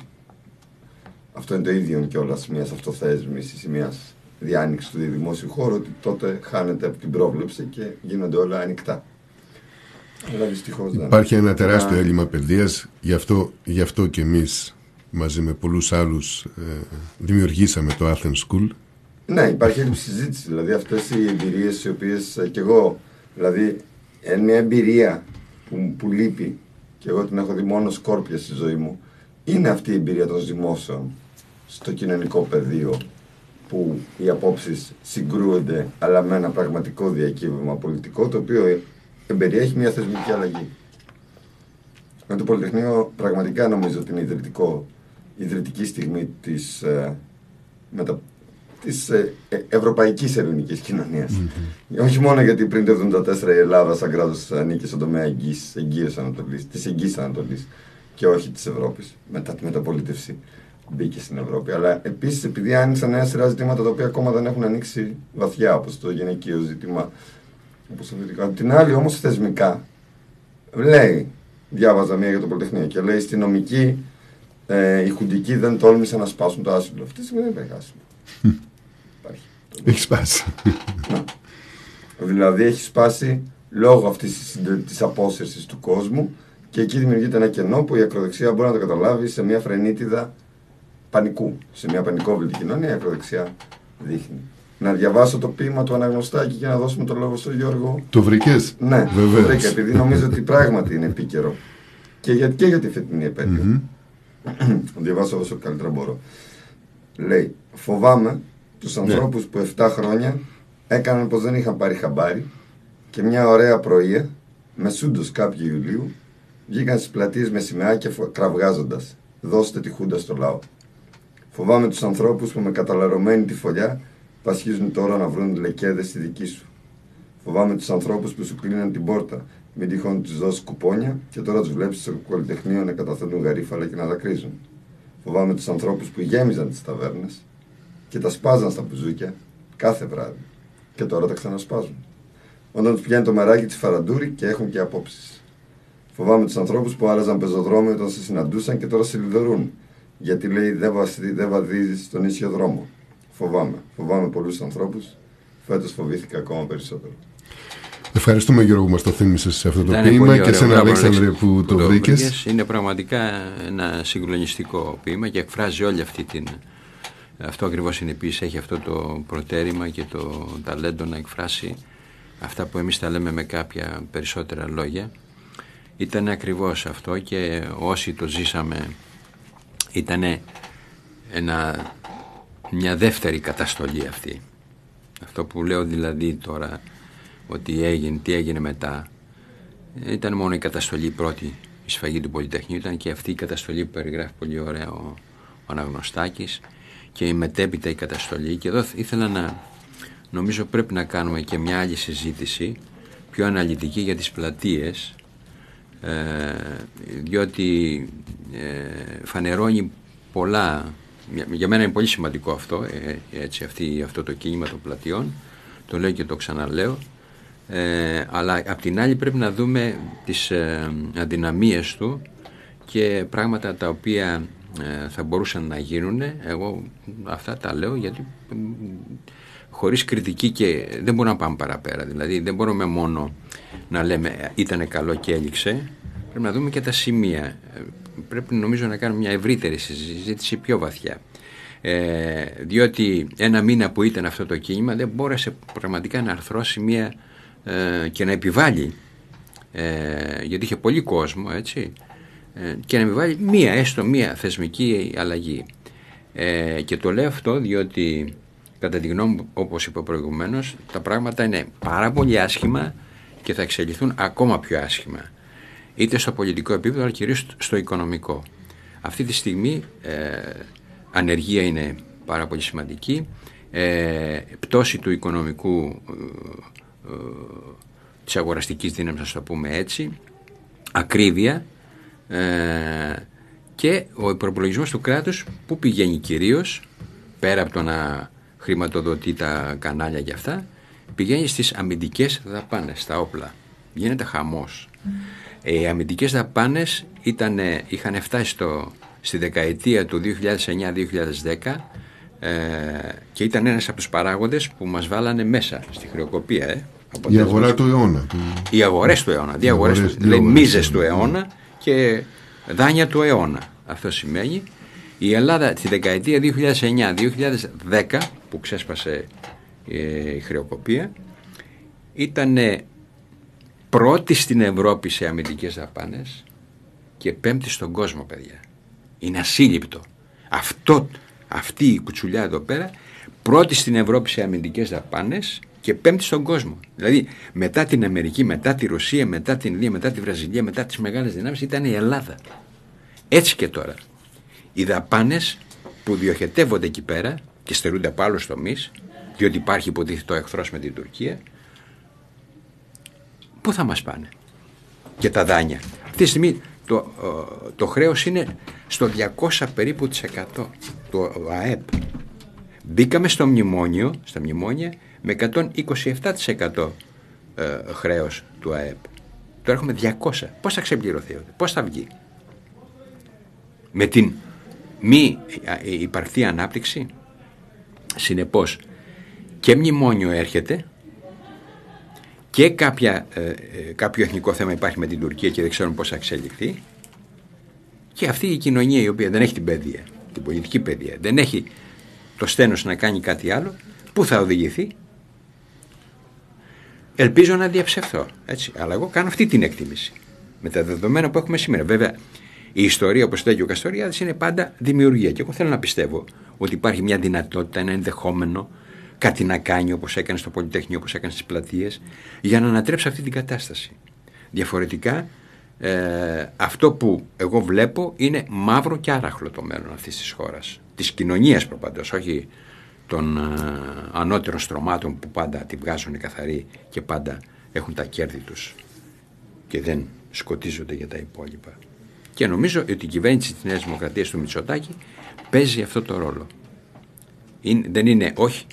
αυτό είναι το ίδιο κιόλας μιας αυτοθέσμηση ή μιας διάνοιξης του δημόσιου χώρου, ότι τότε χάνεται από την πρόβλεψη και γίνονται όλα ανοιχτά. Αλλά δυστυχώς δεν. Υπάρχει ένα τεράστιο έλλειμμα παιδείας, γι' αυτό, γι αυτό και εμείς μαζί με πολλούς άλλους ε, δημιουργήσαμε το Athens School. Ναι, υπάρχει έλλειψη συζήτηση. Δηλαδή αυτές οι εμπειρίες οι οποίες ε, κι εγώ, δηλαδή μια εμπειρία που, που λείπει και εγώ την έχω δει μόνο σκόρπια στη ζωή μου, είναι αυτή η εμπειρία των ζυμώσεων στο κοινωνικό πεδίο που οι απόψεις συγκρούονται αλλά με ένα πραγματικό διακύβευμα πολιτικό το οποίο εμπεριέχει μια θεσμική αλλαγή. Με το Πολυτεχνείο πραγματικά νομίζω ότι είναι ιδρυτικό, ιδρυτική στιγμή της, ε, μετα, της ε, ε ευρωπαϊκής ελληνικής Όχι μόνο γιατί πριν το 1974 η Ελλάδα σαν κράτος ανήκει στον τομέα εγγύης, εγγύης Ανατολής, της εγγύης Ανατολής και όχι της Ευρώπης μετά τη μεταπολίτευση μπήκε στην Ευρώπη. Αλλά επίσης επειδή άνοιξαν νέα σειρά ζητήματα τα οποία ακόμα δεν έχουν ανοίξει βαθιά, όπως το γυναικείο ζήτημα, Απ' την άλλη όμως θεσμικά λέει, διάβαζα μία για το Πολυτεχνείο και λέει στη νομική ε, οι χουντικοί δεν τόλμησαν να σπάσουν το άσυλο. Αυτή τη στιγμή δεν υπάρχει άσυλο. Υπάρχει. Έχεις σπάσει. Να. Δηλαδή έχεις σπάσει λόγω αυτής της απόσυρσης του κόσμου και εκεί δημιουργείται ένα κενό που η ακροδεξιά μπορεί να το καταλάβει σε μια φρενίτιδα πανικού. Σε μια πανικόβλητη κοινωνία η ακροδεξιά δείχνει να διαβάσω το ποίημα του αναγνωστάκη και να δώσουμε το λόγο στον Γιώργο. Το βρήκες; Ναι, Βεβαίως. το βρήκα επειδή νομίζω ότι πράγματι είναι επίκαιρο. Και για, και για τη φετινή επέτειο. Mm-hmm. (clears throat) διαβάσω όσο καλύτερα μπορώ. Λέει, φοβάμαι τους ναι. ανθρώπους που 7 χρόνια έκαναν πως δεν είχαν πάρει χαμπάρι και μια ωραία πρωία, μεσούντος κάποιου Ιουλίου, βγήκαν στις πλατείες με σημαίακια κραυγάζοντας «Δώστε τη χούντα στο λαό». Φοβάμαι τους ανθρώπους που με καταλαρωμένη τη φωλιά πασχίζουν τώρα να βρουν λεκέδες στη δική σου. Φοβάμαι τους ανθρώπους που σου κλείνουν την πόρτα, μην τυχόν τους δώσεις κουπόνια και τώρα τους βλέπεις στο Πολυτεχνείο να καταθέτουν γαρίφαλα και να δακρύζουν. Φοβάμαι τους ανθρώπους που γέμιζαν τις ταβέρνες και τα σπάζαν στα μπουζούκια κάθε βράδυ και τώρα τα ξανασπάζουν. Όταν τους πιάνει το μεράκι τη φαραντούρη και έχουν και απόψεις. Φοβάμαι τους ανθρώπους που άραζαν πεζοδρόμιο όταν σε συναντούσαν και τώρα σε λιδωρούν. Γιατί λέει δεν βαδίζεις στον ίσιο δρόμο. Φοβάμαι. Φοβάμαι πολλούς ανθρώπους. Φέτος φοβήθηκα ακόμα περισσότερο. Ευχαριστούμε Γιώργο που μας το θύμισες σε αυτό το ποίημα και σε ένα Αλέξανδρε που, το, το βρήκες. Είναι πραγματικά ένα συγκλονιστικό ποίημα και εκφράζει όλη αυτή την... Αυτό ακριβώς είναι επίσης, έχει αυτό το προτέρημα και το ταλέντο να εκφράσει αυτά που εμείς τα λέμε με κάποια περισσότερα λόγια. Ήταν ακριβώς αυτό και όσοι το ζήσαμε ήταν ένα μια δεύτερη καταστολή αυτή. Αυτό που λέω δηλαδή τώρα ότι έγινε, τι έγινε μετά ήταν μόνο η καταστολή η πρώτη η σφαγή του Πολυτεχνείου ήταν και αυτή η καταστολή που περιγράφει πολύ ωραία ο, ο Αναγνωστάκης και η μετέπειτα η καταστολή και εδώ ήθελα να νομίζω πρέπει να κάνουμε και μια άλλη συζήτηση πιο αναλυτική για τις πλατείες ε, διότι ε, φανερώνει πολλά για μένα είναι πολύ σημαντικό αυτό, ε, έτσι, αυτή, αυτό το κίνημα των πλατιών, το λέω και το ξαναλέω, ε, αλλά απ' την άλλη πρέπει να δούμε τις ε, αδυναμίες του και πράγματα τα οποία ε, θα μπορούσαν να γίνουν. Εγώ αυτά τα λέω γιατί χωρίς κριτική και δεν μπορούμε να πάμε παραπέρα. Δηλαδή δεν μπορούμε μόνο να λέμε ήταν καλό και έληξε. Πρέπει να δούμε και τα σημεία. Ε, Πρέπει νομίζω να κάνουμε μια ευρύτερη συζήτηση πιο βαθιά. Ε, διότι ένα μήνα που ήταν αυτό το κίνημα δεν μπόρεσε πραγματικά να αρθρώσει μια ε, και να επιβάλλει ε, γιατί είχε πολύ κόσμο έτσι ε, και να επιβάλλει μία έστω μία θεσμική αλλαγή. Ε, και το λέω αυτό διότι κατά τη γνώμη μου όπως είπα προηγουμένως τα πράγματα είναι πάρα πολύ άσχημα και θα εξελιχθούν ακόμα πιο άσχημα. Είτε στο πολιτικό επίπεδο αλλά κυρίως στο οικονομικό. Αυτή τη στιγμή ε, ανεργία είναι πάρα πολύ σημαντική. Ε, πτώση του οικονομικού ε, της αγοραστικής δύναμης, να το πούμε έτσι, ακρίβεια ε, και ο προπολογισμό του κράτους που πηγαίνει κυρίως, πέρα από το να χρηματοδοτεί τα κανάλια και αυτά, πηγαίνει στις αμυντικές δαπάνες, στα όπλα. Γίνεται χαμός. Ε, οι αμυντικές δαπάνες ήταν, είχαν φτάσει στο, στη δεκαετία του 2009-2010 ε, και ήταν ένας από τους παράγοντες που μας βάλανε μέσα στη χρεοκοπία. Ε. Η αγορά του αιώνα. Οι αγορές του αιώνα. Οι αγορές, αγορές- του, δηλαδή οι μίζε αγορές, του ναι. αιώνα και δάνεια του αιώνα. Αυτό σημαίνει. Η Ελλάδα τη δεκαετία 2009-2010 που ξέσπασε ε, η χρεοκοπία ήταν πρώτη στην Ευρώπη σε αμυντικές δαπάνες και πέμπτη στον κόσμο παιδιά. Είναι ασύλληπτο. Αυτό, αυτή η κουτσουλιά εδώ πέρα πρώτη στην Ευρώπη σε αμυντικές δαπάνες και πέμπτη στον κόσμο. Δηλαδή μετά την Αμερική, μετά τη Ρωσία, μετά την Ινδία, μετά τη Βραζιλία, μετά τις μεγάλες δυνάμεις ήταν η Ελλάδα. Έτσι και τώρα. Οι δαπάνες που διοχετεύονται εκεί πέρα και στερούνται από άλλους τομείς, διότι υπάρχει υποτίθεται ο εχθρός με την Τουρκία, πού θα μας πάνε; Και τα δάνεια. Αυτή τη στιγμή το, ε, το χρέος είναι στο 200 περίπου της 100 του ΑΕΠ. Μπήκαμε στο μνημόνιο, στα μνημόνια με 127% ε, χρέος του ΑΕΠ. Τώρα έχουμε 200. Πώς θα ξεπληρωθεί, αυτό, πώς θα βγει; Με την μη ε, υπαρκτή ανάπτυξη, συνεπώς και μνημόνιο έρχεται και κάποια, ε, ε, κάποιο εθνικό θέμα υπάρχει με την Τουρκία και δεν ξέρουν πώς θα εξελιχθεί και αυτή η κοινωνία η οποία δεν έχει την παιδεία, την πολιτική παιδεία, δεν έχει το στένος να κάνει κάτι άλλο, πού θα οδηγηθεί; Ελπίζω να διαψευθώ, έτσι, αλλά εγώ κάνω αυτή την εκτίμηση με τα δεδομένα που έχουμε σήμερα. Βέβαια, η ιστορία, όπως λέει και ο Καστοριάδης, είναι πάντα δημιουργία και εγώ θέλω να πιστεύω ότι υπάρχει μια δυνατότητα, ένα ενδεχόμενο κάτι να κάνει όπως έκανε στο Πολυτεχνείο, όπως έκανε στις πλατείες, για να ανατρέψει αυτή την κατάσταση. Διαφορετικά, ε, αυτό που εγώ βλέπω είναι μαύρο και άραχλο το μέλλον αυτής της χώρας. Της κοινωνίας προπαντός, όχι των ε, ανώτερων στρωμάτων που πάντα τη βγάζουν καθαρή και πάντα έχουν τα κέρδη τους και δεν σκοτίζονται για τα υπόλοιπα. Και νομίζω ότι η κυβέρνηση της Νέας Δημοκρατίας του Μητσοτάκη παίζει αυτό το ρόλο. Είναι, δεν είναι, όχι,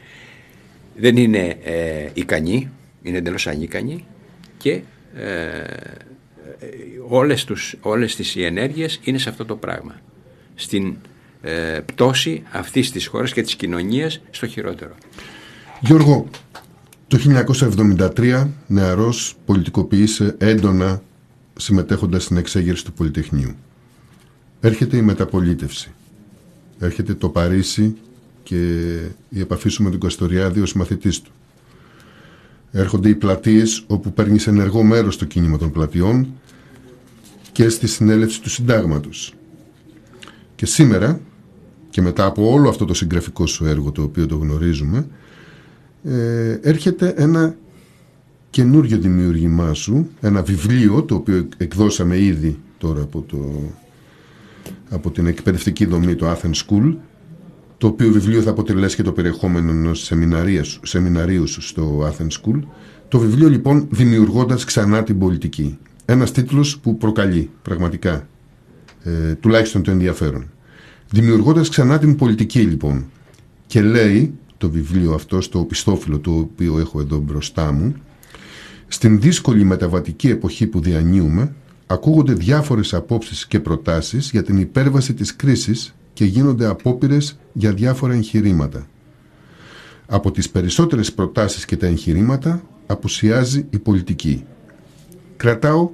δεν είναι ε, ικανή, είναι εντελώς ανίκανη και ε, όλες, τους, όλες τις οι ενέργειες είναι σε αυτό το πράγμα. Στην ε, πτώση αυτής της χώρας και της κοινωνίας στο χειρότερο. Γιώργο, το 1973 νεαρός πολιτικοποίησε έντονα συμμετέχοντας στην εξέγερση του Πολυτεχνείου. Έρχεται η μεταπολίτευση. Έρχεται το Παρίσι και η επαφή σου με τον Καστοριάδη ως μαθητής του. Έρχονται οι πλατείες όπου παίρνεις ενεργό μέρος στο κίνημα των πλατιών και στη συνέλευση του συντάγματος. Και σήμερα, και μετά από όλο αυτό το συγγραφικό σου έργο το οποίο το γνωρίζουμε, ε, έρχεται ένα καινούριο δημιουργημά σου, ένα βιβλίο το οποίο εκδώσαμε ήδη τώρα από, το, από την εκπαιδευτική δομή το Athens School, το οποίο βιβλίο θα αποτελέσει και το περιεχόμενο ενός σεμιναρίας- σεμιναρίου σου στο Athens School. Το βιβλίο λοιπόν δημιουργώντας ξανά την πολιτική. Ένας τίτλος που προκαλεί πραγματικά ε, τουλάχιστον το ενδιαφέρον. Δημιουργώντας ξανά την πολιτική λοιπόν και λέει το βιβλίο αυτό στο πιστόφυλλο το οποίο έχω εδώ μπροστά μου στην δύσκολη μεταβατική εποχή που διανύουμε ακούγονται διάφορες απόψεις και προτάσεις για την υπέρβαση της κρίσης και γίνονται απόπειρες για διάφορα εγχειρήματα. Από τις περισσότερες προτάσεις και τα εγχειρήματα απουσιάζει η πολιτική. Κρατάω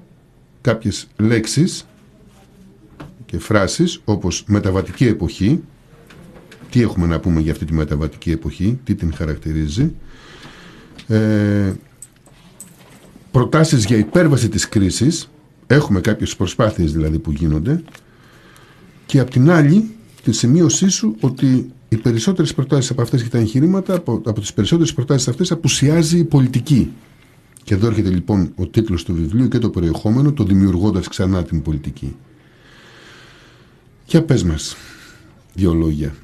κάποιες λέξεις και φράσεις όπως μεταβατική εποχή, τι έχουμε να πούμε για αυτή τη μεταβατική εποχή, τι την χαρακτηρίζει, ε, προτάσεις για υπέρβαση της κρίσης, έχουμε κάποιες προσπάθειες δηλαδή που γίνονται, και απ' την άλλη τη σημείωσή σου ότι οι περισσότερες προτάσεις από αυτές και τα εγχειρήματα, από, από τις περισσότερες προτάσεις αυτές απουσιάζει η πολιτική. Και εδώ έρχεται λοιπόν ο τίτλος του βιβλίου και το περιεχόμενο, το δημιουργώντας ξανά την πολιτική. Για πες μας δύο λόγια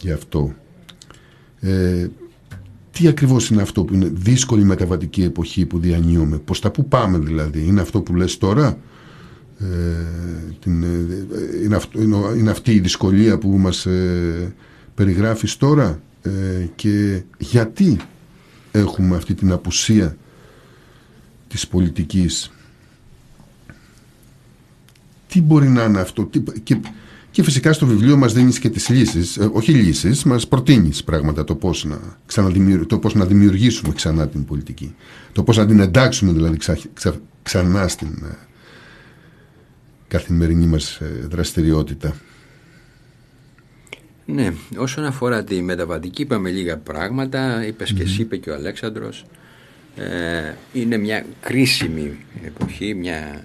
για αυτό. Ε, τι ακριβώς είναι αυτό που είναι δύσκολη μεταβατική εποχή που διανύουμε, προς τα που πάμε δηλαδή, είναι αυτό που λες τώρα, ε, την, ε, είναι, αυτό, είναι, αυτή η δυσκολία που μας ε, περιγράφεις τώρα; Ε, και γιατί έχουμε αυτή την απουσία της πολιτικής τι μπορεί να είναι αυτό; Τι, και, και φυσικά στο βιβλίο μας δίνεις και τις λύσεις ε, όχι λύσεις, μας προτείνεις πράγματα το πώς, να το πώς να δημιουργήσουμε ξανά την πολιτική. Το πώς να την εντάξουμε δηλαδή ξανά στην ε, καθημερινή μας ε, δραστηριότητα. Ναι, όσον αφορά τη μεταβατική είπαμε λίγα πράγματα, είπες και εσύ, είπε και ο Αλέξανδρος. Ε, είναι μια κρίσιμη εποχή, μια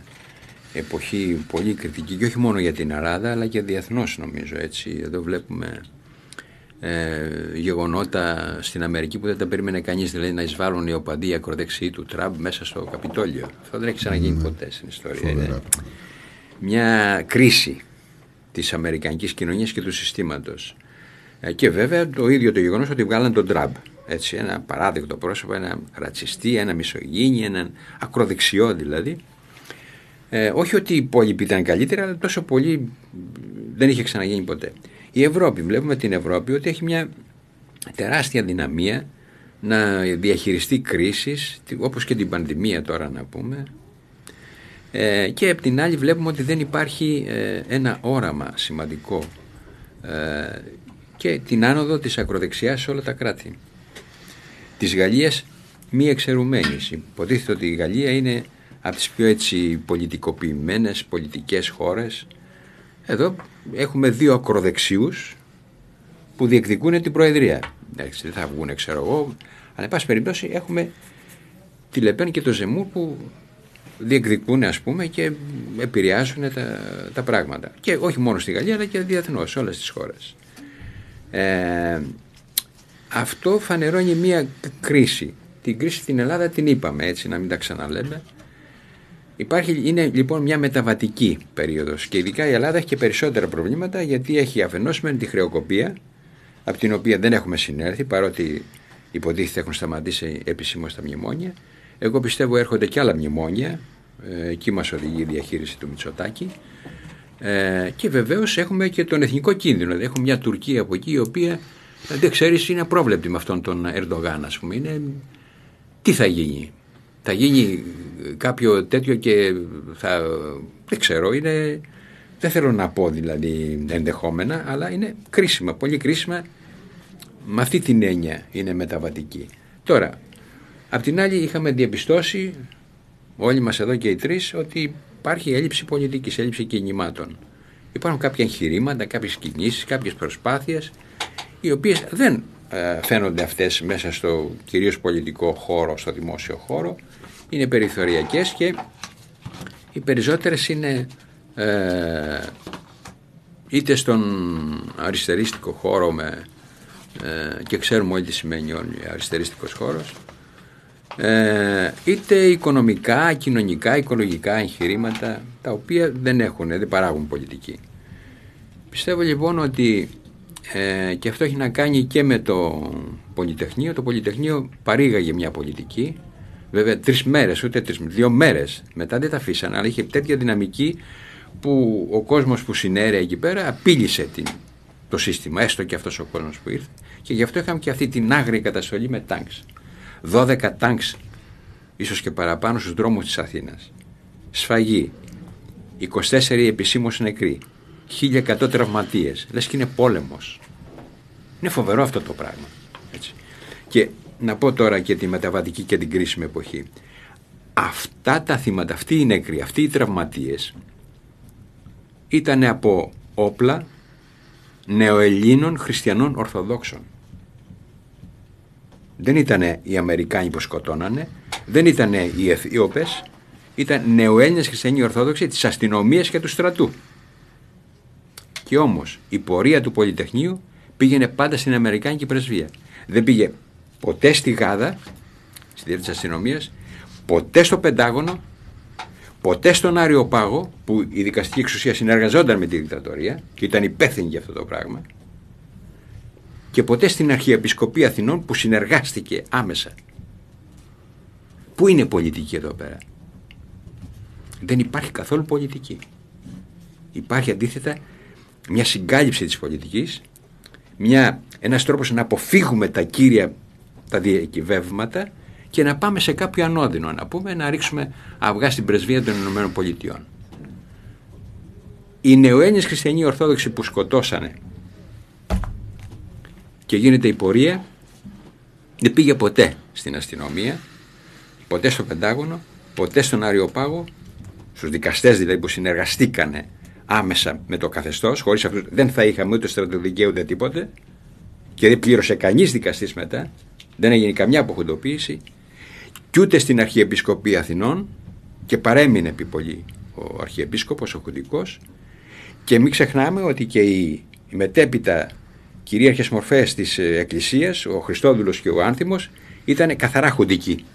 εποχή πολύ κριτική και όχι μόνο για την Ελλάδα αλλά και διεθνώς νομίζω έτσι. Εδώ βλέπουμε ε, γεγονότα στην Αμερική που δεν τα περίμενε κανείς δηλαδή να εισβάλλουν οι οπαδοί ακροδεξιοί του Τραμπ μέσα στο Καπιτόλιο. Αυτό δεν έχει ξαναγίνει ποτέ στην ιστορία. Είναι μια κρίση της Αμερικανικής κοινωνίας και του συστήματος. Ε, και βέβαια το ίδιο το γεγονός ότι βγάλαν τον Τραμπ. Έτσι, ένα παράδειγμα πρόσωπο, ένα ρατσιστή, ένα μισογίνη, έναν ακροδεξιό δηλαδή. Ε, όχι ότι οι υπόλοιποι ήταν καλύτερα, αλλά τόσο πολύ δεν είχε ξαναγίνει ποτέ. Η Ευρώπη, βλέπουμε την Ευρώπη ότι έχει μια τεράστια δυναμία να διαχειριστεί κρίσεις, όπως και την πανδημία τώρα να πούμε, ε, και από την άλλη βλέπουμε ότι δεν υπάρχει ε, ένα όραμα σημαντικό ε, και την άνοδο της ακροδεξιάς σε όλα τα κράτη. Της Γαλλίας μη εξαιρουμένης. Υποτίθεται ότι η Γαλλία είναι από τις πιο έτσι πολιτικοποιημένες πολιτικές χώρες. Εδώ έχουμε δύο ακροδεξιούς που διεκδικούν την Προεδρία. Εντάξει, δεν θα βγουν ξέρω εγώ, αλλά εν πάση περιπτώσει έχουμε τη Λεπέν και το Ζεμούρ που διεκδικούν ας πούμε και επηρεάζουν τα, τα πράγματα. Και όχι μόνο στη Γαλλία αλλά και διεθνώς σε όλες τις χώρες. Ε, αυτό φανερώνει μια κρίση. Την κρίση στην Ελλάδα την είπαμε έτσι να μην τα ξαναλέμε. Υπάρχει, είναι λοιπόν μια μεταβατική περίοδος και ειδικά η Ελλάδα έχει και περισσότερα προβλήματα γιατί έχει αφενός με τη χρεοκοπία από την οποία δεν έχουμε συνέρθει παρότι υποτίθεται έχουν σταματήσει επισήμως τα μνημόνια. Εγώ πιστεύω έρχονται και άλλα μνημόνια, ε, εκεί μας οδηγεί η διαχείριση του Μητσοτάκη. Ε, και βεβαίως έχουμε και τον εθνικό κίνδυνο, δηλαδή έχουμε μια Τουρκία από εκεί η οποία δεν ξέρεις είναι απρόβλεπτη με αυτόν τον Ερντογάν ας πούμε, είναι, τι θα γίνει, θα γίνει κάποιο τέτοιο και θα, δεν ξέρω, είναι, δεν θέλω να πω δηλαδή ενδεχόμενα, αλλά είναι κρίσιμα, πολύ κρίσιμα, με αυτή την έννοια είναι μεταβατική. Τώρα, Απ' την άλλη είχαμε διαπιστώσει όλοι μας εδώ και οι τρεις ότι υπάρχει έλλειψη πολιτικής, έλλειψη κινημάτων. Υπάρχουν κάποια εγχειρήματα, κάποιες κινήσεις, κάποιες προσπάθειες οι οποίες δεν ε, φαίνονται αυτές μέσα στο κυρίως πολιτικό χώρο, στο δημόσιο χώρο είναι περιθωριακές και οι περισσότερες είναι ε, είτε στον αριστερίστικο χώρο με, ε, και ξέρουμε όλοι τι σημαίνει ο αριστερίστικος χώρος ε, είτε οικονομικά, κοινωνικά, οικολογικά εγχειρήματα τα οποία δεν έχουν, δεν παράγουν πολιτική. Πιστεύω λοιπόν ότι ε, και αυτό έχει να κάνει και με το Πολυτεχνείο. Το Πολυτεχνείο παρήγαγε μια πολιτική, βέβαια τρεις μέρες, ούτε τρεις, δύο μέρες μετά δεν τα αφήσαν, αλλά είχε τέτοια δυναμική που ο κόσμος που συνέρεε εκεί πέρα απείλησε την, το σύστημα, έστω και αυτός ο κόσμος που ήρθε και γι' αυτό είχαμε και αυτή την άγρια καταστολή με τάγκς. 12 τάγκς, ίσως και παραπάνω στους δρόμους της Αθήνας. Σφαγή, 24 επισήμως νεκροί, 1100 τραυματίες, λες και είναι πόλεμος. Είναι φοβερό αυτό το πράγμα. Έτσι. Και να πω τώρα και τη μεταβατική και την κρίσιμη εποχή. Αυτά τα θύματα, αυτοί οι νεκροί, αυτοί οι τραυματίες ήταν από όπλα νεοελλήνων χριστιανών Ορθοδόξων. Δεν ήταν οι Αμερικάνοι που σκοτώνανε, δεν ήταν οι Αιθίωπες, ήταν νεοέλληνες χριστιανοί Ορθόδοξοι της αστυνομίας και του στρατού. Και όμως η πορεία του Πολυτεχνείου πήγαινε πάντα στην Αμερικάνικη πρεσβεία. Δεν πήγε ποτέ στη Γάδα, στη διεύθυνση της αστυνομίας, ποτέ στο Πεντάγωνο, ποτέ στον Άριο Πάγο, που η δικαστική εξουσία συνεργαζόταν με τη δικτατορία και ήταν υπεύθυνη για αυτό το πράγμα, και ποτέ στην Αρχιεπισκοπή Αθηνών που συνεργάστηκε άμεσα. Πού είναι πολιτική εδώ πέρα; Δεν υπάρχει καθόλου πολιτική. Υπάρχει αντίθετα μια συγκάλυψη της πολιτικής, μια, ένας τρόπος να αποφύγουμε τα κύρια τα διακυβεύματα και να πάμε σε κάποιο ανώδυνο, να πούμε, να ρίξουμε αυγά στην πρεσβεία των Ηνωμένων Πολιτειών. Οι νεοέλληνες χριστιανοί Ορθόδοξοι που σκοτώσανε και γίνεται η πορεία δεν πήγε ποτέ στην αστυνομία, ποτέ στο Πεντάγωνο, ποτέ στον Αριοπάγο, στους δικαστές δηλαδή που συνεργαστήκανε άμεσα με το καθεστώς, χωρίς αυτούς δεν θα είχαμε ούτε στρατοδικαίου ούτε τίποτε και δεν πλήρωσε κανείς δικαστής μετά, δεν έγινε καμιά αποχοντοποίηση και ούτε στην Αρχιεπισκοπή Αθηνών και παρέμεινε επί πολύ ο Αρχιεπίσκοπος, ο Χουντικός και μην ξεχνάμε ότι και οι, οι μετέπειτα κυρίαρχες μορφές της ε, Εκκλησίας, ο Χριστόδουλος και ο Άνθιμος ήταν καθαρά χουντικοί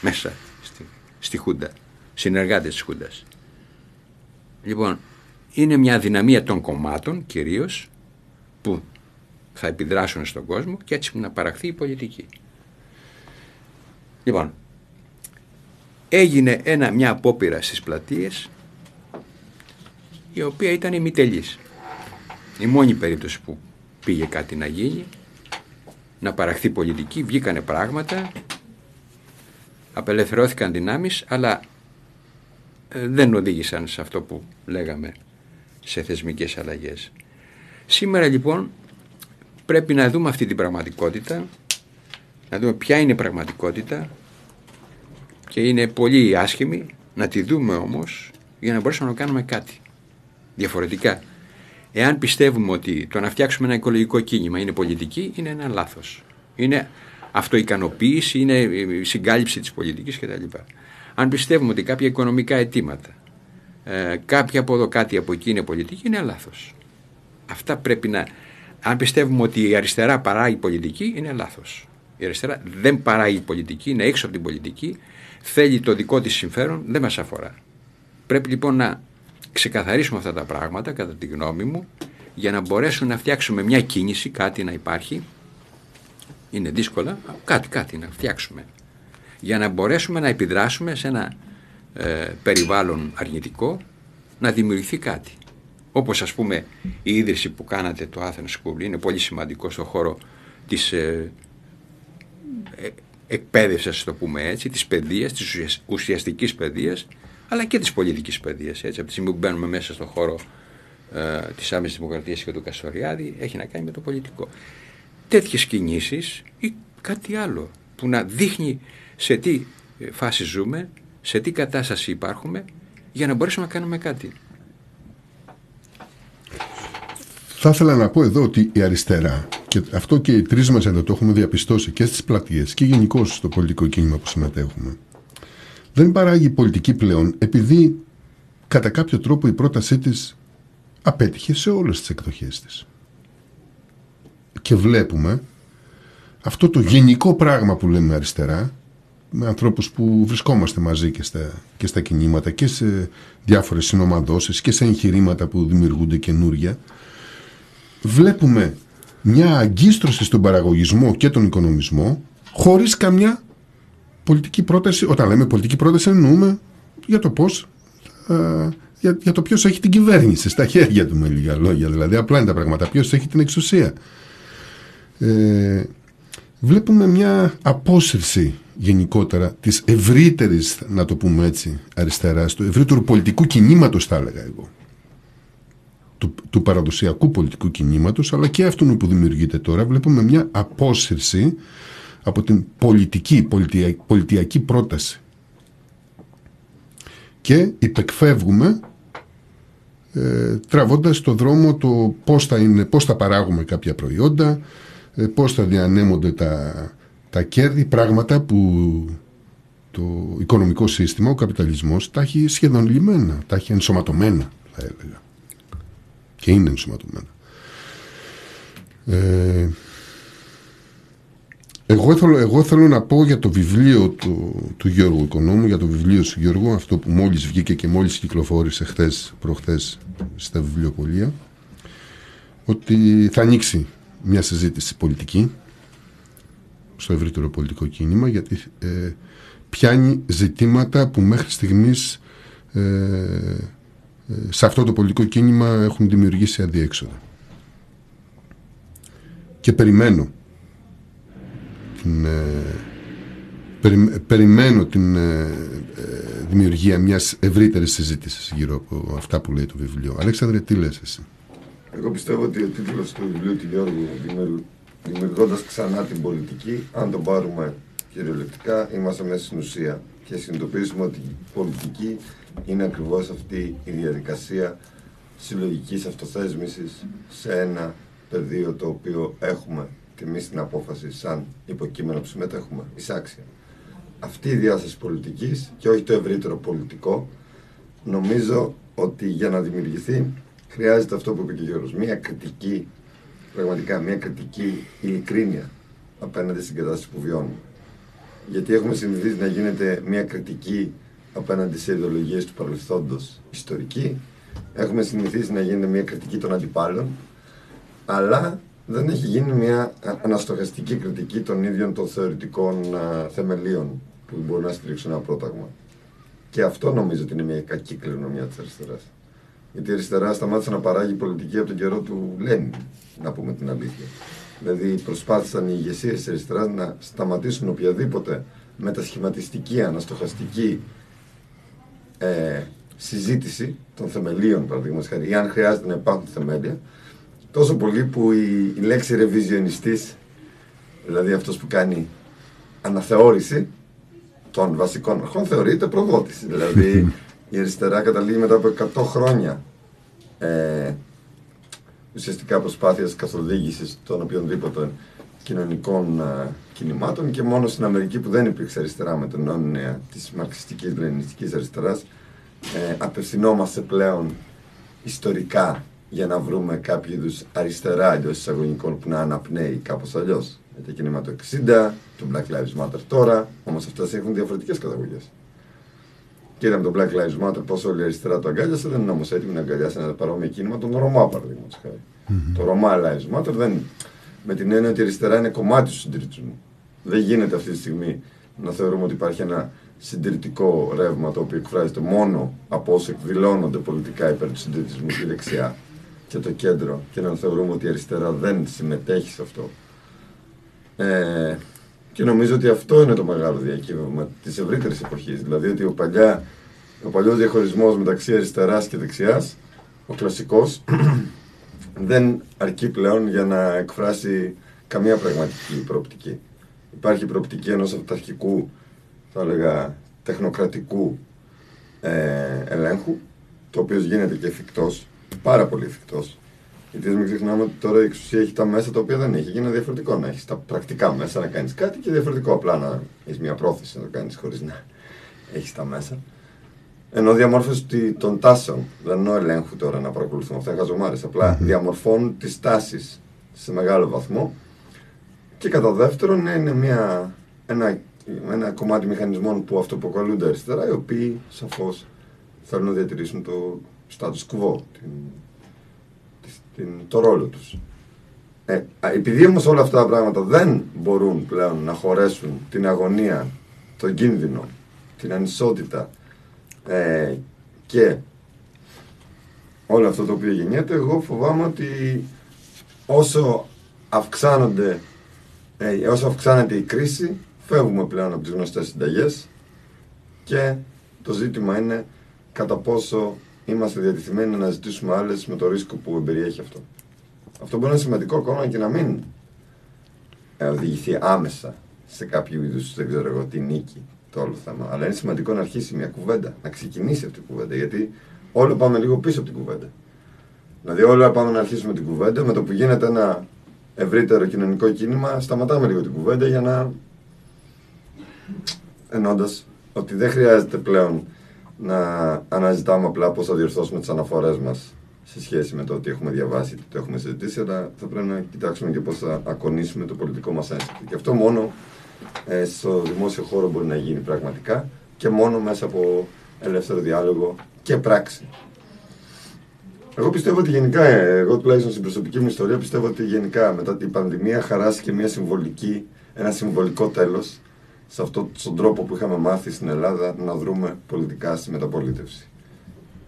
μέσα στη, στη Χούντα, συνεργάτες της Χούντας. Λοιπόν, είναι μια δυναμία των κομμάτων κυρίως που θα επιδράσουν στον κόσμο και έτσι να παραχθεί η πολιτική. Λοιπόν, έγινε ένα, μια απόπειρα στις πλατείες η οποία ήταν ημιτελής. Η μόνη περίπτωση που πήγε κάτι να γίνει, να παραχθεί πολιτική, βγήκανε πράγματα, απελευθερώθηκαν δυνάμεις, αλλά ε, δεν οδήγησαν σε αυτό που λέγαμε σε θεσμικές αλλαγές. Σήμερα λοιπόν πρέπει να δούμε αυτή την πραγματικότητα, να δούμε ποια είναι η πραγματικότητα και είναι πολύ άσχημη, να τη δούμε όμως για να μπορέσουμε να κάνουμε κάτι διαφορετικά. Εάν πιστεύουμε ότι το να φτιάξουμε ένα οικολογικό κίνημα είναι πολιτική, είναι ένα λάθος. Είναι αυτοικανοποίηση, είναι η συγκάλυψη της πολιτικής κτλ. Αν πιστεύουμε ότι κάποια οικονομικά αιτήματα, ε, κάποια από εδώ κάτι από εκεί είναι πολιτική, είναι λάθος. Αυτά πρέπει να, αν πιστεύουμε ότι η αριστερά παράγει πολιτική, είναι λάθος. Η αριστερά δεν παράγει πολιτική, είναι έξω από την πολιτική, θέλει το δικό της συμφέρον, δεν μας αφορά. Πρέπει λοιπόν να ξεκαθαρίσουμε αυτά τα πράγματα, κατά τη γνώμη μου, για να μπορέσουμε να φτιάξουμε μια κίνηση, κάτι να υπάρχει. Είναι δύσκολα, κάτι, κάτι να φτιάξουμε. Για να μπορέσουμε να επιδράσουμε σε ένα ε, περιβάλλον αρνητικό, να δημιουργηθεί κάτι. Όπως ας πούμε η ίδρυση που κάνατε το Athens School είναι πολύ σημαντικό στο χώρο της ε, ε, εκπαίδευσης, το πούμε έτσι, της παιδείας, της ουσιαστικής παιδείας, αλλά και της πολιτικής παιδείας. Έτσι. Από τη στιγμή που μπαίνουμε μέσα στο χώρο ε, της άμεσης δημοκρατίας και του Καστοριάδη, έχει να κάνει με το πολιτικό. Τέτοιες κινήσεις ή κάτι άλλο που να δείχνει σε τι φάση ζούμε, σε τι κατάσταση υπάρχουμε, για να μπορέσουμε να κάνουμε κάτι. Θα ήθελα να πω εδώ ότι η αριστερά, και αυτό και οι τρεις μας εδώ το έχουμε διαπιστώσει και στις πλατείες και γενικώ στο πολιτικό κίνημα που συμμετέχουμε, δεν παράγει πολιτική πλέον επειδή κατά κάποιο τρόπο η πρότασή της απέτυχε σε όλες τις εκδοχές της. Και βλέπουμε αυτό το γενικό πράγμα που λέμε αριστερά, με ανθρώπους που βρισκόμαστε μαζί και στα, και στα κινήματα και σε διάφορες συνομαδώσεις και σε εγχειρήματα που δημιουργούνται καινούρια, βλέπουμε μια αγκίστρωση στον παραγωγισμό και τον οικονομισμό χωρίς καμιά πολιτική πρόταση. Όταν λέμε πολιτική πρόταση εννοούμε για το πώς για, για το ποιος έχει την κυβέρνηση στα χέρια του με λίγα λόγια. Δηλαδή απλά είναι τα πράγματα. Ποιος έχει την εξουσία. Ε, βλέπουμε μια απόσυρση γενικότερα της ευρύτερης να το πούμε έτσι αριστεράς του ευρύτερου πολιτικού κινήματος θα έλεγα εγώ του, του παραδοσιακού πολιτικού κινήματος αλλά και αυτού που δημιουργείται τώρα βλέπουμε μια απόσυρση από την πολιτική, πολιτιακή, πολιτιακή πρόταση. Και υπεκφεύγουμε ε, τραβώντας το δρόμο το πώς θα, είναι, πώς θα παράγουμε κάποια προϊόντα ε, πώς θα διανέμονται τα, τα κέρδη πράγματα που το οικονομικό σύστημα, ο καπιταλισμός τα έχει σχεδόν λυμμένα, τα έχει ενσωματωμένα θα έλεγα και είναι ενσωματωμένα. Ε, εγώ θέλω, εγώ θέλω να πω για το βιβλίο του, του Γιώργου Οικονόμου, για το βιβλίο του Γιώργου, αυτό που μόλις βγήκε και μόλις κυκλοφόρησε χθες, προχθές στα βιβλιοπολία, ότι θα ανοίξει μια συζήτηση πολιτική στο ευρύτερο πολιτικό κίνημα, γιατί ε, πιάνει ζητήματα που μέχρι στιγμής ε, ε, σε αυτό το πολιτικό κίνημα έχουν δημιουργήσει αδιέξοδα. Και περιμένω ε, περιμένω την ε, ε, δημιουργία μιας ευρύτερης συζήτησης γύρω από αυτά που λέει το βιβλίο. Αλέξανδρε, τι λες εσύ; Εγώ πιστεύω ότι ο τίτλος του βιβλίου του Γιώργου δημιουργώντας ξανά την πολιτική, αν το πάρουμε κυριολεκτικά, είμαστε μέσα στην ουσία και συνειδητοποιήσουμε ότι η πολιτική είναι ακριβώς αυτή η διαδικασία συλλογικής αυτοθέσμησης σε ένα πεδίο το οποίο έχουμε τιμή στην απόφαση σαν υποκείμενο που συμμετέχουμε, εισάξια. Αυτή η διάσταση πολιτικής και όχι το ευρύτερο πολιτικό, νομίζω ότι για να δημιουργηθεί χρειάζεται αυτό που είπε και ο Γιώργος, μια κριτική, πραγματικά μια κριτική ειλικρίνεια απέναντι στην κατάσταση που βιώνουμε. Γιατί έχουμε συνηθίσει να γίνεται μια κριτική απέναντι σε ιδεολογίες του παρελθόντος ιστορική, έχουμε συνηθίσει να γίνεται μια κριτική των αντιπάλων, αλλά δεν έχει γίνει μια αναστοχαστική κριτική των ίδιων των θεωρητικών α, θεμελίων που μπορεί να στηρίξουν ένα πρόταγμα. Και αυτό νομίζω ότι είναι μια κακή κληρονομιά της αριστεράς. Γιατί η αριστερά σταμάτησε να παράγει πολιτική από τον καιρό του Λένιν, να πούμε την αλήθεια. Δηλαδή προσπάθησαν οι ηγεσίες της αριστεράς να σταματήσουν οποιαδήποτε μετασχηματιστική, αναστοχαστική ε, συζήτηση των θεμελίων, παραδείγματος χάρη, ή αν χρειάζεται να υπάρχουν θεμέλια, τόσο πολύ που η, η λέξη ρεβιζιονιστής, δηλαδή αυτός που κάνει αναθεώρηση των βασικών αρχών, θεωρείται προδότηση. Δηλαδή (laughs) η αριστερά καταλήγει μετά από 100 χρόνια ε, ουσιαστικά προσπάθειας καθοδήγησης των οποιονδήποτε κοινωνικών ε, κινημάτων και μόνο στην Αμερική που δεν υπήρξε αριστερά με τον όνειρο της μαρξιστικής λενινιστικής αριστεράς ε, απευθυνόμαστε πλέον ιστορικά για να βρούμε κάποιο είδους αριστερά εντός εισαγωγικών που να αναπνέει κάπως αλλιώς. Γιατί κίνημα το 60, το Black Lives Matter τώρα, όμως αυτές έχουν διαφορετικές καταγωγές. Και είδαμε το Black Lives Matter πόσο όλη η αριστερά το αγκάλιασε, δεν είναι όμως έτοιμη να αγκαλιάσει ένα παρόμοιο κίνημα τον Ρωμά, παραδείγματος χάρη. Mm-hmm. Το Ρωμά Lives Matter δεν. Με την έννοια ότι η αριστερά είναι κομμάτι του συντηρητισμού. Δεν γίνεται αυτή τη στιγμή να θεωρούμε ότι υπάρχει ένα συντηρητικό ρεύμα το οποίο εκφράζεται μόνο από όσοι εκδηλώνονται πολιτικά υπέρ του συντηρητισμού και δεξιά και το κέντρο και να θεωρούμε ότι η αριστερά δεν συμμετέχει σε αυτό. Ε, και νομίζω ότι αυτό είναι το μεγάλο διακύβευμα της ευρύτερης εποχής. Δηλαδή ότι ο, παλιά, ο παλιός διαχωρισμός μεταξύ αριστεράς και δεξιάς, ο κλασικός, δεν αρκεί πλέον για να εκφράσει καμία πραγματική προοπτική. Υπάρχει προοπτική ενός αυταρχικού, θα έλεγα, τεχνοκρατικού ε, ελέγχου, το οποίο γίνεται και εφικτός πάρα πολύ εφικτός. Γιατί μην ξεχνάμε ότι τώρα η εξουσία έχει τα μέσα τα οποία δεν έχει. Γίνεται διαφορετικό να έχεις τα πρακτικά μέσα να κάνεις κάτι και διαφορετικό απλά να έχεις μια πρόθεση να το κάνεις χωρίς να έχεις τα μέσα. Ενώ διαμόρφωση των τάσεων, δεν εννοώ ελέγχου τώρα να παρακολουθούμε αυτά, χαζομάρες. Απλά διαμορφώνουν τις τάσεις σε μεγάλο βαθμό. Και κατά δεύτερον είναι μια, ένα, ένα κομμάτι μηχανισμών που αυτοποκαλούνται αριστερά, οι οποίοι σαφώς θέλουν να διατηρήσουν το status quo, την, την, το ρόλο τους. Ε, επειδή όμως όλα αυτά τα πράγματα δεν μπορούν πλέον να χωρέσουν την αγωνία, τον κίνδυνο, την ανισότητα ε, και όλο αυτό το οποίο γεννιέται, εγώ φοβάμαι ότι όσο αυξάνονται ε, όσο αυξάνεται η κρίση, φεύγουμε πλέον από τις γνωστές συνταγές και το ζήτημα είναι κατά πόσο είμαστε διατεθειμένοι να ζητήσουμε άλλες με το ρίσκο που εμπεριέχει αυτό. Αυτό μπορεί να είναι σημαντικό ακόμα και να μην ε, οδηγηθεί άμεσα σε κάποιο είδους, δεν ξέρω εγώ, τη νίκη το όλο θέμα. Αλλά είναι σημαντικό να αρχίσει μια κουβέντα, να ξεκινήσει αυτή η κουβέντα. Γιατί όλο πάμε λίγο πίσω από την κουβέντα. Δηλαδή, όλα πάμε να αρχίσουμε την κουβέντα. Με το που γίνεται ένα ευρύτερο κοινωνικό κίνημα, σταματάμε λίγο την κουβέντα για να. ενώντας ότι δεν χρειάζεται πλέον να αναζητάμε απλά πώς θα διορθώσουμε τις αναφορές μας σε σχέση με το ότι έχουμε διαβάσει και το έχουμε συζητήσει, αλλά θα πρέπει να κοιτάξουμε και πώς θα ακονίσουμε το πολιτικό μας ένστικτο. Και αυτό μόνο ε, στο δημόσιο χώρο μπορεί να γίνει πραγματικά και μόνο μέσα από ελεύθερο διάλογο και πράξη. Εγώ πιστεύω ότι γενικά, ε, εγώ τουλάχιστον στην προσωπική μου ιστορία, πιστεύω ότι γενικά μετά την πανδημία χαράστηκε μια συμβολική, ένα συμβολικό τέλος σε αυτόν τον τρόπο που είχαμε μάθει στην Ελλάδα να δρούμε πολιτικά στη μεταπολίτευση.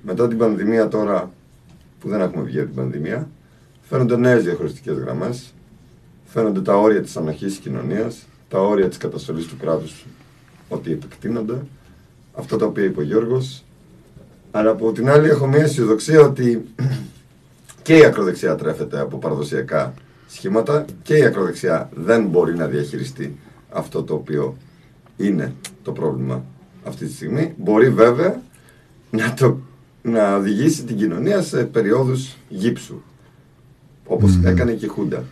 Μετά την πανδημία τώρα, που δεν έχουμε βγει από την πανδημία, φαίνονται νέες διαχωριστικές γραμμές, φαίνονται τα όρια της ανοχής της κοινωνίας, τα όρια της καταστολής του κράτους, ότι επεκτείνονται, αυτό τα οποία είπε ο Γιώργος, αλλά από την άλλη έχω μια αισιοδοξία ότι και η ακροδεξιά τρέφεται από παραδοσιακά σχήματα και η ακροδεξιά δεν μπορεί να διαχειριστεί αυτό το οποίο είναι το πρόβλημα αυτή τη στιγμή. Μπορεί βέβαια να, το, να οδηγήσει την κοινωνία σε περιόδους γύψου, όπως έκανε και η Χούντα.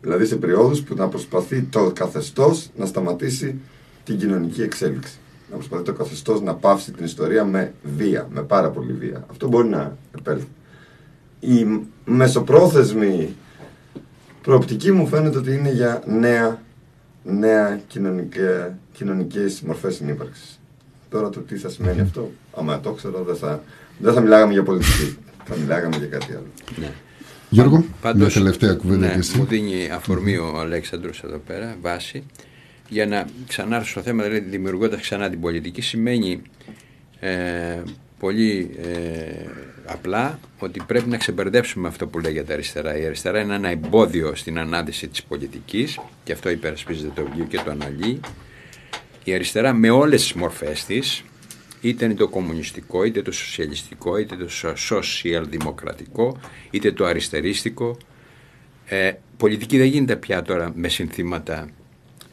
Δηλαδή σε περιόδους που να προσπαθεί το καθεστώς να σταματήσει την κοινωνική εξέλιξη να προσπαθεί το καθεστώς να πάυσει την ιστορία με βία, με πάρα πολύ βία. Αυτό μπορεί να επέλθει. Η μεσοπρόθεσμη προοπτική μου φαίνεται ότι είναι για νέα, νέα κοινωνικέ, κοινωνικές μορφές συνύπαρξης. Τώρα το τι θα σημαίνει αυτό, άμα το ξέρω, δεν θα, δεν θα μιλάγαμε για πολιτική. θα μιλάγαμε για κάτι άλλο. Ναι. Γιώργο, Πάντως, μια τελευταία κουβέντα ναι, και εσύ. μου δίνει αφορμή ο Αλέξανδρος εδώ πέρα, βάση, για να ξανάρθω στο θέμα, δηλαδή δημιουργώντας ξανά την πολιτική, σημαίνει ε, πολύ ε, απλά ότι πρέπει να ξεμπερδέψουμε αυτό που λέγεται αριστερά. Η αριστερά είναι ένα εμπόδιο στην ανάδυση της πολιτικής και αυτό υπερασπίζεται το βιβλίο και το αναλύει. Η αριστερά με όλες τις μορφές της, είτε είναι το κομμουνιστικό, είτε το σοσιαλιστικό, είτε το σοσιαλδημοκρατικό, είτε το αριστερίστικο. Ε, πολιτική δεν γίνεται πια τώρα με συνθήματα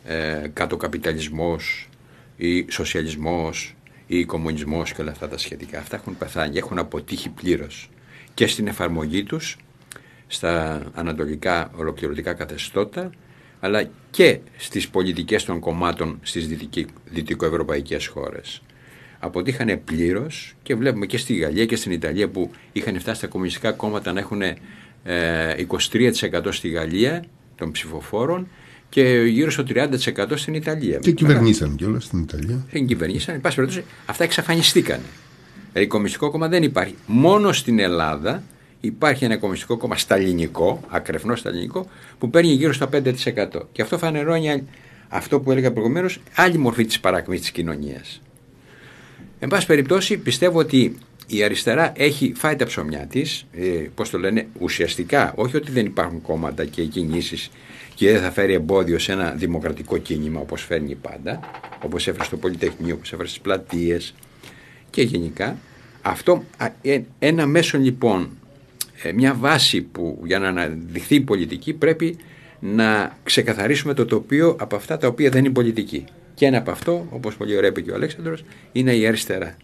ε, κάτω καπιταλισμός ή σοσιαλισμός ή κομμουνισμός και όλα αυτά τα σχετικά. Αυτά έχουν πεθάνει, έχουν αποτύχει πλήρως και στην εφαρμογή τους στα ανατολικά ολοκληρωτικά καθεστώτα αλλά και στις πολιτικές των κομμάτων στις δυτικη- δυτικοευρωπαϊκές χώρες. Αποτύχανε πλήρως και βλέπουμε και στη Γαλλία και στην Ιταλία που είχαν φτάσει τα κομμουνιστικά κόμματα να έχουν ε, 23% στη Γαλλία των ψηφοφόρων και γύρω στο 30% στην Ιταλία. Και κυβερνήσαν κιόλας στην Ιταλία. Δεν κυβερνήσαν, εν πάση περιπτώσει, αυτά εξαφανιστήκανε. Δηλαδή, κομμουνιστικό κόμμα δεν υπάρχει. Μόνο στην Ελλάδα υπάρχει ένα κομμουνιστικό κόμμα σταλινικό, ακρεφνό σταλινικό, που παίρνει γύρω στα 5%. Και αυτό φανερώνει αυτό που έλεγα προηγουμένως, άλλη μορφή της παρακμής της κοινωνίας. Εν πάση περιπτώσει, πιστεύω ότι η αριστερά έχει φάει τα ψωμιά της, ε, πώς το λένε, ουσιαστικά. Όχι ότι δεν υπάρχουν κόμματα και κινήσεις και δεν θα φέρει εμπόδιο σε ένα δημοκρατικό κίνημα όπως φέρνει πάντα, όπως έφερε στο Πολυτεχνείο, όπως έφερε στις πλατείες και γενικά. Αυτό, α, ε, ένα μέσο λοιπόν, ε, μια βάση που για να αναδειχθεί η πολιτική πρέπει να ξεκαθαρίσουμε το τοπίο από αυτά τα οποία δεν είναι πολιτική. Και ένα από αυτό, όπως πολύ ωραία είπε και ο Αλέξανδρος, είναι η αριστερά.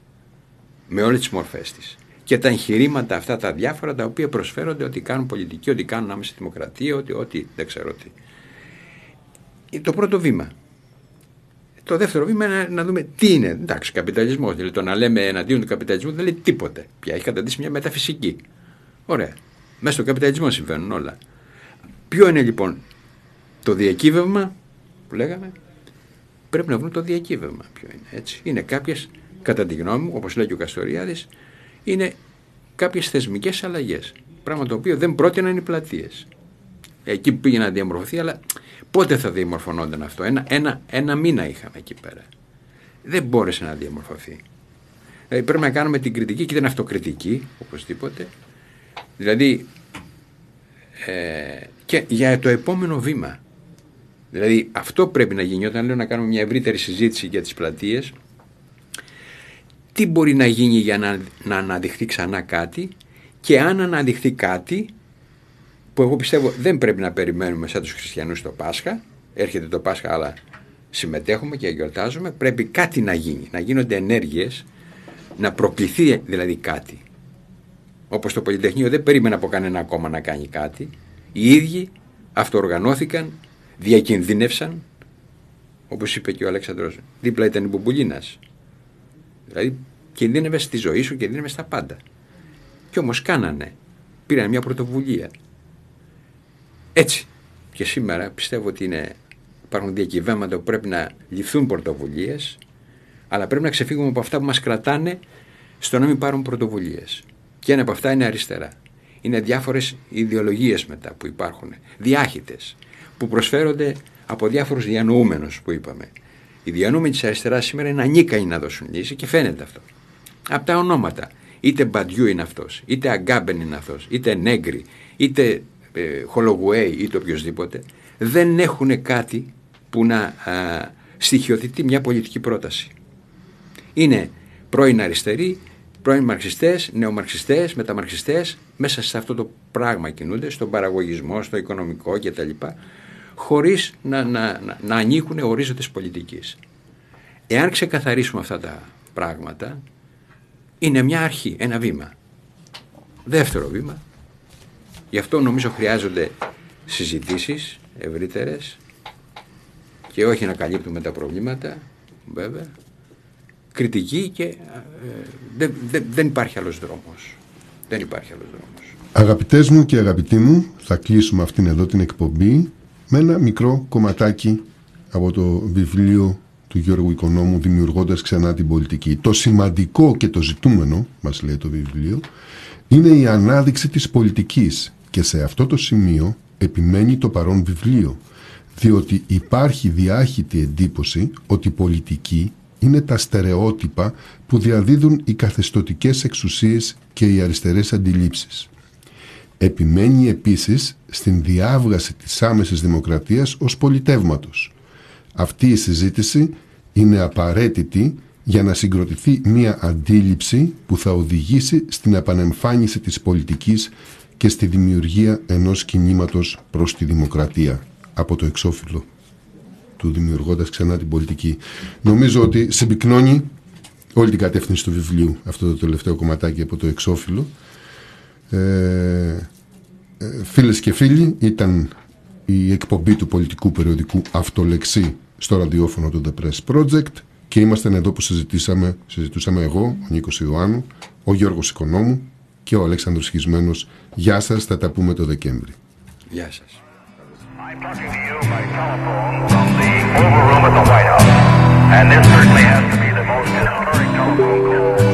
Με όλες τις μορφές της. Και τα εγχειρήματα αυτά τα διάφορα τα οποία προσφέρονται ότι κάνουν πολιτική, ότι κάνουν άμεση δημοκρατία, ότι, ότι δεν ξέρω τι. Ε, Το πρώτο βήμα. Το δεύτερο βήμα είναι να δούμε τι είναι. Εντάξει, καπιταλισμός. Δηλαδή το να λέμε εναντίον του καπιταλισμού δεν λέει τίποτε. Πια έχει καταντήσει μια μεταφυσική. Ωραία. Μέσα στο καπιταλισμό συμβαίνουν όλα. Ποιο είναι λοιπόν το διακύβευμα που λέγαμε; Πρέπει να βρούμε το διακύβευμα ποιο είναι. Έτσι. Είναι κάποιες, κατά τη γνώμη μου, όπως λέει και ο Καστοριάδης, είναι κάποιες θεσμικές αλλαγές. Πράγμα το οποίο δεν πρότειναν οι πλατείες. Εκεί που πήγε να διαμορφωθεί, αλλά πότε θα διαμορφωνόταν αυτό; Ένα, ένα, ένα μήνα είχαμε εκεί πέρα. Δεν μπόρεσε να διαμορφωθεί. Δηλαδή πρέπει να κάνουμε την κριτική και την αυτοκριτική, οπωσδήποτε. Δηλαδή, ε, και για το επόμενο βήμα. Δηλαδή αυτό πρέπει να γίνει όταν λέω να κάνουμε μια ευρύτερη συζήτηση για τις πλατείες. τι μπορεί να γίνει για να, να αναδειχθεί ξανά κάτι και αν αναδειχθεί κάτι που εγώ πιστεύω δεν πρέπει να περιμένουμε σαν τους χριστιανούς το Πάσχα έρχεται το Πάσχα αλλά συμμετέχουμε και γιορτάζουμε πρέπει κάτι να γίνει, να γίνονται ενέργειες να προκληθεί δηλαδή κάτι όπως το Πολυτεχνείο δεν περίμενε από κανένα ακόμα να κάνει κάτι οι ίδιοι αυτοοργανώθηκαν διακινδύνευσαν όπως είπε και ο Αλέξανδρος δίπλα ήταν η Μπουμπουλίνας δηλαδή κινδύνευε στη ζωή σου, κινδύνευε στα πάντα. Και όμως κάνανε πήραν μια πρωτοβουλία. Έτσι. Και σήμερα πιστεύω ότι είναι, υπάρχουν διακυβέματα που πρέπει να ληφθούν πρωτοβουλίες, αλλά πρέπει να ξεφύγουμε από αυτά που μας κρατάνε στο να μην πάρουν πρωτοβουλίες. Και ένα από αυτά είναι αριστερά. Είναι διάφορες ιδεολογίες μετά που υπάρχουν, διάχυτες, που προσφέρονται από διάφορους διανοούμενους που είπαμε. Οι διανοούμενοι της αριστεράς σήμερα είναι ανίκανοι να δώσουν λύση και φαίνεται αυτό. Από τα ονόματα. Είτε Μπαντιού είναι αυτός, είτε Αγκάμπεν είναι αυτός, είτε Νέγκρι, είτε ε, Χολογουέι ή το οποιοδήποτε δεν έχουν κάτι που να α, στοιχειοθετεί μια πολιτική πρόταση. Είναι πρώην αριστεροί, πρώην μαρξιστές, νεομαρξιστές, μεταμαρξιστές μέσα σε αυτό το πράγμα κινούνται, στον παραγωγισμό, στο οικονομικό κτλ. Χωρίς να, να, να, να ανήκουν ορίζοντες πολιτικής. Εάν ξεκαθαρίσουμε αυτά τα πράγματα, είναι μια αρχή, ένα βήμα. Δεύτερο βήμα, Γι' αυτό νομίζω χρειάζονται συζητήσεις ευρύτερες και όχι να καλύπτουμε τα προβλήματα, βέβαια. Κριτική και ε, δεν, δεν υπάρχει άλλος δρόμος. Δεν υπάρχει άλλος δρόμος. Αγαπητές μου και αγαπητοί μου, θα κλείσουμε αυτήν εδώ την εκπομπή με ένα μικρό κομματάκι από το βιβλίο του Γιώργου Οικονόμου δημιουργώντας ξανά την πολιτική. Το σημαντικό και το ζητούμενο, μας λέει το βιβλίο, είναι η ανάδειξη της πολιτικής και σε αυτό το σημείο επιμένει το παρόν βιβλίο, διότι υπάρχει διάχυτη εντύπωση ότι η πολιτική είναι τα στερεότυπα που διαδίδουν οι καθεστωτικές εξουσίες και οι αριστερές αντιλήψεις. Επιμένει επίσης στην διάβγαση της άμεσης δημοκρατίας ως πολιτεύματος. Αυτή η συζήτηση είναι απαραίτητη για να συγκροτηθεί μία αντίληψη που θα οδηγήσει στην επανεμφάνιση της πολιτικής και στη δημιουργία ενός κινήματος προς τη δημοκρατία από το εξώφυλλο του δημιουργώντας ξανά την πολιτική. Νομίζω ότι συμπυκνώνει όλη την κατεύθυνση του βιβλίου αυτό το τελευταίο κομματάκι από το εξώφυλλο. Ε, ε, φίλες και φίλοι, ήταν η εκπομπή του πολιτικού περιοδικού Αυτολεξή στο ραδιόφωνο του The Press Project και είμαστε εδώ που συζητήσαμε, συζητούσαμε εγώ, ο Νίκος Ιωάννου, ο Γιώργος Οικονόμου και ο Αλέξανδρος Σχισμένος. Γεια σας, θα τα πούμε το Δεκέμβρη. Γεια σας. I'm talking to you by telephone from the Oval Room at the White House. And this certainly has to be the most historic telephone call